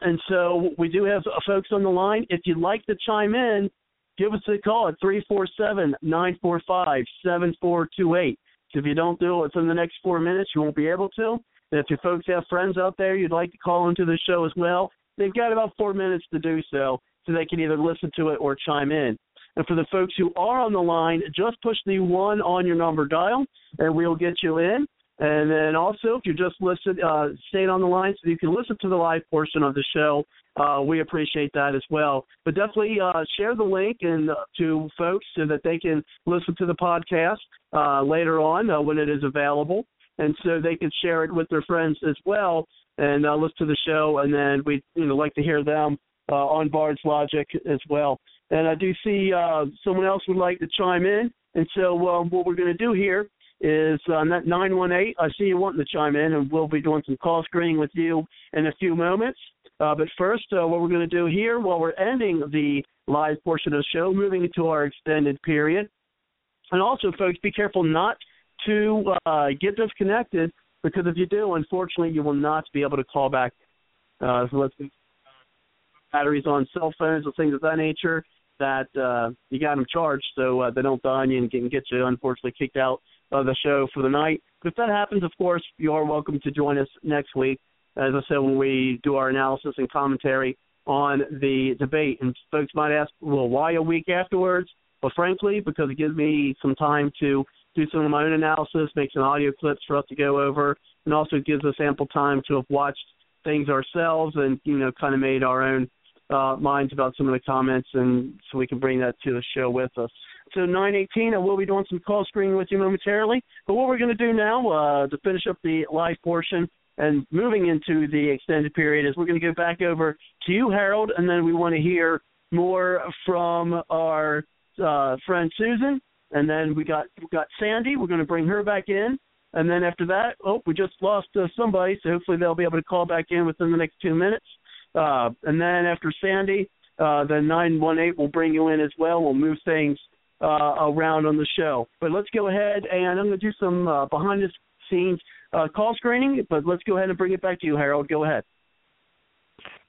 and so we do have uh, folks on the line. If you'd like to chime in, give us a call at three four seven nine four five seven four two eight. If you don't do it within the next four minutes, you won't be able to. And if your folks have friends out there you'd like to call into the show as well, they've got about four minutes to do so, so they can either listen to it or chime in. And for the folks who are on the line, just push the one on your number dial, and we'll get you in. And then also, if you just listen, uh, staying on the line so you can listen to the live portion of the show, uh, we appreciate that as well. But definitely uh, share the link and uh, to folks so that they can listen to the podcast uh, later on uh, when it is available, and so they can share it with their friends as well and listen to the show. And then we, you know, like to hear them on Bard's Logic as well. And I do see uh, someone else would like to chime in, and so uh, what we're going to do here is uh, that 918. I see you wanting to chime in, and we'll be doing some call screening with you in a few moments. Uh, but first, uh, what we're going to do here, while we're ending the live portion of the show, moving into our extended period, and also, folks, be careful not to uh, get disconnected because if you do, unfortunately, you will not be able to call back. Uh, so let's batteries on cell phones and things of that nature that uh, you got them charged so uh, they don't die and can get you unfortunately kicked out of the show for the night. But if that happens, of course, you are welcome to join us next week, as I said, when we do our analysis and commentary on the debate. And folks might ask, well, why a week afterwards? Well, frankly, because it gives me some time to do some of my own analysis, make some audio clips for us to go over, and also gives us ample time to have watched things ourselves and, you know, kind of made our own uh, minds about some of the comments, and so we can bring that to the show with us. So 918, I will be doing some call screening with you momentarily. But what we're going to do now uh, to finish up the live portion and moving into the extended period is we're going to go back over to you, Harold, and then we want to hear more from our uh, friend Susan, and then we got we got Sandy. We're going to bring her back in, and then after that, oh, we just lost uh, somebody, so hopefully they'll be able to call back in within the next two minutes. Uh, and then after Sandy, uh, the 918 will bring you in as well. We'll move things uh, around on the show. But let's go ahead and I'm going to do some uh, behind the scenes uh, call screening. But let's go ahead and bring it back to you, Harold. Go ahead.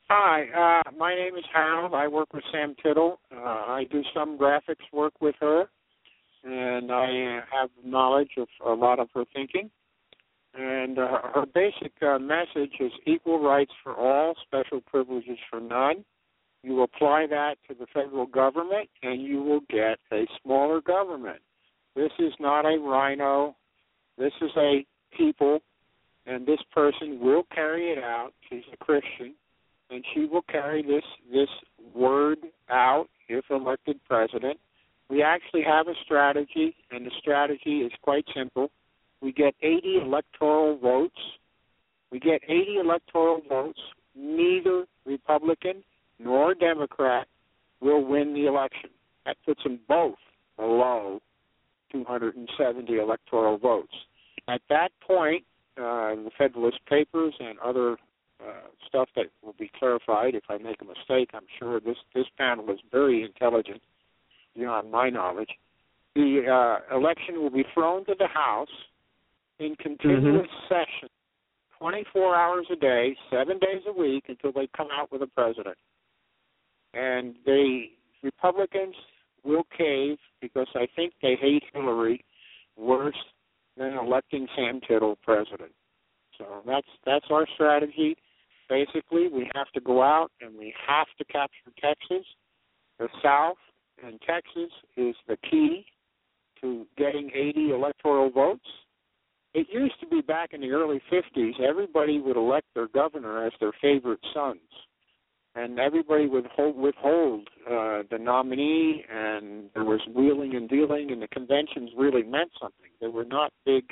Hi, uh, my name is Harold. I work with Sam Tittle. Uh, I do some graphics work with her, and I have knowledge of a lot of her thinking. And uh, her basic uh, message is equal rights for all, special privileges for none. You apply that to the federal government, and you will get a smaller government. This is not a RINO. This is a people, and this person will carry it out. She's a Christian, and she will carry this this word out if elected president. We actually have a strategy, and the strategy is quite simple. We get 80 electoral votes. We get 80 electoral votes. Neither Republican nor Democrat will win the election. That puts them both below 270 electoral votes. At that point, uh, the Federalist Papers and other uh, stuff that will be clarified if I make a mistake. I'm sure this this panel is very intelligent beyond my knowledge. The uh, election will be thrown to the House in continuous mm-hmm. session, 24 hours a day, seven days a week, until they come out with a president. And the Republicans will cave because I think they hate Hillary worse than electing Sam Tittle president. So that's that's our strategy. Basically, we have to go out and we have to capture Texas. The South and Texas is the key to getting 80 electoral votes. It used to be back in the early 50s, everybody would elect their governor as their favorite sons. And everybody would hold, withhold uh, the nominee, and there was wheeling and dealing, and the conventions really meant something. They were not big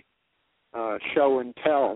uh, show and tell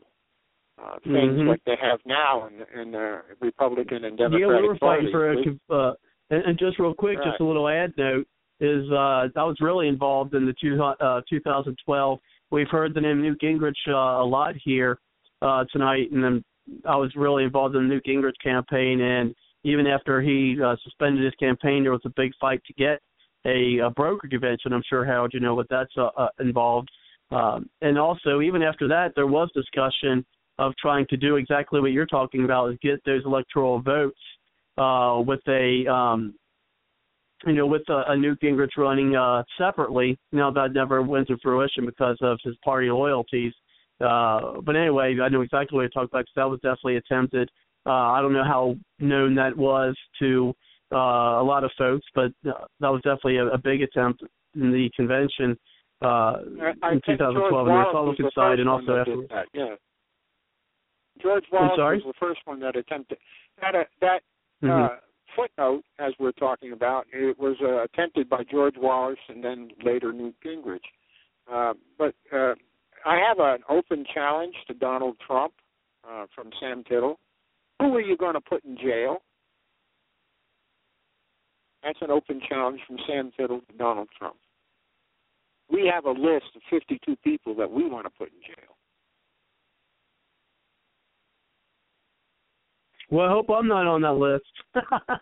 uh, things mm-hmm. like they have now in, in the Republican and Democratic Yeah, we were fighting for a. Uh, and, and just real quick, right. just a little ad note is uh, I was really involved in the two, uh, 2012. We've heard the name Newt Gingrich uh, a lot here uh, tonight, and then I was really involved in the Newt Gingrich campaign. And even after he uh, suspended his campaign, there was a big fight to get a, a broker convention. I'm sure Harold, you know what that's uh, uh, involved. Um, and also, even after that, there was discussion of trying to do exactly what you're talking about, is get those electoral votes uh, with a um, you know, with a, a Newt Gingrich running uh, separately. Now that never went to fruition because of his party loyalties. Uh, but anyway, I know exactly what you're talking about because that was definitely attempted. Uh, I don't know how known that was to uh, a lot of folks, but uh, that was definitely a, a big attempt in the convention uh, I, in 2012 on the Republican side and also after. That, yeah. George Wallace was the first one that attempted that. Uh, that mm-hmm. Footnote, as we're talking about, it was uh, attempted by George Wallace and then later Newt Gingrich. Uh, but uh, I have an open challenge to Donald Trump uh, from Sam Tittle. Who are you going to put in jail? That's an open challenge from Sam Tittle to Donald Trump. We have a list of 52 people that we want to put in jail. Well, I hope I'm not on that list.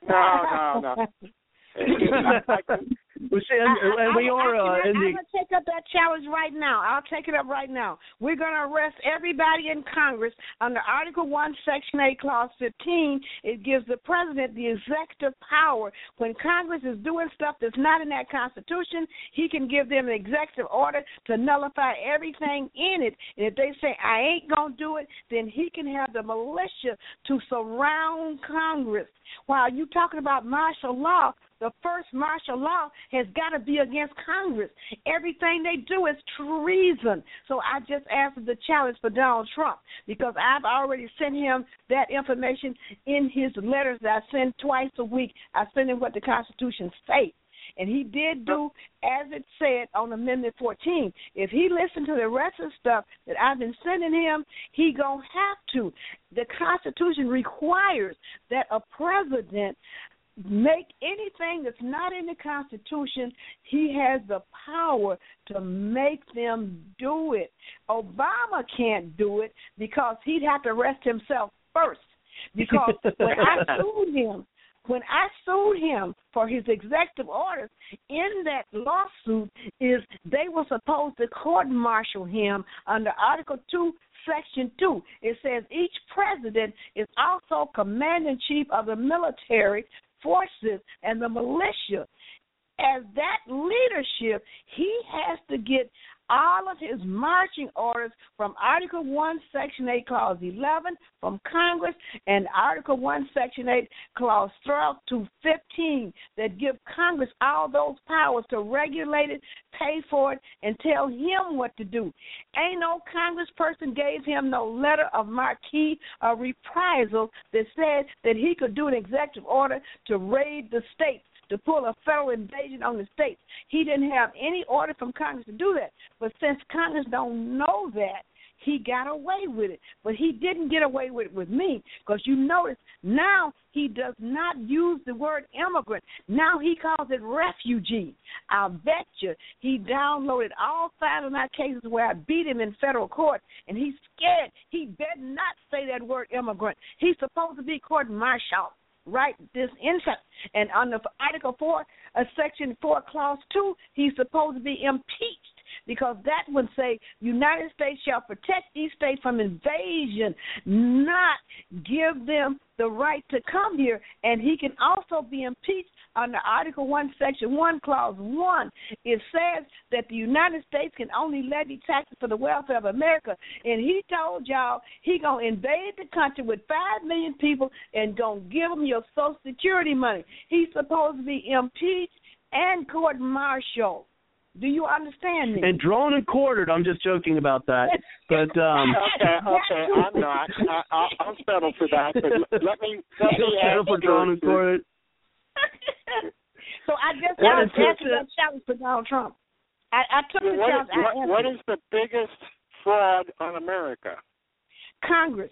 no, no, no. we see, and, and we are uh, in I'm gonna take up that challenge right now. I'll take it up right now. We're gonna arrest everybody in Congress under Article One, Section Eight, Clause 15. It gives the president the executive power when Congress is doing stuff that's not in that Constitution. He can give them an executive order to nullify everything in it. And if they say I ain't gonna do it, then he can have the militia to surround Congress. While you talking about martial law, the first martial law has got to be against Congress. Everything they do is treason. So I just answered the challenge for Donald Trump because I've already sent him that information in his letters that I send twice a week. I send him what the Constitution states. And he did do as it said on Amendment 14. If he listened to the rest of the stuff that I've been sending him, he gonna have to. The Constitution requires that a president make anything that's not in the Constitution, he has the power to make them do it. Obama can't do it because he'd have to arrest himself first. Because when I sued him, when I sued him for his executive orders in that lawsuit is they were supposed to court martial him under Article 2 Section 2. It says each president is also commander in chief of the military forces and the militia. As that leadership, he has to get all of his marching orders from Article 1, Section 8, Clause 11 from Congress and Article 1, Section 8, Clause 12 to 15 that give Congress all those powers to regulate it, pay for it, and tell him what to do. Ain't no congressperson gave him no letter of marque or reprisal that said that he could do an executive order to raid the states to pull a federal invasion on the states. He didn't have any order from Congress to do that. But since Congress don't know that, he got away with it. But he didn't get away with it with me because you notice now he does not use the word immigrant. Now he calls it refugee. I'll bet you he downloaded all five of my cases where I beat him in federal court, and he's scared. He better not say that word immigrant. He's supposed to be court martial right this instant. And under Article 4, uh, Section 4, Clause 2, he's supposed to be impeached because that would say United States shall protect these states from invasion, not give them the right to come here. And he can also be impeached under Article 1, Section 1, Clause 1. It says that the United States can only levy taxes for the welfare of America. And he told y'all he going to invade the country with 5 million people and going to give them your Social Security money. He's supposed to be impeached and court martialed. Do you understand me? And drawn and quartered. I'm just joking about that. But um Okay, okay, I'm not. I, I'll, I'll settle for that. But let me let me settle ask for drawn and quartered. so I just What I was asking that challenge for Donald Trump. I, I took the What, challenge. I what, asked what him. is the biggest fraud on America? Congress?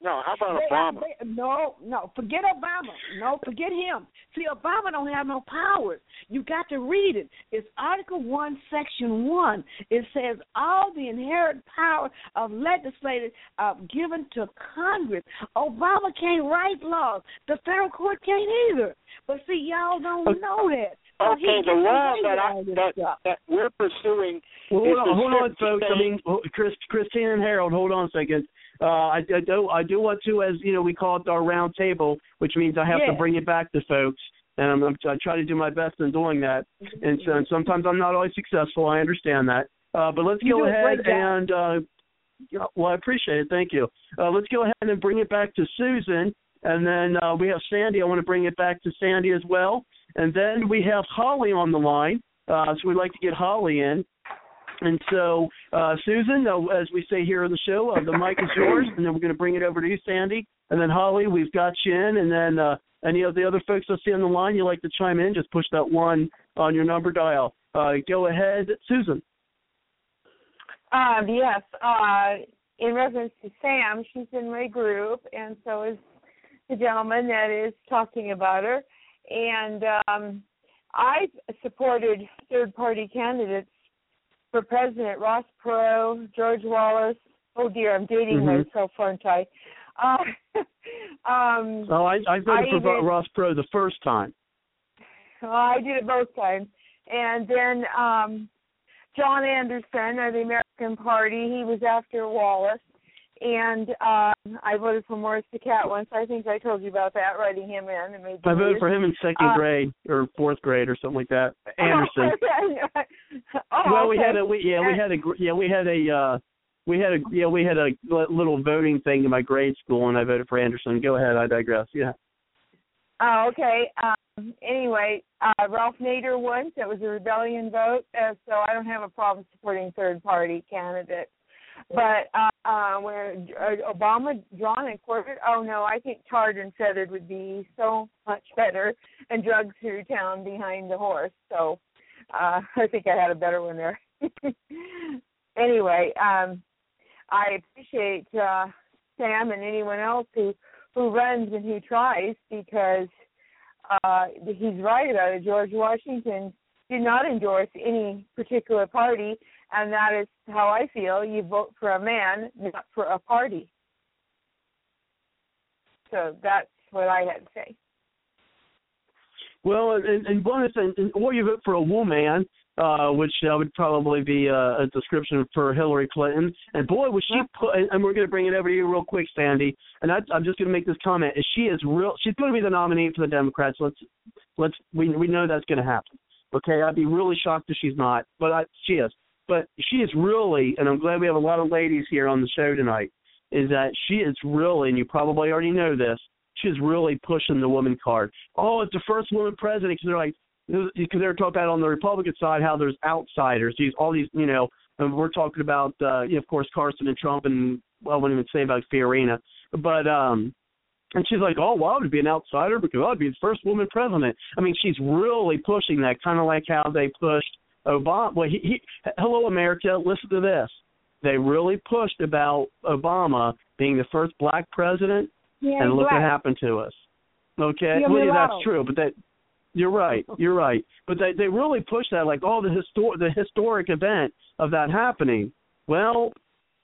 No, how about They- Obama? they- no, no, forget Obama. No, forget him. See, Obama don't have no powers. You got to read it. It's Article One, Section One. It says all the inherent power of legislators are uh, given to Congress. Obama can't write laws. The federal court can't either. But see, y'all don't Okay. know that. So Okay, the gets law that I that, stuff. that we're pursuing Well, hold on, hold on, folks. I mean, Chris, Christine and Harold, hold on a second. Uh, I, I do, I do want to, as you know, we call it our round table, which means I have Yeah. to bring it back to folks, and I'm, I'm, I try to do my best in doing that. And, so, and sometimes I'm not always successful. I understand that. Uh, but let's You go ahead and, uh, well, I appreciate it. Thank you. Uh, let's go ahead and bring it back to Susan, and then uh, we have Sandy. I want to bring it back to Sandy as well, and then we have Holly on the line. Uh, so we'd like to get Holly in. And so, uh, Susan, uh, as we say here on the show, uh, the mic is yours, and then we're going to bring it over to you, Sandy. And then Holly, we've got you in, and then uh, any of the other folks I see on the line, you like to chime in, just push that one on your number dial. Uh, go ahead, Susan. Um, yes. Uh, in reference to Sam, she's in my group, and so is the gentleman that is talking about her. And um, I've supported third-party candidates for president: Ross Perot, George Wallace. Oh dear, I'm dating Mhm. myself, aren't I? Uh, um, Oh, I, I voted I for even- Ross Perot the first time. well, I did it both times. And then um John Anderson of the American Party, he was after Wallace. And um I voted for Morris the Cat once. I think I told you about that, writing him in. Made I voted weird. for him in second Uh, grade or fourth grade or something like that. Anderson. oh, well, we had a we, yeah we had a yeah we had a uh we had a yeah we had a little voting thing in my grade school and I voted for Anderson. Go ahead, I digress. Yeah. Oh, okay. Um, anyway, uh, Ralph Nader once. That was a rebellion vote, uh, so I don't have a problem supporting third party candidates. But uh, uh, when uh, Obama drawn and quartered, oh no, I think tarred and feathered would be so much better, and drugged through town behind the horse. So uh, I think I had a better one there. anyway, um, I appreciate uh, Sam and anyone else who who runs and who tries because uh, he's right about it. George Washington did not endorse any particular party, and that is how I feel. You vote for a man, not for a party. So that's what I had to say. Well, and, and one of the things, or you vote for a woman, uh, which uh, would probably be a, a description for Hillary Clinton. And boy, was she put. And we're going to bring it over to you real quick, Sandy. And I, I'm just going to make this comment: is she is real? She's going to be the nominee for the Democrats. Let's let's we we know that's going to happen. Okay, I'd be really shocked if she's not, but I, she is. But she is really, and I'm glad we have a lot of ladies here on the show tonight. Is that she is really, and you probably already know this, she's really pushing the woman card. Oh, it's the first woman president because they're like, because they're talking about on the Republican side how there's outsiders. These all these, you know, and we're talking about, uh, you know, of course, Carson and Trump, and well, I wouldn't even say about Fiorina, but um, and she's like, oh, well, I would be an outsider because I'd be the first woman president. I mean, she's really pushing that, kind of like how they pushed Obama. Well, he, he, hello, America, listen to this. they really pushed about Obama being the first black president, Yeah, and look black. what happened to us. Okay, well, yeah, that's true, but that you're right, you're right. But they they really pushed that like oh the histor- the historic event of that happening. Well,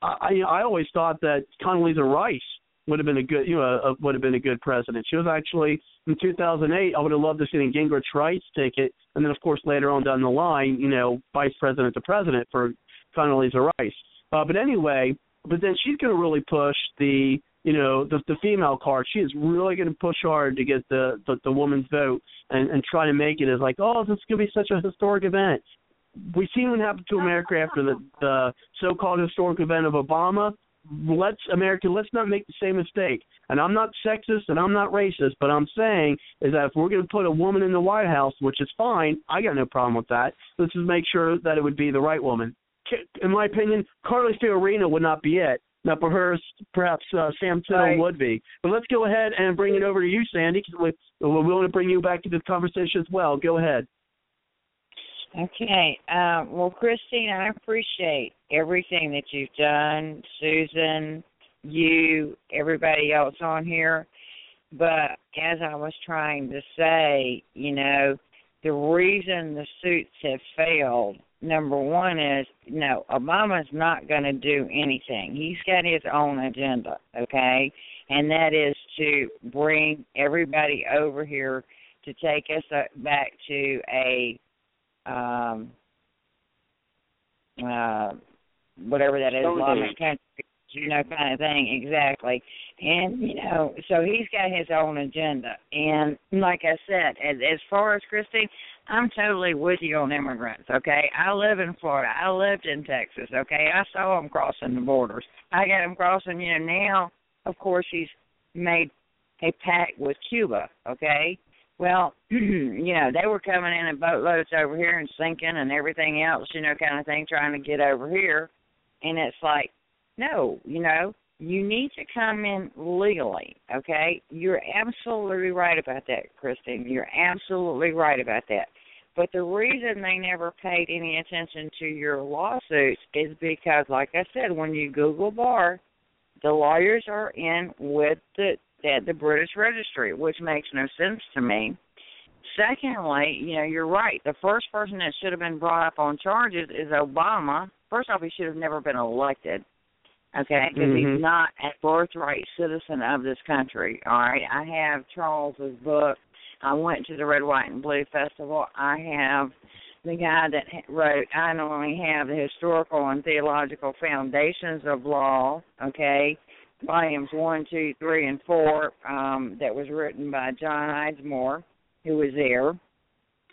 I I always thought that Condoleezza Rice would have been a good you know a, would have been a good president. She was actually in 2008. I would have loved to see the Gingrich Rice ticket, and then of course later on down the line, you know, vice president to president for Condoleezza Rice. Uh, but anyway, but then she's going to really push the you know the the female card. She is really going to push hard to get the, the the woman's vote and and try to make it as like oh this is going to be such a historic event. We've seen what happened to America after the the so-called historic event of Obama. Let's America, let's not make the same mistake. And I'm not sexist and I'm not racist, but I'm saying is that if we're going to put a woman in the White House, which is fine, I got no problem with that. Let's just make sure that it would be the right woman. In my opinion, Carly Fiorina would not be it. Now, perhaps perhaps uh, Sam Tittle Right. would be. But let's go ahead and bring it over to you, Sandy, because we, we want to bring you back to this conversation as well. Go ahead. Okay. Um, well, Christine, I appreciate everything that you've done, Susan, you, everybody else on here. But as I was trying to say, you know, the reason the suits have failed, number one is no, Obama's not going to do anything. He's got his own agenda, okay? And that is to bring everybody over here to take us uh, back to a um uh whatever that is Islamic country you know kind of thing exactly. And you know so he's got his own agenda. And like i said as as far as christine i'm totally with you on immigrants okay? I live in florida. I lived in texas okay? I saw them crossing the borders. I got them crossing you know now of course he's made a pact with cuba okay well, you know, they were coming in in boatloads over here and sinking and everything else, you know, kind of thing, trying to get over here. And it's like, no, you know, you need to come in legally, okay? You're absolutely right about that, Christine. You're absolutely right about that. But the reason they never paid any attention to your lawsuits is because, like I said, when you Google bar, the lawyers are in with the the, the British registry, which makes no sense to me. Secondly, you know, you're right. The first person that should have been brought up on charges is Obama. First off, he should have never been elected. Okay, because Mhm. he's not a birthright citizen of this country. All right, I have Charles's book. I went to the Red, White, and Blue Festival. I have the guy that wrote. I not only have the historical and theological foundations of law. Okay, volumes one, two, three, and four. Um, that was written by John Eidsmoe, who was there.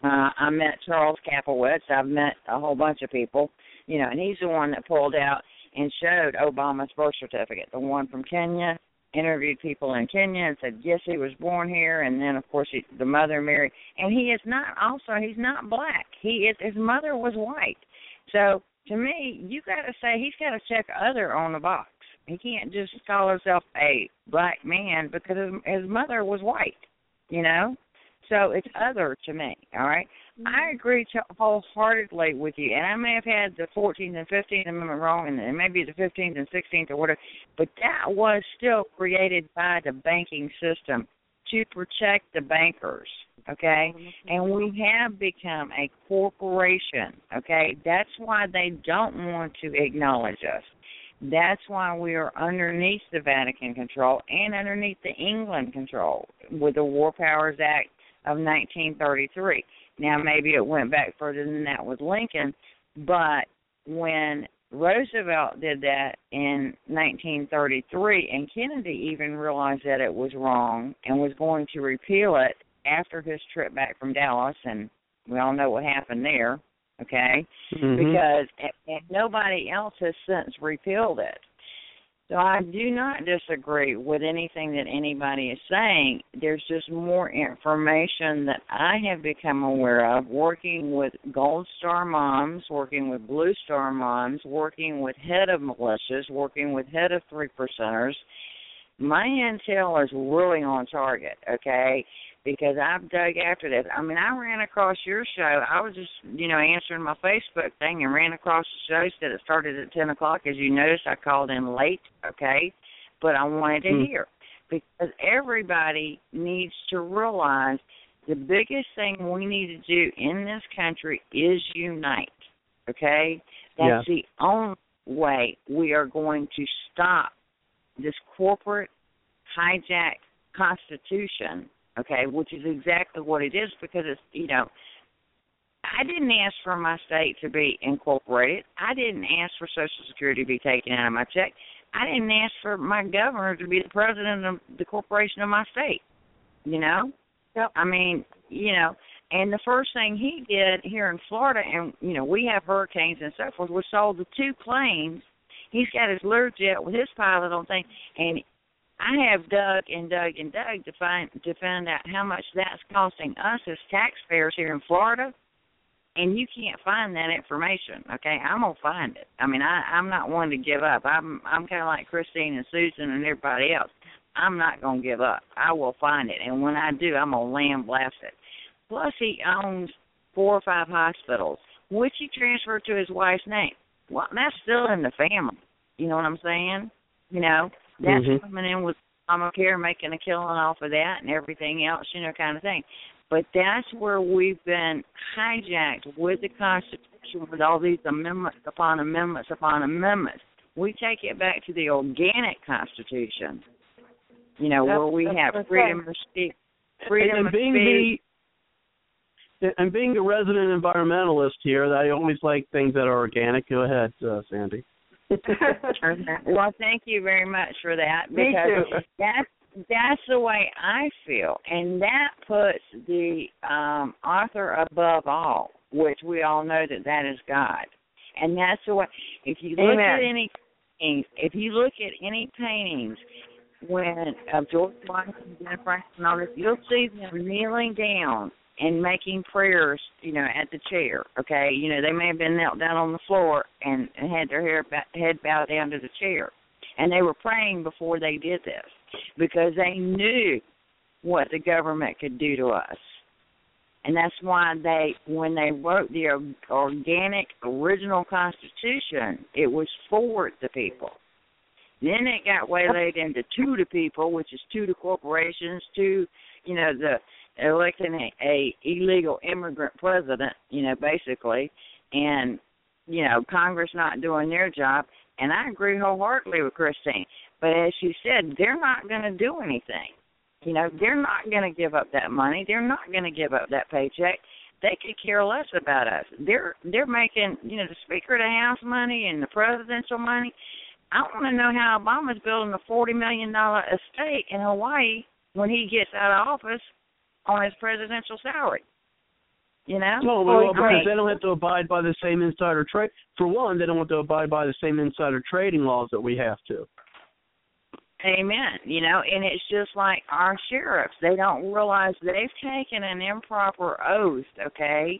Uh, I met Charles Capelwitz. I've met a whole bunch of people, you know, and he's the one that pulled out and showed Obama's birth certificate, the one from Kenya. Interviewed people in Kenya and said yes, he was born here, and then of course he, the mother married, and he is not also he's not black. He is his mother was white. So to me, you got to say he's got to check other on the box. He can't just call himself a black man because his, his mother was white. You know, so it's other to me. All right? I mm-hmm. agree to, wholeheartedly with you, and I may have had the 14th and 15th Amendment wrong, and, and maybe the 15th and 16th or whatever, but that was still created by the banking system to protect the bankers. Okay, mm-hmm. and we have become a corporation. Okay, that's why they don't want to acknowledge us. That's why we are underneath the Vatican control and underneath the England control with the War Powers Act of 1933. Now, maybe it went back further than that with Lincoln, but when Roosevelt did that in 1933, and Kennedy even realized that it was wrong and was going to repeal it after his trip back from Dallas, and we all know what happened there, okay? Mhm. Because and, and nobody else has since repealed it. So I do not disagree with anything that anybody is saying. There's just more information that I have become aware of working with Gold Star moms, working with Blue Star moms, working with head of militias, working with head of three percenters. My intel is really on target, okay? Because I've dug after this. I mean, I ran across your show. I was just, you know, answering my Facebook thing and ran across the show. Said it started at ten o'clock. As you noticed, I called in late. Okay, but I wanted to mm. hear because everybody needs to realize the biggest thing we need to do in this country is unite. Okay, that's yeah. the only way we are going to stop this corporate hijack constitution okay, which is exactly what it is because it's you know I didn't ask for my state to be incorporated. I didn't ask for Social Security to be taken out of my check. I didn't ask for my governor to be the president of the corporation of my state. You know? Yep. I mean, you know, and the first thing he did here in Florida, and you know, we have hurricanes and so forth, was sold the two planes. He's got his Learjet with his pilot on thing, and I have dug and dug and dug to find to find out how much that's costing us as taxpayers here in Florida, and you can't find that information. Okay, I'm gonna find it. I mean, I I'm not one to give up. I'm I'm kind of like Christine and Susan and everybody else. I'm not gonna give up. I will find it, and when I do, I'm gonna land blast it. Plus, he owns four or five hospitals, which he transferred to his wife's name. Well, that's still in the family. You know what I'm saying? You know, that's mm-hmm. coming in with Obamacare, making a killing off of that, and everything else, you know, kind of thing. But that's where we've been hijacked with the Constitution, with all these amendments upon amendments upon amendments. We take it back to the organic Constitution, you know, that's, where we have freedom of speech, freedom and, and of speech. The, and being a resident environmentalist here, I always like things that are organic. Go ahead, uh, Sandy. Well, thank you very much for that because that's that's the way I feel, and that puts the um, author above all, which we all know that that is God, and that's the way. If you look Amen. at any paintings, if you look at any paintings when of George Washington, Jennifer Franklin, all this, you'll see them kneeling down and making prayers, you know, at the chair. Okay, you know, they may have been knelt down on the floor and, and had their hair head bowed down to the chair, and they were praying before they did this because they knew what the government could do to us. And that's why they, when they wrote the organic original Constitution, it was for the people. Then it got waylaid into two to people, which is two to corporations, to you know the electing a, a illegal immigrant president, you know, basically, and you know Congress not doing their job. And I agree wholeheartedly with Christine. But as she said, they're not going to do anything. You know, they're not going to give up that money. They're not going to give up that paycheck. They could care less about us. They're they're making you know the Speaker of the House money and the presidential money. I want to know how Obama's building a forty million dollar estate in Hawaii when he gets out of office on his presidential salary. You know? No, well, because they don't have to abide by the same insider trade. For one, they don't have to abide by the same insider trading laws that we have to. Amen. You know, and it's just like our sheriffs. They don't realize they've taken an improper oath, okay?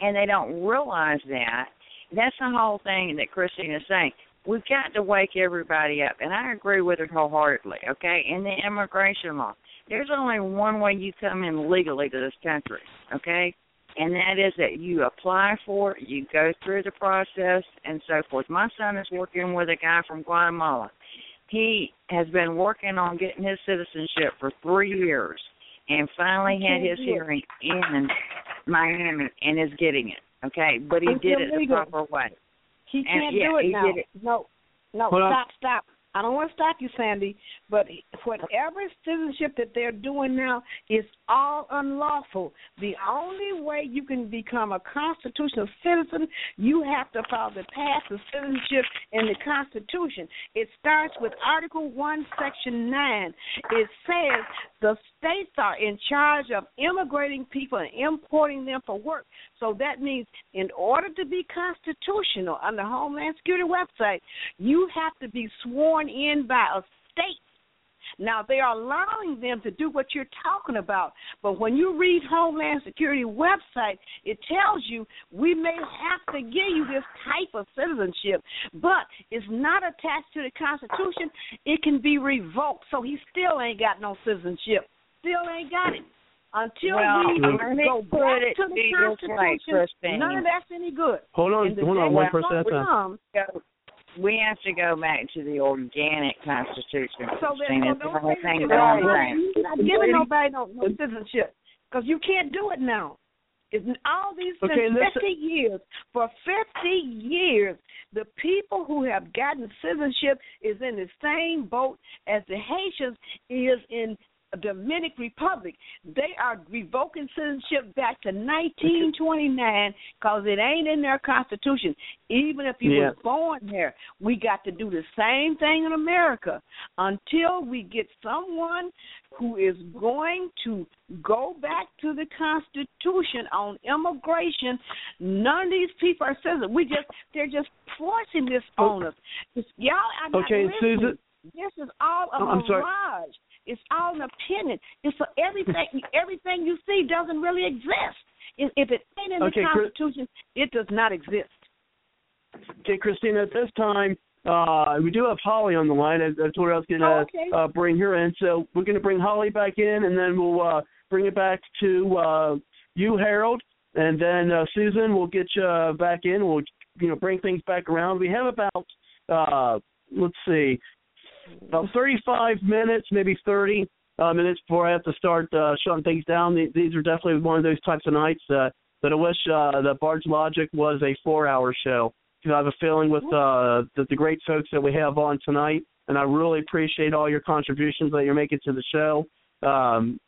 And they don't realize that. That's the whole thing that Christine is saying. We've got to wake everybody up. And I agree with her wholeheartedly, okay? In the immigration law there's only one way you come in legally to this country, okay? And that is that you apply for it, you go through the process, and so forth. My son is working with a guy from Guatemala. He has been working on getting his citizenship for three years, and finally had his hearing in Miami, and is getting it. Okay, but he it's did illegal. it the proper way. He can't and, yeah, do it he now. Did it. No, no, Hold stop, stop. I don't want to stop you, Sandy, but whatever citizenship that they're doing now is all unlawful. The only way you can become a constitutional citizen, you have to follow the path of citizenship in the Constitution. It starts with Article 1, Section 9. It says the states are in charge of immigrating people and importing them for work. So that means in order to be constitutional on the Homeland Security website, you have to be sworn in by a state. Now they are allowing them to do what you're talking about, but when you read Homeland Security website, it tells you we may have to give you this type of citizenship, but it's not attached to the Constitution. It can be revoked, so he still ain't got no citizenship. Still ain't got it Until well, we go back to the Constitution, none of that's any good. Hold on, hold on, one person at a time. We have to go back to the organic Constitution. So then, Christine. so It's the only thing don't that I'm saying. You're not giving nobody no, no citizenship because you can't do it now. It's all these Okay, since listen- 50 years. For 50 years, the people who have gotten citizenship is in the same boat as the Haitians is in Dominican Republic. They are revoking citizenship back to 1929 because it ain't in their constitution. Even if you Yeah. were born there, we got to do the same thing in America until we get someone who is going to go back to the Constitution on immigration. None of these people are citizens. We just they're just forcing this oh. on us. Y'all not Okay. Susan- This is all a Oh, I'm sorry. It's all an opinion. It's a, everything. everything you see doesn't really exist. If, if it ain't in Okay, the Chris- Constitution, it does not exist. Okay, Christina, at this time, uh, we do have Holly on the line. Told her I was going to Oh, okay. uh, bring her in. So we're going to bring Holly back in, and then we'll uh, bring it back to uh, you, Harold. And then uh, Susan, we'll get you uh, back in. We'll you know bring things back around. We have about uh, let's see, about 35 minutes, maybe 30 uh, minutes before I have to start uh, shutting things down. Th- These are definitely one of those types of nights uh, that I wish uh, that Bards Logic was a four-hour show. Know, I have a feeling with uh, the, the great folks that we have on tonight, and I really appreciate all your contributions that you're making to the show. Um,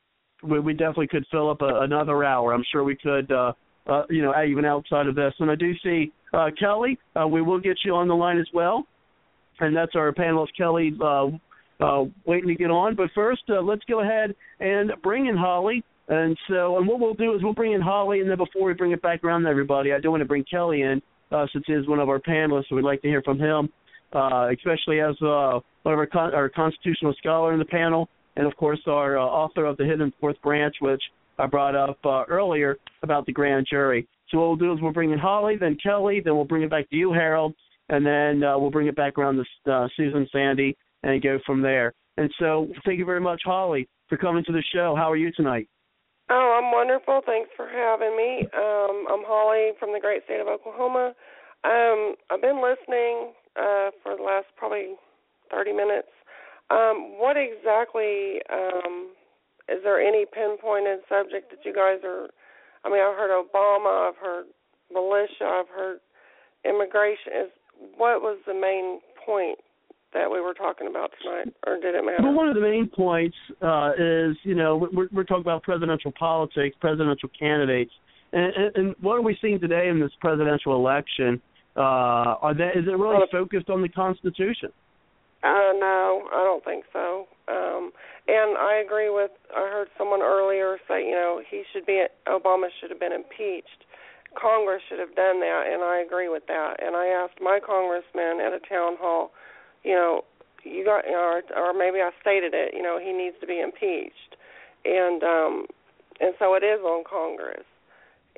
we, we definitely could fill up a, another hour. I'm sure we could, uh, uh, you know, even outside of this. And I do see uh, Kelly. Uh, we will get you on the line as well, and that's our panelist Kelly uh, uh, waiting to get on. But first, uh, let's go ahead and bring in Holly. And so, and what we'll do is we'll bring in Holly, and then before we bring it back around to everybody, I do want to bring Kelly in uh, since he is one of our panelists. So we'd like to hear from him, uh, especially as uh, one of our, con- our constitutional scholar in the panel, and of course our uh, author of the Hidden Fourth Branch, which I brought up uh, earlier about the grand jury. So what we'll do is we'll bring in Holly, then Kelly, then we'll bring it back to you, Harold, and then uh, we'll bring it back around to uh, Susan Sandy and go from there. And so thank you very much, Holly, for coming to the show. How are you tonight? Oh, I'm wonderful. Thanks for having me. Um, I'm Holly from the great state of Oklahoma. Um, I've been listening uh, for the last probably 30 minutes. Um, what exactly um, is there any pinpointed subject that you guys are? I mean, I've heard Obama, I've heard militia, I've heard immigration. Is what was the main point that we were talking about tonight, or did it matter? Well, one of the main points uh, is, you know, we're, we're talking about presidential politics, presidential candidates, and, and, and what are we seeing today in this presidential election? Uh, are they, is it really focused on the Constitution? Uh, no, I don't think so. Um, and I agree with. I heard someone earlier say, you know, he should be. Obama should have been impeached. Congress should have done that, and I agree with that. And I asked my congressman at a town hall, you know, you got, or, or maybe I stated it, you know, he needs to be impeached, and um, and so it is on Congress.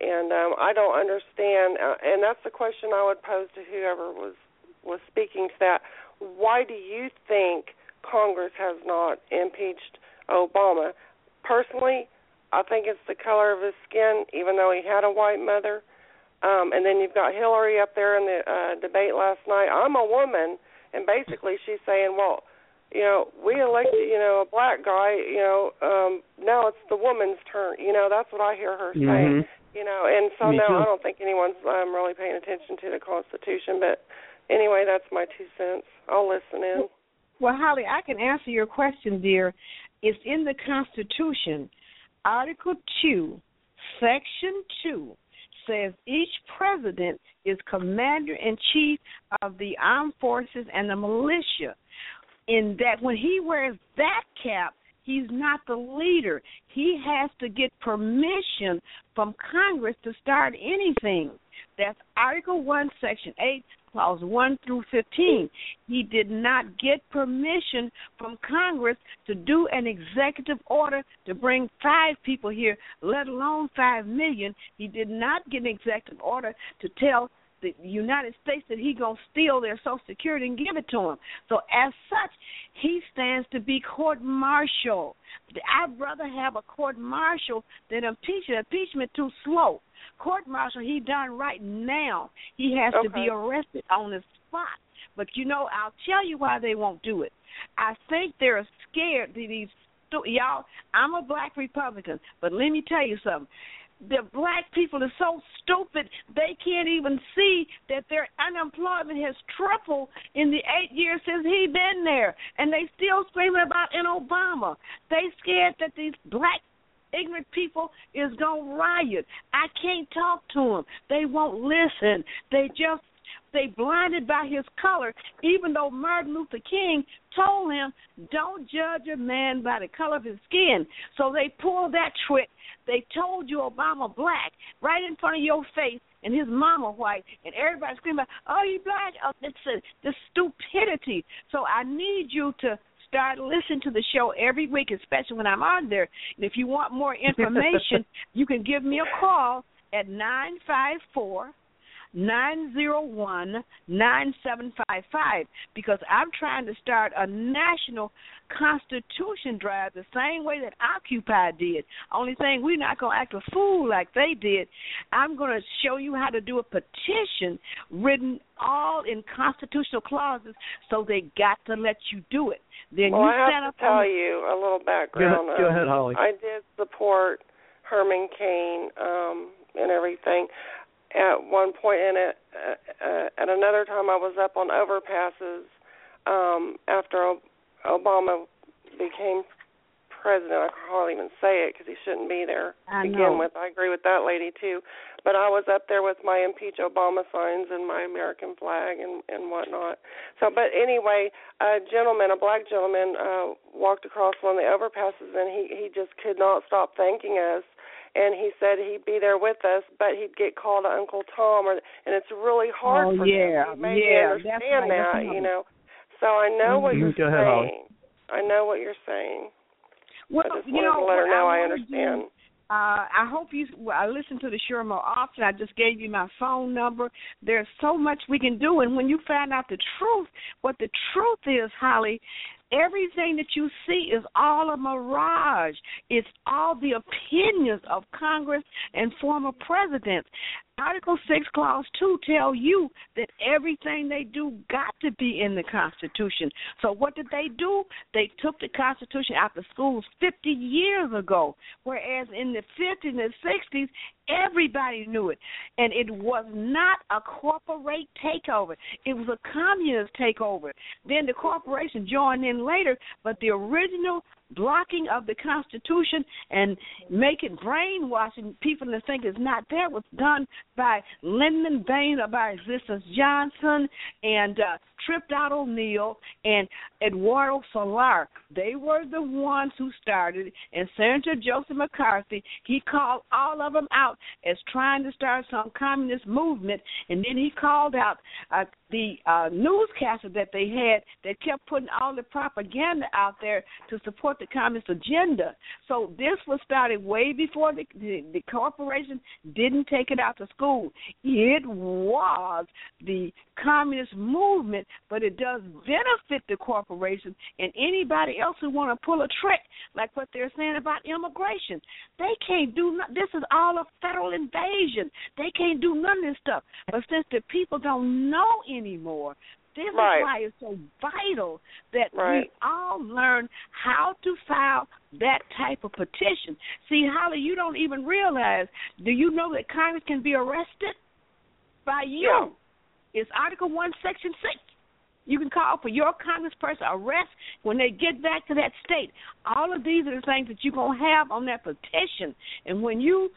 And um, I don't understand, uh, and that's the question I would pose to whoever was was speaking to that. Why do you think Congress has not impeached Obama? Personally, I think it's the color of his skin, even though he had a white mother. Um, and then you've got Hillary up there in the uh, debate last night. I'm a woman, and basically she's saying, well, you know, we elected, you know, a black guy, you know, um, now it's the woman's turn. You know, that's what I hear her say. Mhm. You know, and so Me no, too. I don't think anyone's um, really paying attention to the Constitution. But anyway, that's my two cents. I'll listen in. Well, Holly, I can answer your question, dear. It's in the Constitution. Article 2, Section 2 says each president is commander in chief of the armed forces and the militia. In that, when he wears that cap, he's not the leader. He has to get permission from Congress to start anything. That's Article 1, Section 8, Clause 1 through 15. He did not get permission from Congress to do an executive order to bring five people here, let alone five million. He did not get an executive order to tell the United States that he gonna steal their Social Security and give it to him. So as such, he stands to be court martial. I'd rather have a court martial than impeachment. Impeachment too slow. Court martial, he done right now. He has okay. to be arrested on the spot. But you know, I'll tell you why they won't do it. I think they're scared. These y'all, I'm a black Republican, but let me tell you something the black people are so stupid they can't even see that their unemployment has tripled in the eight years since he been there. And they still screaming about in obama. They scared that these black ignorant people is gonna riot. I can't talk to them they won't listen. They just they blinded by his color, even though Martin Luther King told him, don't judge a man by the color of his skin. So they pulled that trick. They told you Obama black right in front of your face and his mama white, and everybody screaming, "Oh, he black!" Oh, it's a, the stupidity. So I need you to start listening to the show every week, especially when I'm on there. And if you want more information, you can give me a call at nine five four nine zero one nine seven five five because I'm trying to start a national constitution drive the same way that Occupy did. Only thing we're not gonna act a fool like they did. I'm gonna show you how to do a petition written all in constitutional clauses so they got to let you do it. Then well, you I stand have up to tell you a little background. Go ahead, go ahead Holly. I did support Herman Cain um and everything at one point and at uh, at another time I was up on overpasses um after Obama became president. I can hardly even say it because he shouldn't be there I to begin know. with. I agree with that lady too. But I was up there with my impeach Obama signs and my American flag and and whatnot. So, but anyway, a gentleman, a black gentleman, uh walked across one of the overpasses and he he just could not stop thanking us and he said he'd be there with us, but he'd get called to Uncle Tom, or and it's really hard oh, for yeah, him. He made yeah, me that's understand right, that, that's you know. So I know what Mhm. you're Go ahead, Holly. saying. I know what you're saying. Well, I just you know, to let her know I, wanna understand. Do, uh, I hope you. Well, I listen to the show more often. I just gave you my phone number. There's so much we can do, and when you find out the truth, what the truth is, Holly, everything that you see is all a mirage. It's all the opinions of Congress and former presidents. Article 6, Clause 2 tell you that everything they do got to be in the Constitution. So what did they do? They took the Constitution out of schools 50 years ago, whereas in the 50s and 60s, everybody knew it. And it was not a corporate takeover. It was a communist takeover. Then the corporation joined in later, but the original blocking of the Constitution and making brainwashing people to think it's not there was done by Lyndon Baines or by Resistance Johnson and uh, Tripped Out O'Neill and Eduardo Solar. They were the ones who started. And Senator Joseph McCarthy, he called all of them out as trying to start some communist movement. And then he called out uh, the uh, newscaster that they had that kept putting all the propaganda out there to support the communist agenda. So this was started way before the, the, the corporation didn't take it out to school. It was the communist movement, but it does benefit the corporation and anybody else who want to pull a trick like what they're saying about immigration. They can't do no- this is all a federal invasion. They can't do none of this stuff. But since the people don't know anymore, this Right. is why it's so vital that Right. we all learn how to file that type of petition. See, Holly, you don't even realize. Do you know that Congress can be arrested by you? Yeah. It's Article One, Section Six. You can call for your congressperson arrest when they get back to that state. All of these are the things that you're gonna have on that petition. And when you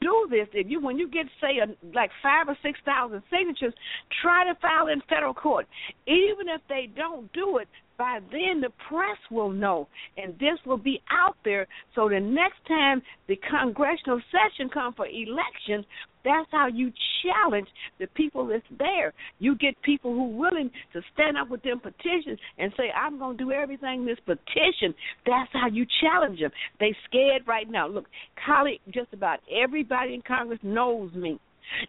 do this, if you when you get say a, like five or six thousand signatures, try to file in federal court. Even if they don't do it, by then the press will know, and this will be out there. So the next time the congressional session comes for elections, that's how you challenge the people that's there. You get people who are willing to stand up with them petitions and say, "I'm going to do everything in this petition." That's how you challenge them. They scared right now. Look, Holly, just about everybody in Congress knows me.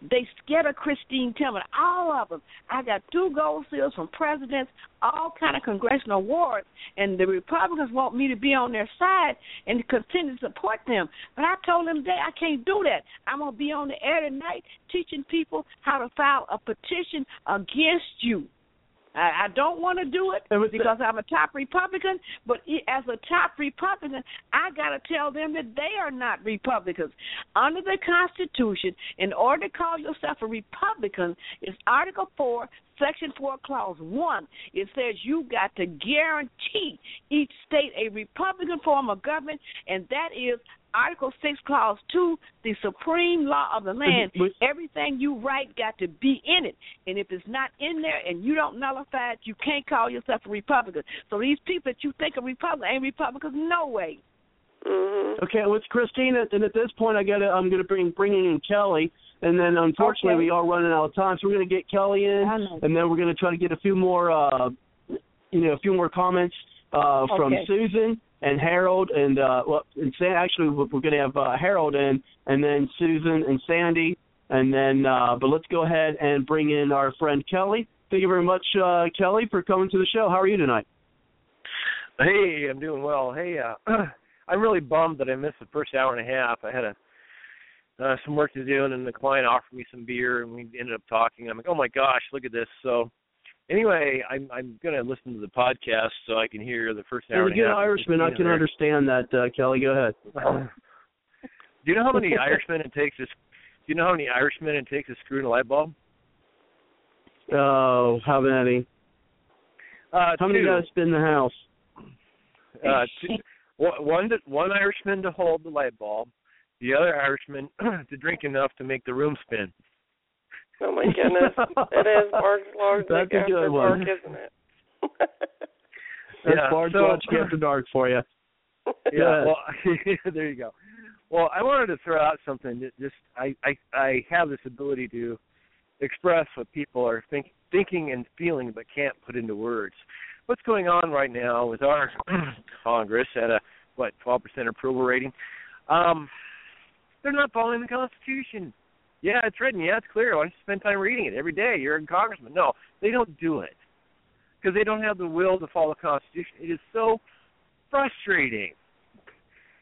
They scared of Christine Timmon, all of them. I got two gold seals from presidents, all kind of congressional awards, and the Republicans want me to be on their side and continue to support them. But I told them that I can't do that. I'm gonna be on the air tonight teaching people how to file a petition against you. I, I don't want to do it because I'm a top Republican, but as a top Republican, I got to tell them that they are not Republicans. Under the Constitution, in order to call yourself a Republican, it's Article 4, Section 4, Clause 1. It says you got to guarantee each state a Republican form of government, and that is Article 6, Clause 2, the supreme law of the land, everything you write got to be in it. And if it's not in there and you don't nullify it, you can't call yourself a Republican. So these people that you think are Republican ain't Republicans, no way. Mm-hmm. Okay, well, it's Christina, and at this point, I got to. I'm going to bring bringing in Kelly, and then unfortunately, Okay. we are running out of time, so we're going to get Kelly in, and then we're going to try to get a few more, uh, you know, a few more comments uh, from Okay. Susan and Harold, and uh, well, and San, actually, we're going to have uh, Harold in, and then Susan and Sandy, and then. Uh, but let's go ahead and bring in our friend Kelly. Thank you very much, uh, Kelly, for coming to the show. How are you tonight? Hey, I'm doing well. Hey, uh, I'm really bummed that I missed the first hour and a half. I had a uh, some work to do, and then the client offered me some beer, and we ended up talking. I'm like, oh my gosh, look at this. So, anyway, I'm I'm gonna listen to the podcast so I can hear the first hour You're a and good Irishman. I can there. understand that, uh, Kelly. Go ahead. Do you know how many Irishmen it takes to? Do you know how many Irishmen it takes to screw in a light bulb? Oh, how many? Uh, How many two. guys spin the house? uh, two, one one one Irishman to hold the light bulb, the other Irishman to drink enough to make the room spin. Oh my goodness, it is Mark's large That's like a good after one. dark, isn't it? That's Yeah, Bard so- Watch After Dark for you. Yeah, well, there you go. Well, I wanted to throw out something that just I I I have this ability to express what people are think, thinking and feeling but can't put into words. What's going on right now with our Congress at a what 12% approval rating? Um, they're not following the Constitution. Yeah, it's written. Yeah, it's clear. Why don't you spend time reading it every day? You're a congressman. No, they don't do it because they don't have the will to follow the Constitution. It is so frustrating.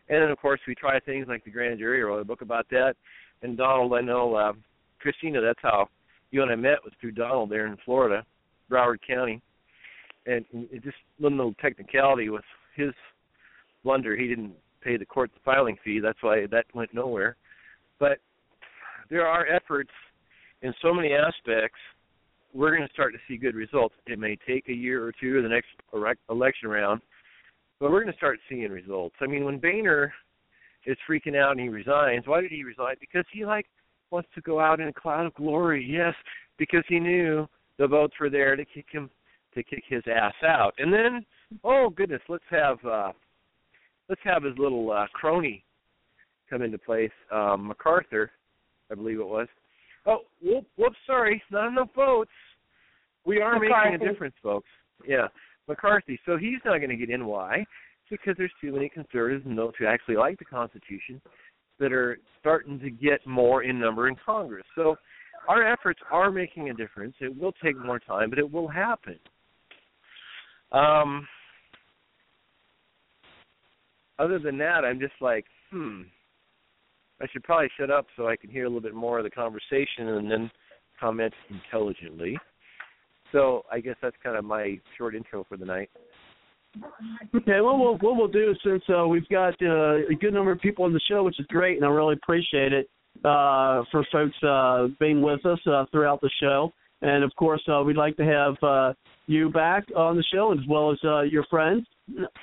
And then, of course, we try things like the grand jury. I wrote a book about that. And Donald, I know, uh, Christina, that's how you and I met was through Donald there in Florida, Broward County. And it just one little technicality with his blunder. He didn't pay the court the filing fee. That's why that went nowhere. But there are efforts in so many aspects. We're going to start to see good results. It may take a year or two, the next election round, but we're going to start seeing results. I mean, when Boehner is freaking out and he resigns, why did he resign? Because he like wants to go out in a cloud of glory. Yes, because he knew the votes were there to kick him to kick his ass out. And then, oh goodness, let's have uh let's have his little uh crony come into place, um MacArthur, I believe it was. Oh, whoop, whoops, sorry, not enough votes. We are making a difference, folks. Yeah, McCarthy. So he's not going to get in. Why? Because there's too many conservatives and those who actually like the Constitution that are starting to get more in number in Congress. So our efforts are making a difference. It will take more time, but it will happen. Um, other than that, I'm just like, hmm. I should probably shut up so I can hear a little bit more of the conversation and then comment intelligently. So I guess that's kind of my short intro for the night. Okay, well, we'll what we'll do since uh, we've got uh, a good number of people on the show, which is great, and I really appreciate it uh, for folks uh, being with us uh, throughout the show. And of course, uh, we'd like to have uh, you back on the show as well as uh, your friends.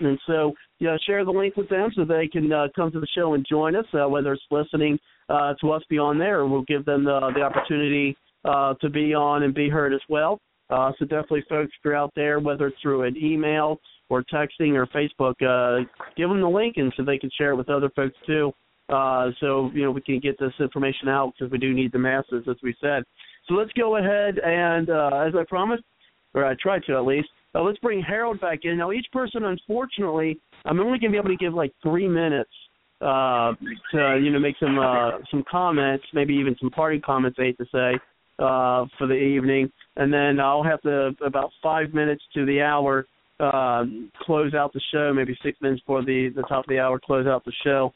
And so, yeah, share the link with them so they can uh, come to the show and join us, uh, whether it's listening uh, to us be on there, we'll give them the, the opportunity uh, to be on and be heard as well. Uh, so definitely, folks, you're out there, whether it's through an email or texting or Facebook, uh, give them the link and so they can share it with other folks too. Uh, so you know we can get this information out because we do need the masses, as we said. So let's go ahead and, uh, as I promised, or I tried to at least, uh, let's bring Harold back in. Now, each person, unfortunately, I'm only going to be able to give like three minutes uh, to you know make some uh, some comments, maybe even some party comments. I hate to say uh, for the evening, and then I'll have to about five minutes to the hour uh, close out the show. Maybe six minutes for the the top of the hour close out the show.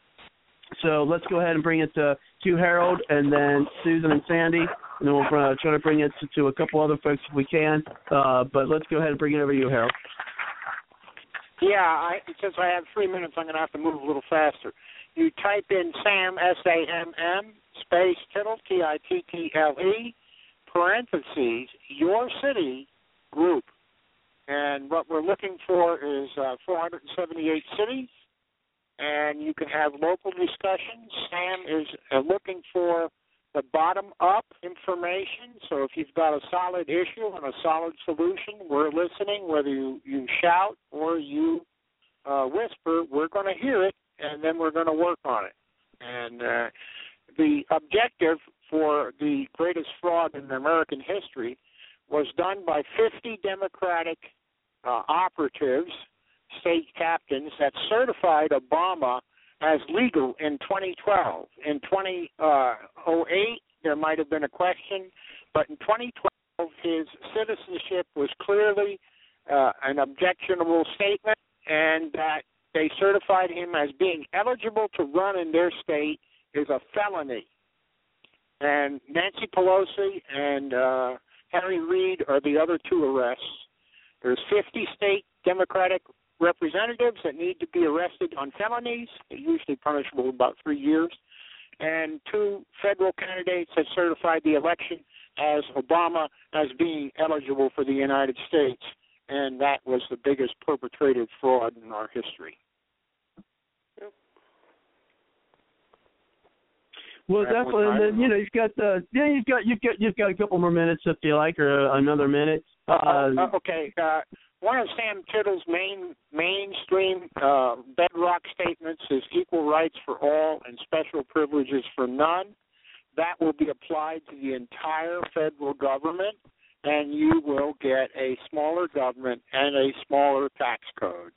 So let's go ahead and bring it to to Harold, and then Susan and Sandy, and then we'll uh, try to bring it to, to a couple other folks if we can. Uh, but let's go ahead and bring it over to you, Harold. Yeah, I, since I have three minutes, I'm going to have to move a little faster. You type in Sam S A M M space Tittle T I T T L E parentheses your city group, and what we're looking for is uh, 478 cities, and you can have local discussions. Sam is uh, looking for the bottom up information. So if you've got a solid issue and a solid solution, we're listening. Whether you, you shout or you uh, whisper, we're going to hear it and then we're going to work on it. And uh, the objective for the greatest fraud in American history was done by 50 Democratic uh, operatives, state captains, that certified Obama as legal in 2012. In 2008, there might have been a question, but in 2012, his citizenship was clearly uh, an objectionable statement, and that they certified him as being eligible to run in their state is a felony. And Nancy Pelosi and uh, Harry Reid are the other two arrests. There's 50 state Democratic representatives that need to be arrested on felonies, usually punishable about three years, and two federal candidates have certified the election as Obama as being eligible for the United States, and that was the biggest perpetrated fraud in our history. Well, definitely, and then you know you've got the yeah you've got you've got you've got a couple more minutes if you like, or another minute. Uh, uh, okay, uh, one of Sam Tittle's main mainstream uh, bedrock statements is equal rights for all and special privileges for none. That will be applied to the entire federal government, and you will get a smaller government and a smaller tax code.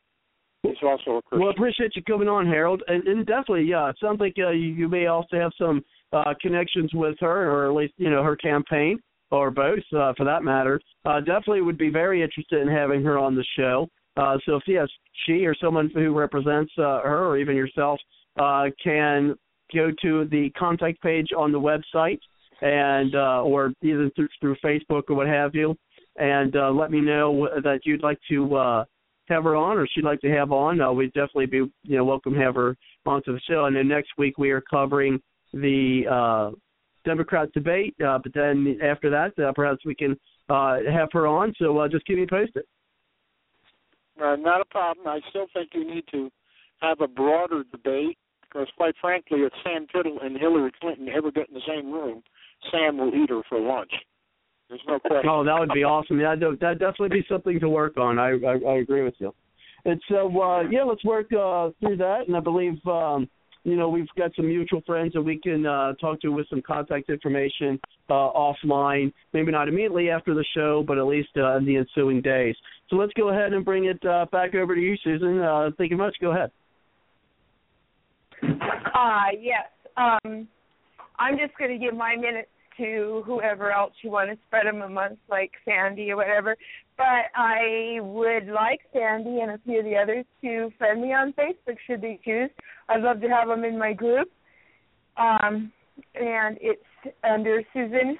He's also a Christian. Well, appreciate you coming on, Harold, and, and definitely, yeah, it sounds like uh, you, you may also have some uh, connections with her, or at least you know her campaign or both uh, for that matter, uh, definitely would be very interested in having her on the show. Uh, so if yes, she or someone who represents uh, her or even yourself uh, can go to the contact page on the website and uh, or either through, through Facebook or what have you, and uh, let me know that you'd like to uh, have her on or she'd like to have on. Uh, we'd definitely be you know welcome to have her onto the show. And then next week we are covering the uh, Democrat debate. Uh, but then after that, uh, perhaps we can uh, have her on. So uh, just keep me posted. Uh, not a problem. I still think you need to have a broader debate because, quite frankly, if Sam Tittle and Hillary Clinton ever get in the same room, Sam will eat her for lunch. There's no question. Oh, that would be awesome. Yeah, that definitely be something to work on. I I, I agree with you. And so, uh, yeah, let's work uh, through that. And I believe um, you know, we've got some mutual friends that we can uh, talk to with some contact information uh, offline. Maybe not immediately after the show, but at least uh, in the ensuing days. So let's go ahead and bring it uh, back over to you, Susan. Uh, thank you much. Go ahead. Uh, yes. Um, I'm just going to give my minutes to whoever else you want to spread them amongst, like Sandy or whatever. But I would like Sandy and a few of the others to friend me on Facebook should they choose. I'd love to have them in my group. Um, and it's under Susan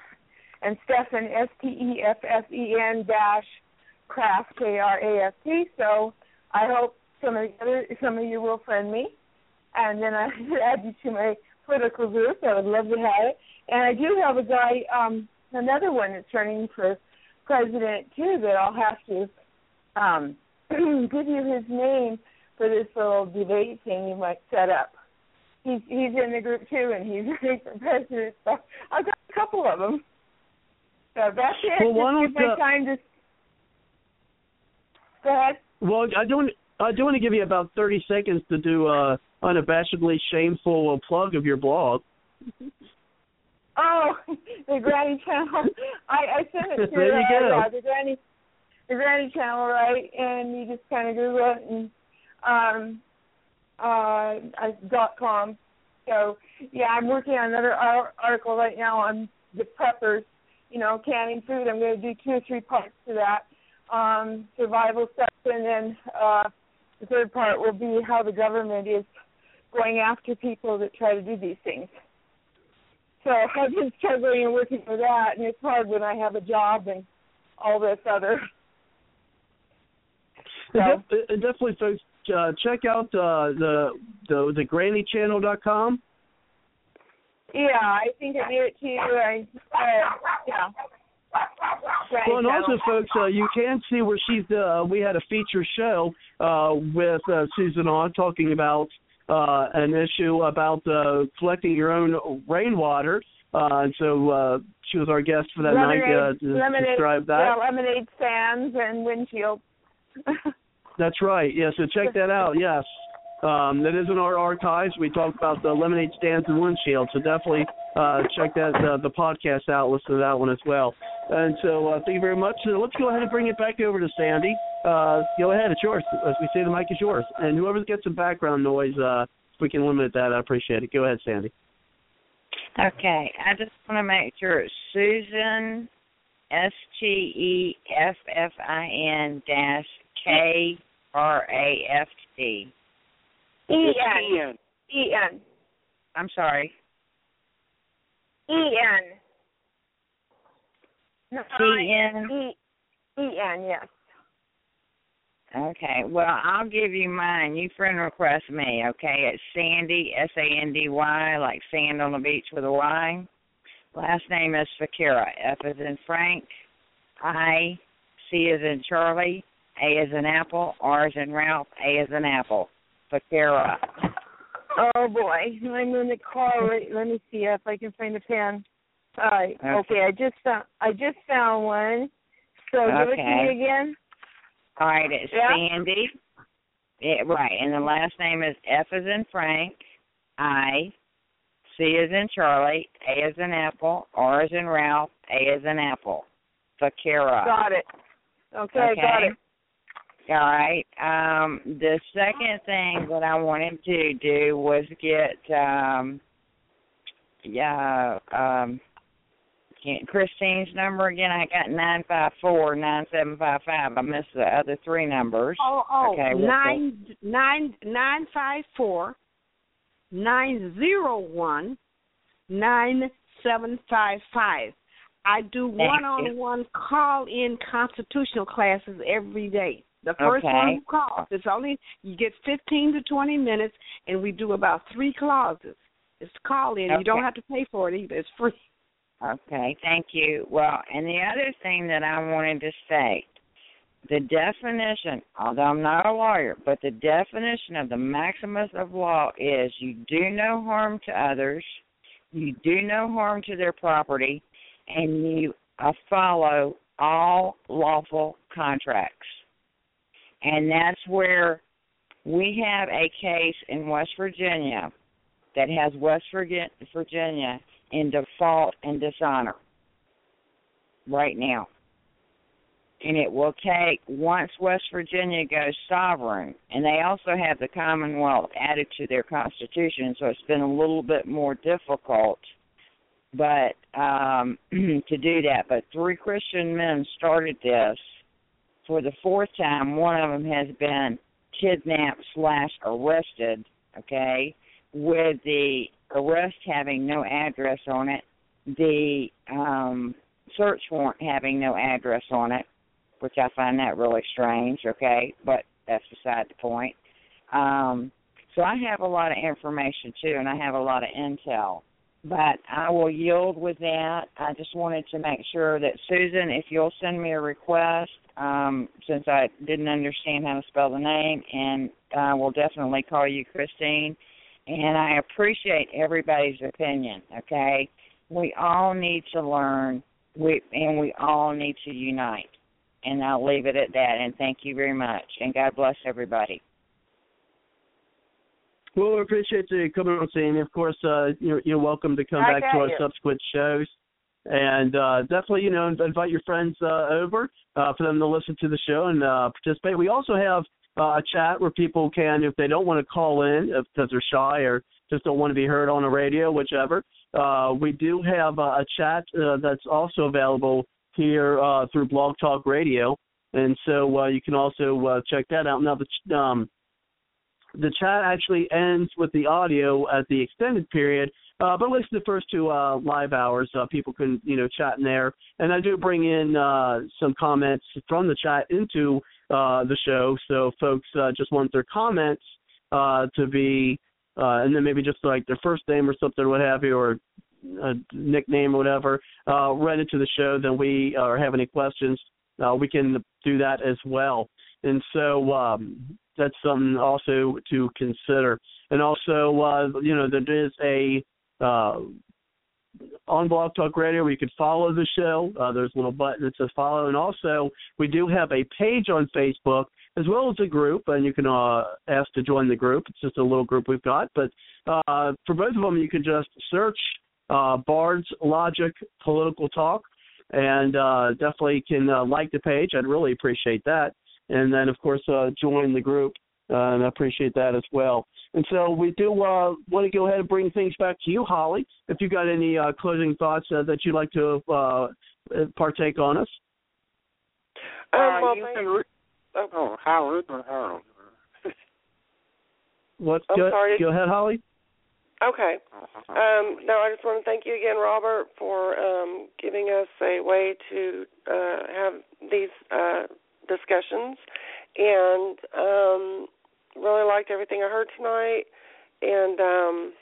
and Steffen S T E F F E N dash Kraft K R A F T. So I hope some of the other some of you will friend me, and then I add you to my political group. I would love to have it. And I do have a guy, um, another one that's running for president too. That I'll have to um, give you his name for this little debate thing you might set up. He's he's in the group too, and he's running for president. So I've got a couple of them. So that's it. Well, why Just give my uh, time to. Go ahead. Well, I do. I do want to give you about thirty seconds to do a unabashedly shameful plug of your blog. Oh, the Granny Channel. I I sent it to There you go. uh, the Granny the Granny Channel, right? And you just kind of Google it, and um, uh, dot com. So yeah, I'm working on another article right now on the preppers. You know, canning food. I'm going to do two or three parts to that. Um, survival stuff, and then uh, the third part will be how the government is going after people that try to do these things. So I've been struggling and working for that, and it's hard when I have a job and all this other. So. definitely, folks, uh, check out uh, the the the grannychannel.com. Yeah, I think I gave it to you. I, uh, yeah. Well, and also, folks, uh, you can see where she's. Uh, we had a feature show uh, with uh, Susan on talking about uh, an issue about uh, collecting your own rainwater. Uh, and so uh, she was our guest for that lemonade, night uh, to lemonade, describe that. Yeah, lemonade stands and windshields. That's right. Yeah, so check that out. Yes. Um, that is in our archives. We talked about the lemonade stands and windshield, so definitely uh, check that uh, the podcast out. Listen to that one as well. And so uh, thank you very much. So let's go ahead and bring it back over to Sandy. Uh, go ahead, it's yours. As we say, the mic is yours. And whoever gets some background noise, uh, if we can limit that, I appreciate it. Go ahead, Sandy. Okay, I just want to make sure it's Susan S T E F F I N dash K R A F T. E N. E N. I'm sorry. E N. E N. E E N. Yes. Okay. Well, I'll give you mine. You friend request me. Okay. It's Sandy S A N D Y, like sand on the beach with a Y. Last name is Ficara. F is in Frank. I. C is in Charlie. A is in Apple. R is in Ralph. A is in Apple. Ficara. Oh boy, I'm in the car. Right, let me see if I can find a pen. All right. Okay. okay I just found. I just found one. So okay. give it to me again. All right. It's yeah? Sandy. Yeah, right. And the last name is F is in Frank. I. C is in Charlie. A is in Apple. R is in Ralph. A is in Apple. Ficara. Got it. Okay, okay. got it. All right. Um, the second thing that I wanted to do was get um, yeah, um, Christine's number again. I got nine five four nine seven five five. I missed the other three numbers. Oh, oh, okay, nine nine nine five four nine zero one nine seven five five. I do one on one call in constitutional classes every day. The first okay. one who calls. It's only you get fifteen to twenty minutes and we do about three clauses. It's a call in. Okay. You don't have to pay for it either. It's free. Okay, thank you. Well, and the other thing that I wanted to state the definition, although I'm not a lawyer, but the definition of the maximus of law is you do no harm to others, you do no harm to their property, and you uh, follow all lawful contracts. And that's where we have a case in West Virginia that has West Virginia in default and dishonor right now. And it will take, once West Virginia goes sovereign, and they also have the Commonwealth added to their Constitution, so it's been a little bit more difficult but um to do that. But three Christian men started this. For the fourth time, one of them has been kidnapped slash arrested, okay, with the arrest having no address on it, the um search warrant having no address on it, which I find that really strange, okay, but that's beside the point. Um so I have a lot of information too and I have a lot of intel. But I will yield with that. I just wanted to make sure that Susan, if you'll send me a request, um, since I didn't understand how to spell the name, and I will definitely call you Christine and I appreciate everybody's opinion. Okay, we all need to learn, we and we all need to unite. And I'll leave it at that. And thank you very much. And God bless everybody. Well, we appreciate you coming on, Sandy. Of course, uh, you're, you're welcome to come I back to our you. subsequent shows. And uh, definitely, you know, invite your friends uh, over uh, for them to listen to the show and uh, participate. We also have uh, a chat where people can, if they don't want to call in because they're shy or just don't want to be heard on the radio, whichever. Uh, we do have a, a chat uh, that's also available here uh, through Blog Talk Radio, and so uh, you can also uh, check that out. Now, the um, the chat actually ends with the audio at the extended period, uh, but at least the first two uh, live hours, uh, people can you know chat in there, and I do bring in uh, some comments from the chat into uh, the show, so folks uh, just want their comments to be, and then maybe just like their first name or something, what have you, or a nickname or whatever, read into the show. Then we or have any questions, we can do that as well. And so um, that's something also to consider. And also, uh, you know, there is a uh, on Blog Talk Radio where you can follow the show. Uh, there's a little button that says follow, and also we do have a page on Facebook as well as a group, and you can uh, ask to join the group. It's just a little group we've got, but uh, for both of them, you can just search uh, Bard's Logic Political Talk, and uh, definitely can uh, like the page. I'd really appreciate that, and then of course uh, join the group, uh, and I appreciate that as well. And so we do uh, want to go ahead and bring things back to you, Holly. If you've got any uh, closing thoughts uh, that you'd like to uh, partake on us. Well, you thank- can re- oh, Howard or What's I'm go, sorry. go ahead, Holly. Okay. Um, no, I just want to thank you again, Robert, for um, giving us a way to uh, have these uh, discussions, and um, really liked everything I heard tonight, and um,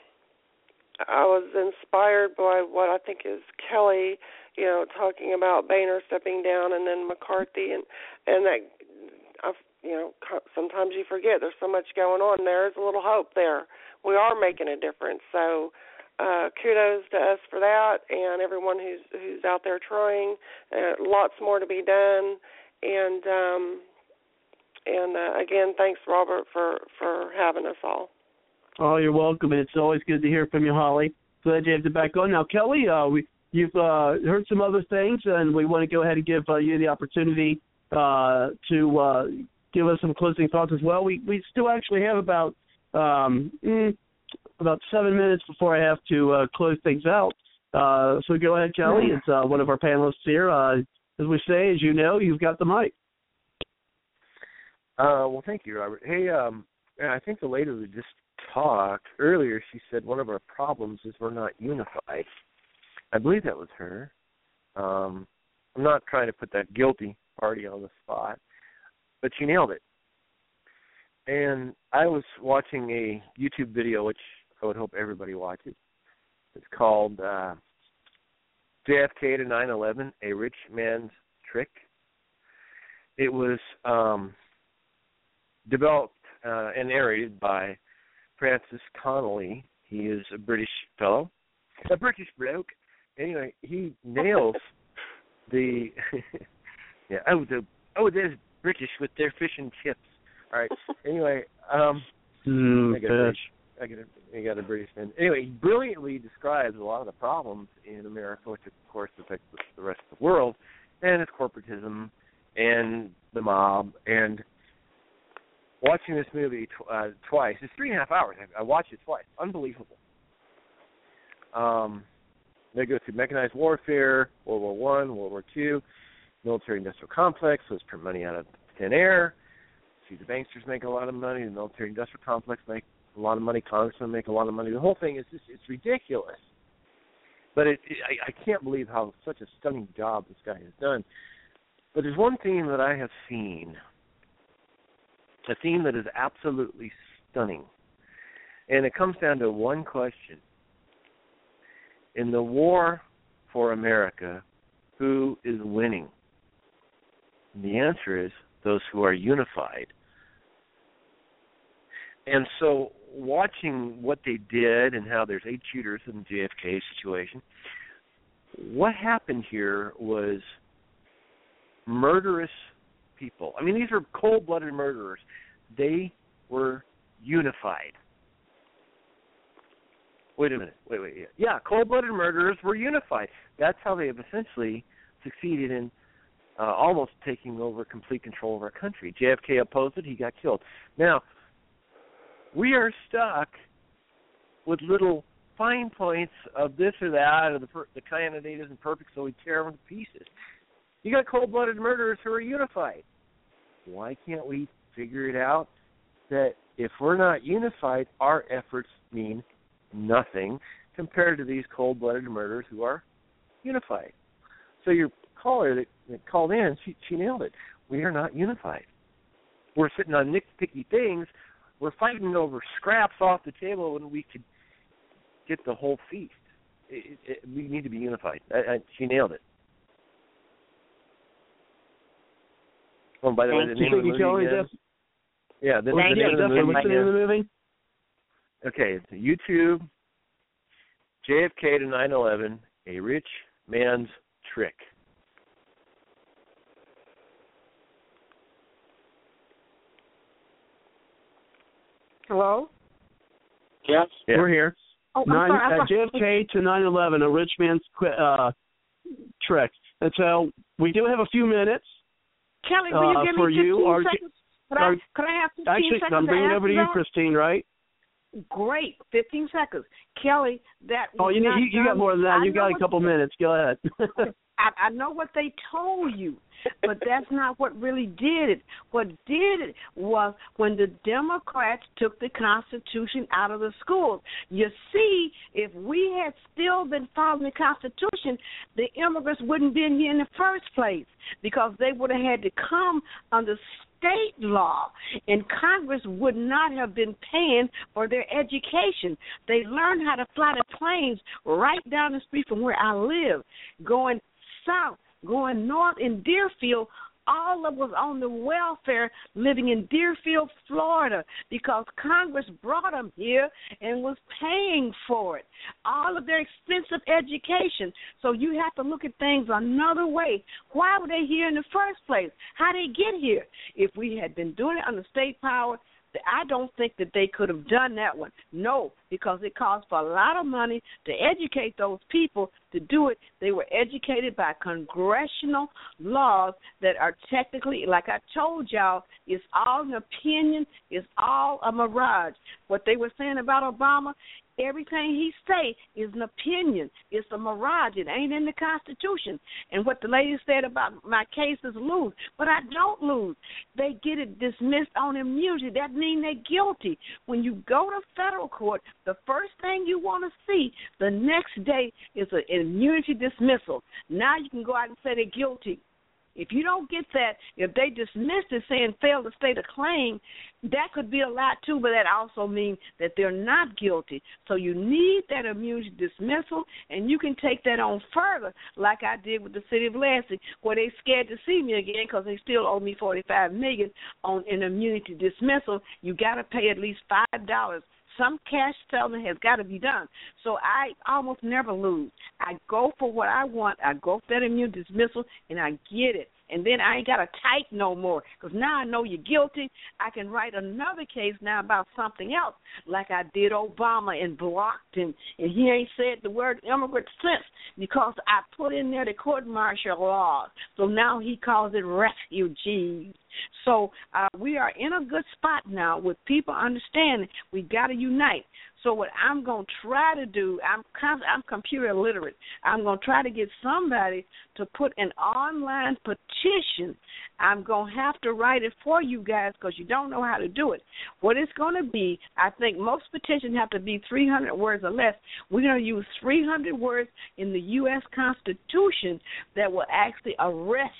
I was inspired by what I think is Kelly, you know, talking about Boehner stepping down, and then McCarthy, and and that, I, you know, sometimes you forget there's so much going on. There is a little hope there we are making a difference. So uh, kudos to us for that, and everyone who's who's out there trying. Uh, lots more to be done, and um, and uh, again, thanks Robert for for having us all. Oh, you're welcome, and it's always good to hear from you, Holly. Glad you have to back on. Now, Kelly, uh, we you've uh, heard some other things, and we want to go ahead and give uh, you the opportunity uh, to uh, give us some closing thoughts as well. We we still actually have about um, mm, about seven minutes before I have to uh, close things out. Uh, so go ahead, Kelly. It's uh, one of our panelists here. Uh, as we say, as you know, you've got the mic. Uh, well, thank you, Robert. Hey, um, I think the lady that just talked earlier, she said one of our problems is we're not unified. I believe that was her. Um, I'm not trying to put that guilty party on the spot, but she nailed it. And I was watching a YouTube video, which I would hope everybody watches. It's called uh, JFK to 9/11: A Rich Man's Trick. It was um, developed uh, and narrated by Francis Conolly. He is a British fellow, a British bloke. Anyway, he nails the yeah. Oh, the oh, there's British with their fish and chips. All right. Anyway, um, Mm, I British. I got a, I got a British man. Anyway, he brilliantly describes a lot of the problems in America, which of course affects the rest of the world, and it's corporatism and the mob. And watching this movie tw- uh, twice, it's three and a half hours. I, I watched it twice. Unbelievable. Um, they go through mechanized warfare, World War One, World War Two, military-industrial complex. Let's print money out of thin air. See the banksters make a lot of money. The military-industrial complex make a lot of money. Congressmen make a lot of money. The whole thing is just it's ridiculous. But it, it I, I can't believe how such a stunning job this guy has done. But there's one theme that I have seen, a theme that is absolutely stunning, and it comes down to one question: In the war for America, who is winning? And the answer is those who are unified. And so, watching what they did and how there's eight shooters in the JFK situation, what happened here was murderous people. I mean, these are cold blooded murderers. They were unified. Wait a minute. Wait, wait. Yeah, yeah cold blooded murderers were unified. That's how they have essentially succeeded in uh, almost taking over complete control of our country. JFK opposed it; he got killed. Now we are stuck with little fine points of this or that, or the per- the candidate isn't perfect, so we tear them to pieces. You got cold-blooded murderers who are unified. Why can't we figure it out that if we're not unified, our efforts mean nothing compared to these cold-blooded murderers who are unified? So your caller that, that called in, she, she nailed it. We are not unified. We're sitting on nitpicky things. We're fighting over scraps off the table when we could get the whole feast. It, it, we need to be unified. I, I, she nailed it. Oh, by the Thank way, the name of the movie again? Yeah, the, Thank the you. name of the movie. What's the name of the movie? Okay, it's YouTube, JFK to 9/11, a rich man's trick. Hello? Yes. We're here. Oh, I'm sorry, I uh, JFK to 9/11, a rich man's qu- uh, trick. And so we do have a few minutes. Kelly, will you uh, give for me you, 15 or- seconds? Could, or- I, could I have 15 Actually, seconds I'm bringing it over to you. Christine. Right? Great, 15 seconds. Kelly, that Oh, you, not you, you got more than that. I You know got a what- couple minutes. Go ahead. I, I know what they told you, but that's not what really did it. What did it was when the Democrats took the Constitution out of the schools. You see, if we had still been following the Constitution, the immigrants wouldn't be in here in the first place because they would have had to come under state law, and Congress would not have been paying for their education. They learned how to fly the planes right down the street from where I live, going south, going north in Deerfield. All of us on the welfare living in Deerfield, Florida, because Congress brought them here and was paying for it. All of their expensive education. So you have to look at things another way. Why were they here in the first place? How did they get here? If we had been doing it under state power, I don't think that they could have done that one. No, because it cost for a lot of money to educate those people to do it. They were educated by congressional laws that are technically, like I told y'all, it's all an opinion, it's all a mirage. What they were saying about Obama, everything he say is an opinion. It's a mirage. It ain't in the Constitution. And what the lady said about my case is lose, but I don't lose. They get it dismissed on immunity. That means they're guilty. When you go to federal court, the first thing you want to see the next day is an immunity dismissal. Now you can go out and say they're guilty. If you don't get that, if they dismiss it saying fail to state a claim, that could be a lot too, but that also means that they're not guilty. So you need that immunity dismissal, and you can take that on further, like I did with the city of Lansing, where they scared to see me again because they still owe me forty-five million on an immunity dismissal. You got to pay at least five dollars some cash settlement has got to be done. So I almost never lose. I go for what I want. I go for that immune dismissal, and I get it. And then I ain't got to type no more because now I know you're guilty. I can write another case now about something else, like I did Obama and blocked him, and he ain't said the word immigrant since because I put in there the court martial laws. So now he calls it refugees. So uh, we are in a good spot now with people understanding we got to unite. So what I'm going to try to do, I'm I'm computer literate. I'm going to try to get somebody to put an online petition. I'm going to have to write it for you guys because you don't know how to do it. What it's going to be, I think most petitions have to be 300 words or less. We're going to use 300 words in the U.S. Constitution that will actually arrest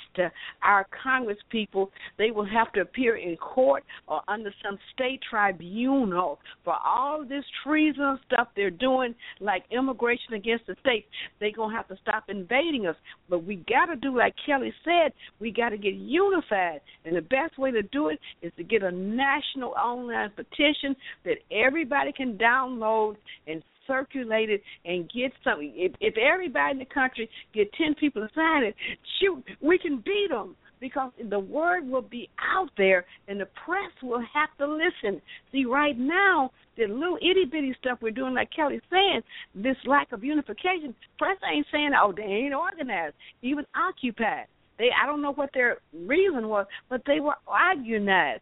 our Congress people. They will have to appear in court or under some state tribunal for all this treason stuff they're doing, like immigration against the states. They're going to have to stop invading us. But we got to do, like Kelly said, we got to get unified. And the best way to do it is to get a national online petition that everybody can download and circulate it and get something. If, if everybody in the country get ten people to sign it, shoot, we can beat them because the word will be out there and the press will have to listen. See, right now, the little itty bitty stuff we're doing, like Kelly's saying, this lack of unification, press ain't saying, oh, they ain't organized. Even Occupy. They I don't know what their reason was, but they were arguing that.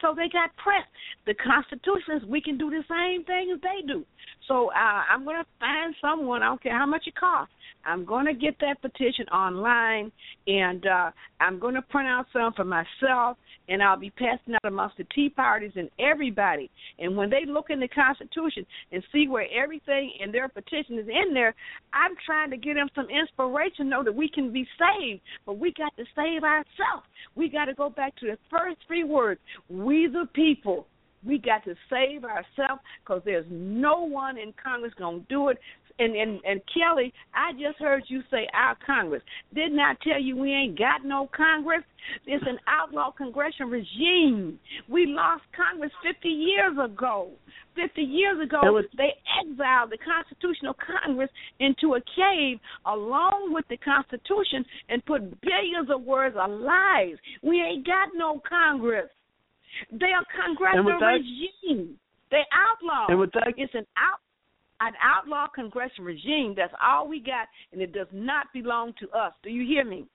So they got pressed. The Constitution says we can do the same thing as they do. So uh, I'm going to find someone. I don't care how much it costs. I'm going to get that petition online, and uh, I'm going to print out some for myself, and I'll be passing out amongst the Tea Parties and everybody. And when they look in the Constitution and see where everything in their petition is in there, I'm trying to give them some inspiration, know that we can be saved, but we got to save ourselves. We got to go back to the first three words: we the people. We got to save ourselves because there's no one in Congress going to do it and, and and Kelly, I just heard you say our Congress. Didn't I tell you we ain't got no Congress? It's an outlaw congressional regime. We lost Congress 50 years ago. 50 years ago, was, they exiled the Constitutional Congress into a cave along with the Constitution and put billions of words of lies. We ain't got no Congress. They are congressional that, regime. They outlaw. And with that, it's an out an outlaw congressional regime. That's all we got, and it does not belong to us. Do you hear me?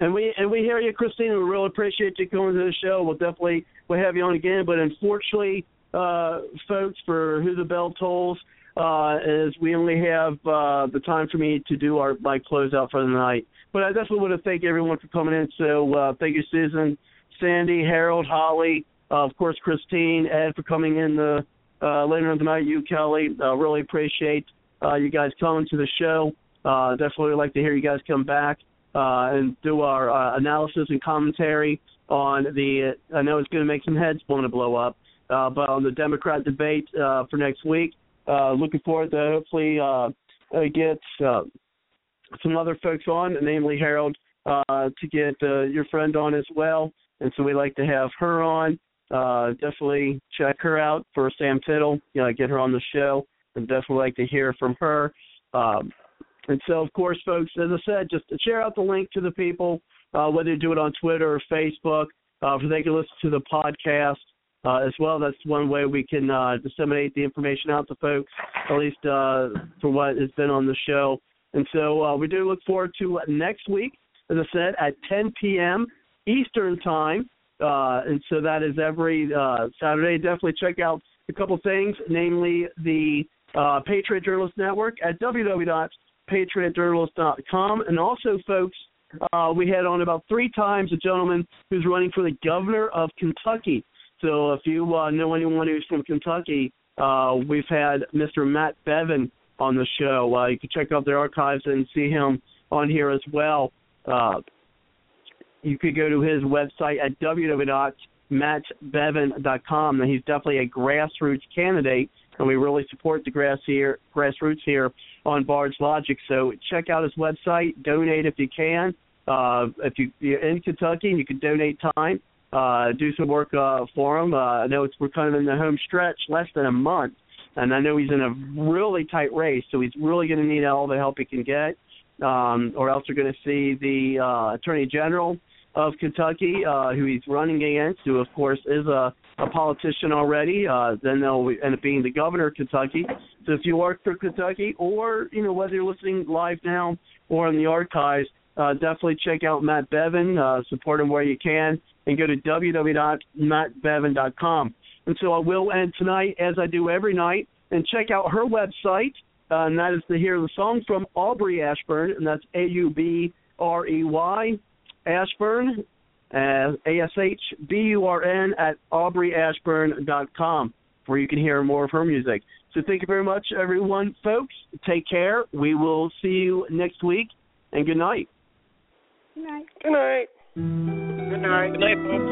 And we and we hear you, Christina. We really appreciate you coming to the show. We'll definitely we'll have you on again. But unfortunately, uh, folks, for who the bell tolls, uh, is we only have uh, the time for me to do our my closeout for the night. But I definitely want to thank everyone for coming in. So uh, thank you, Susan, Sandy, Harold, Holly, uh, of course, Christine, Ed for coming in the uh, later on tonight. You, Kelly, uh, really appreciate uh, you guys coming to the show. Uh, definitely like to hear you guys come back uh, and do our uh, analysis and commentary on the. Uh, I know it's going to make some heads want to blow up, uh, but on the Democrat debate uh, for next week. Uh, looking forward to hopefully uh, get uh, some other folks on, namely Harold, uh, to get uh, your friend on as well. And so we'd like to have her on uh, definitely check her out for Sam Tittle. You know, get her on the show. I'd definitely like to hear from her. Um, and so, of course, folks, as I said, just share out the link to the people, uh, whether you do it on Twitter or Facebook, uh, they can listen to the podcast uh, as well. That's one way we can uh, disseminate the information out to folks, at least uh, for what has been on the show. And so uh, we do look forward to next week, as I said, at 10 p.m. Eastern Time. Uh, and so that is every uh, Saturday. Definitely check out a couple things, namely the uh, Patriot Journalist Network at www.patriotjournalist.com. And also, folks, uh, we had on about three times a gentleman who's running for the governor of Kentucky. So if you uh, know anyone who's from Kentucky, uh, we've had Mr. Matt Bevin on the show. Uh, you can check out their archives and see him on here as well. Uh, you could go to his website at www.mattbevin.com. And he's definitely a grassroots candidate, and we really support the grass here, grassroots here on Bard's Logic. So check out his website, donate if you can. Uh, if you, you're in Kentucky you can donate time, uh, do some work uh, for him. Uh, I know it's we're kind of in the home stretch, less than a month, and I know he's in a really tight race, so he's really going to need all the help he can get. Um, or else we're going to see the uh, Attorney General of Kentucky, uh, who he's running against, who of course is a, a politician already. Uh, then they'll end up being the governor of Kentucky. So if you work for Kentucky, or you know whether you're listening live now or in the archives, uh, definitely check out Matt Bevin. Uh, support him where you can, and go to www.mattbevin.com. And so I will end tonight, as I do every night, and check out her website. Uh, and that is to hear the song from Aubrey Ashburn, and that's A U B R E Y Ashburn, uh, A S H B U R N, at aubreyashburn.com, where you can hear more of her music. So thank you very much, everyone, folks. Take care. We will see you next week, and good night. Good night. Good night. Good night. Good night, folks.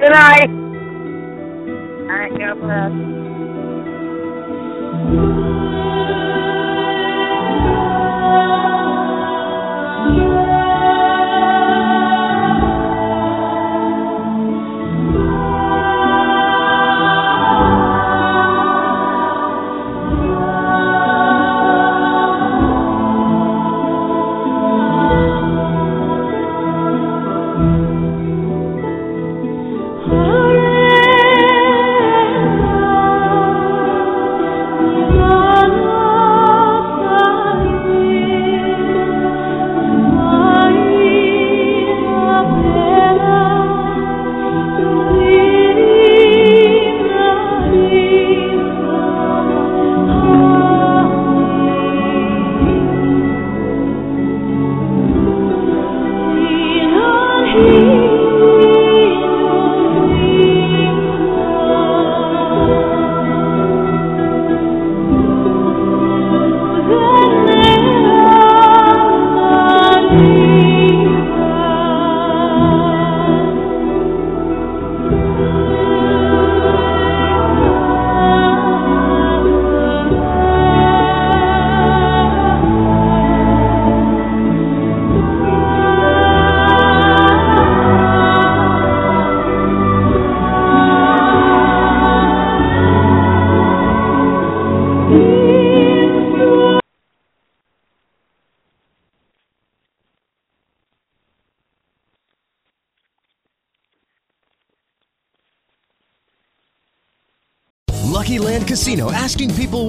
Good night. All right, God bless.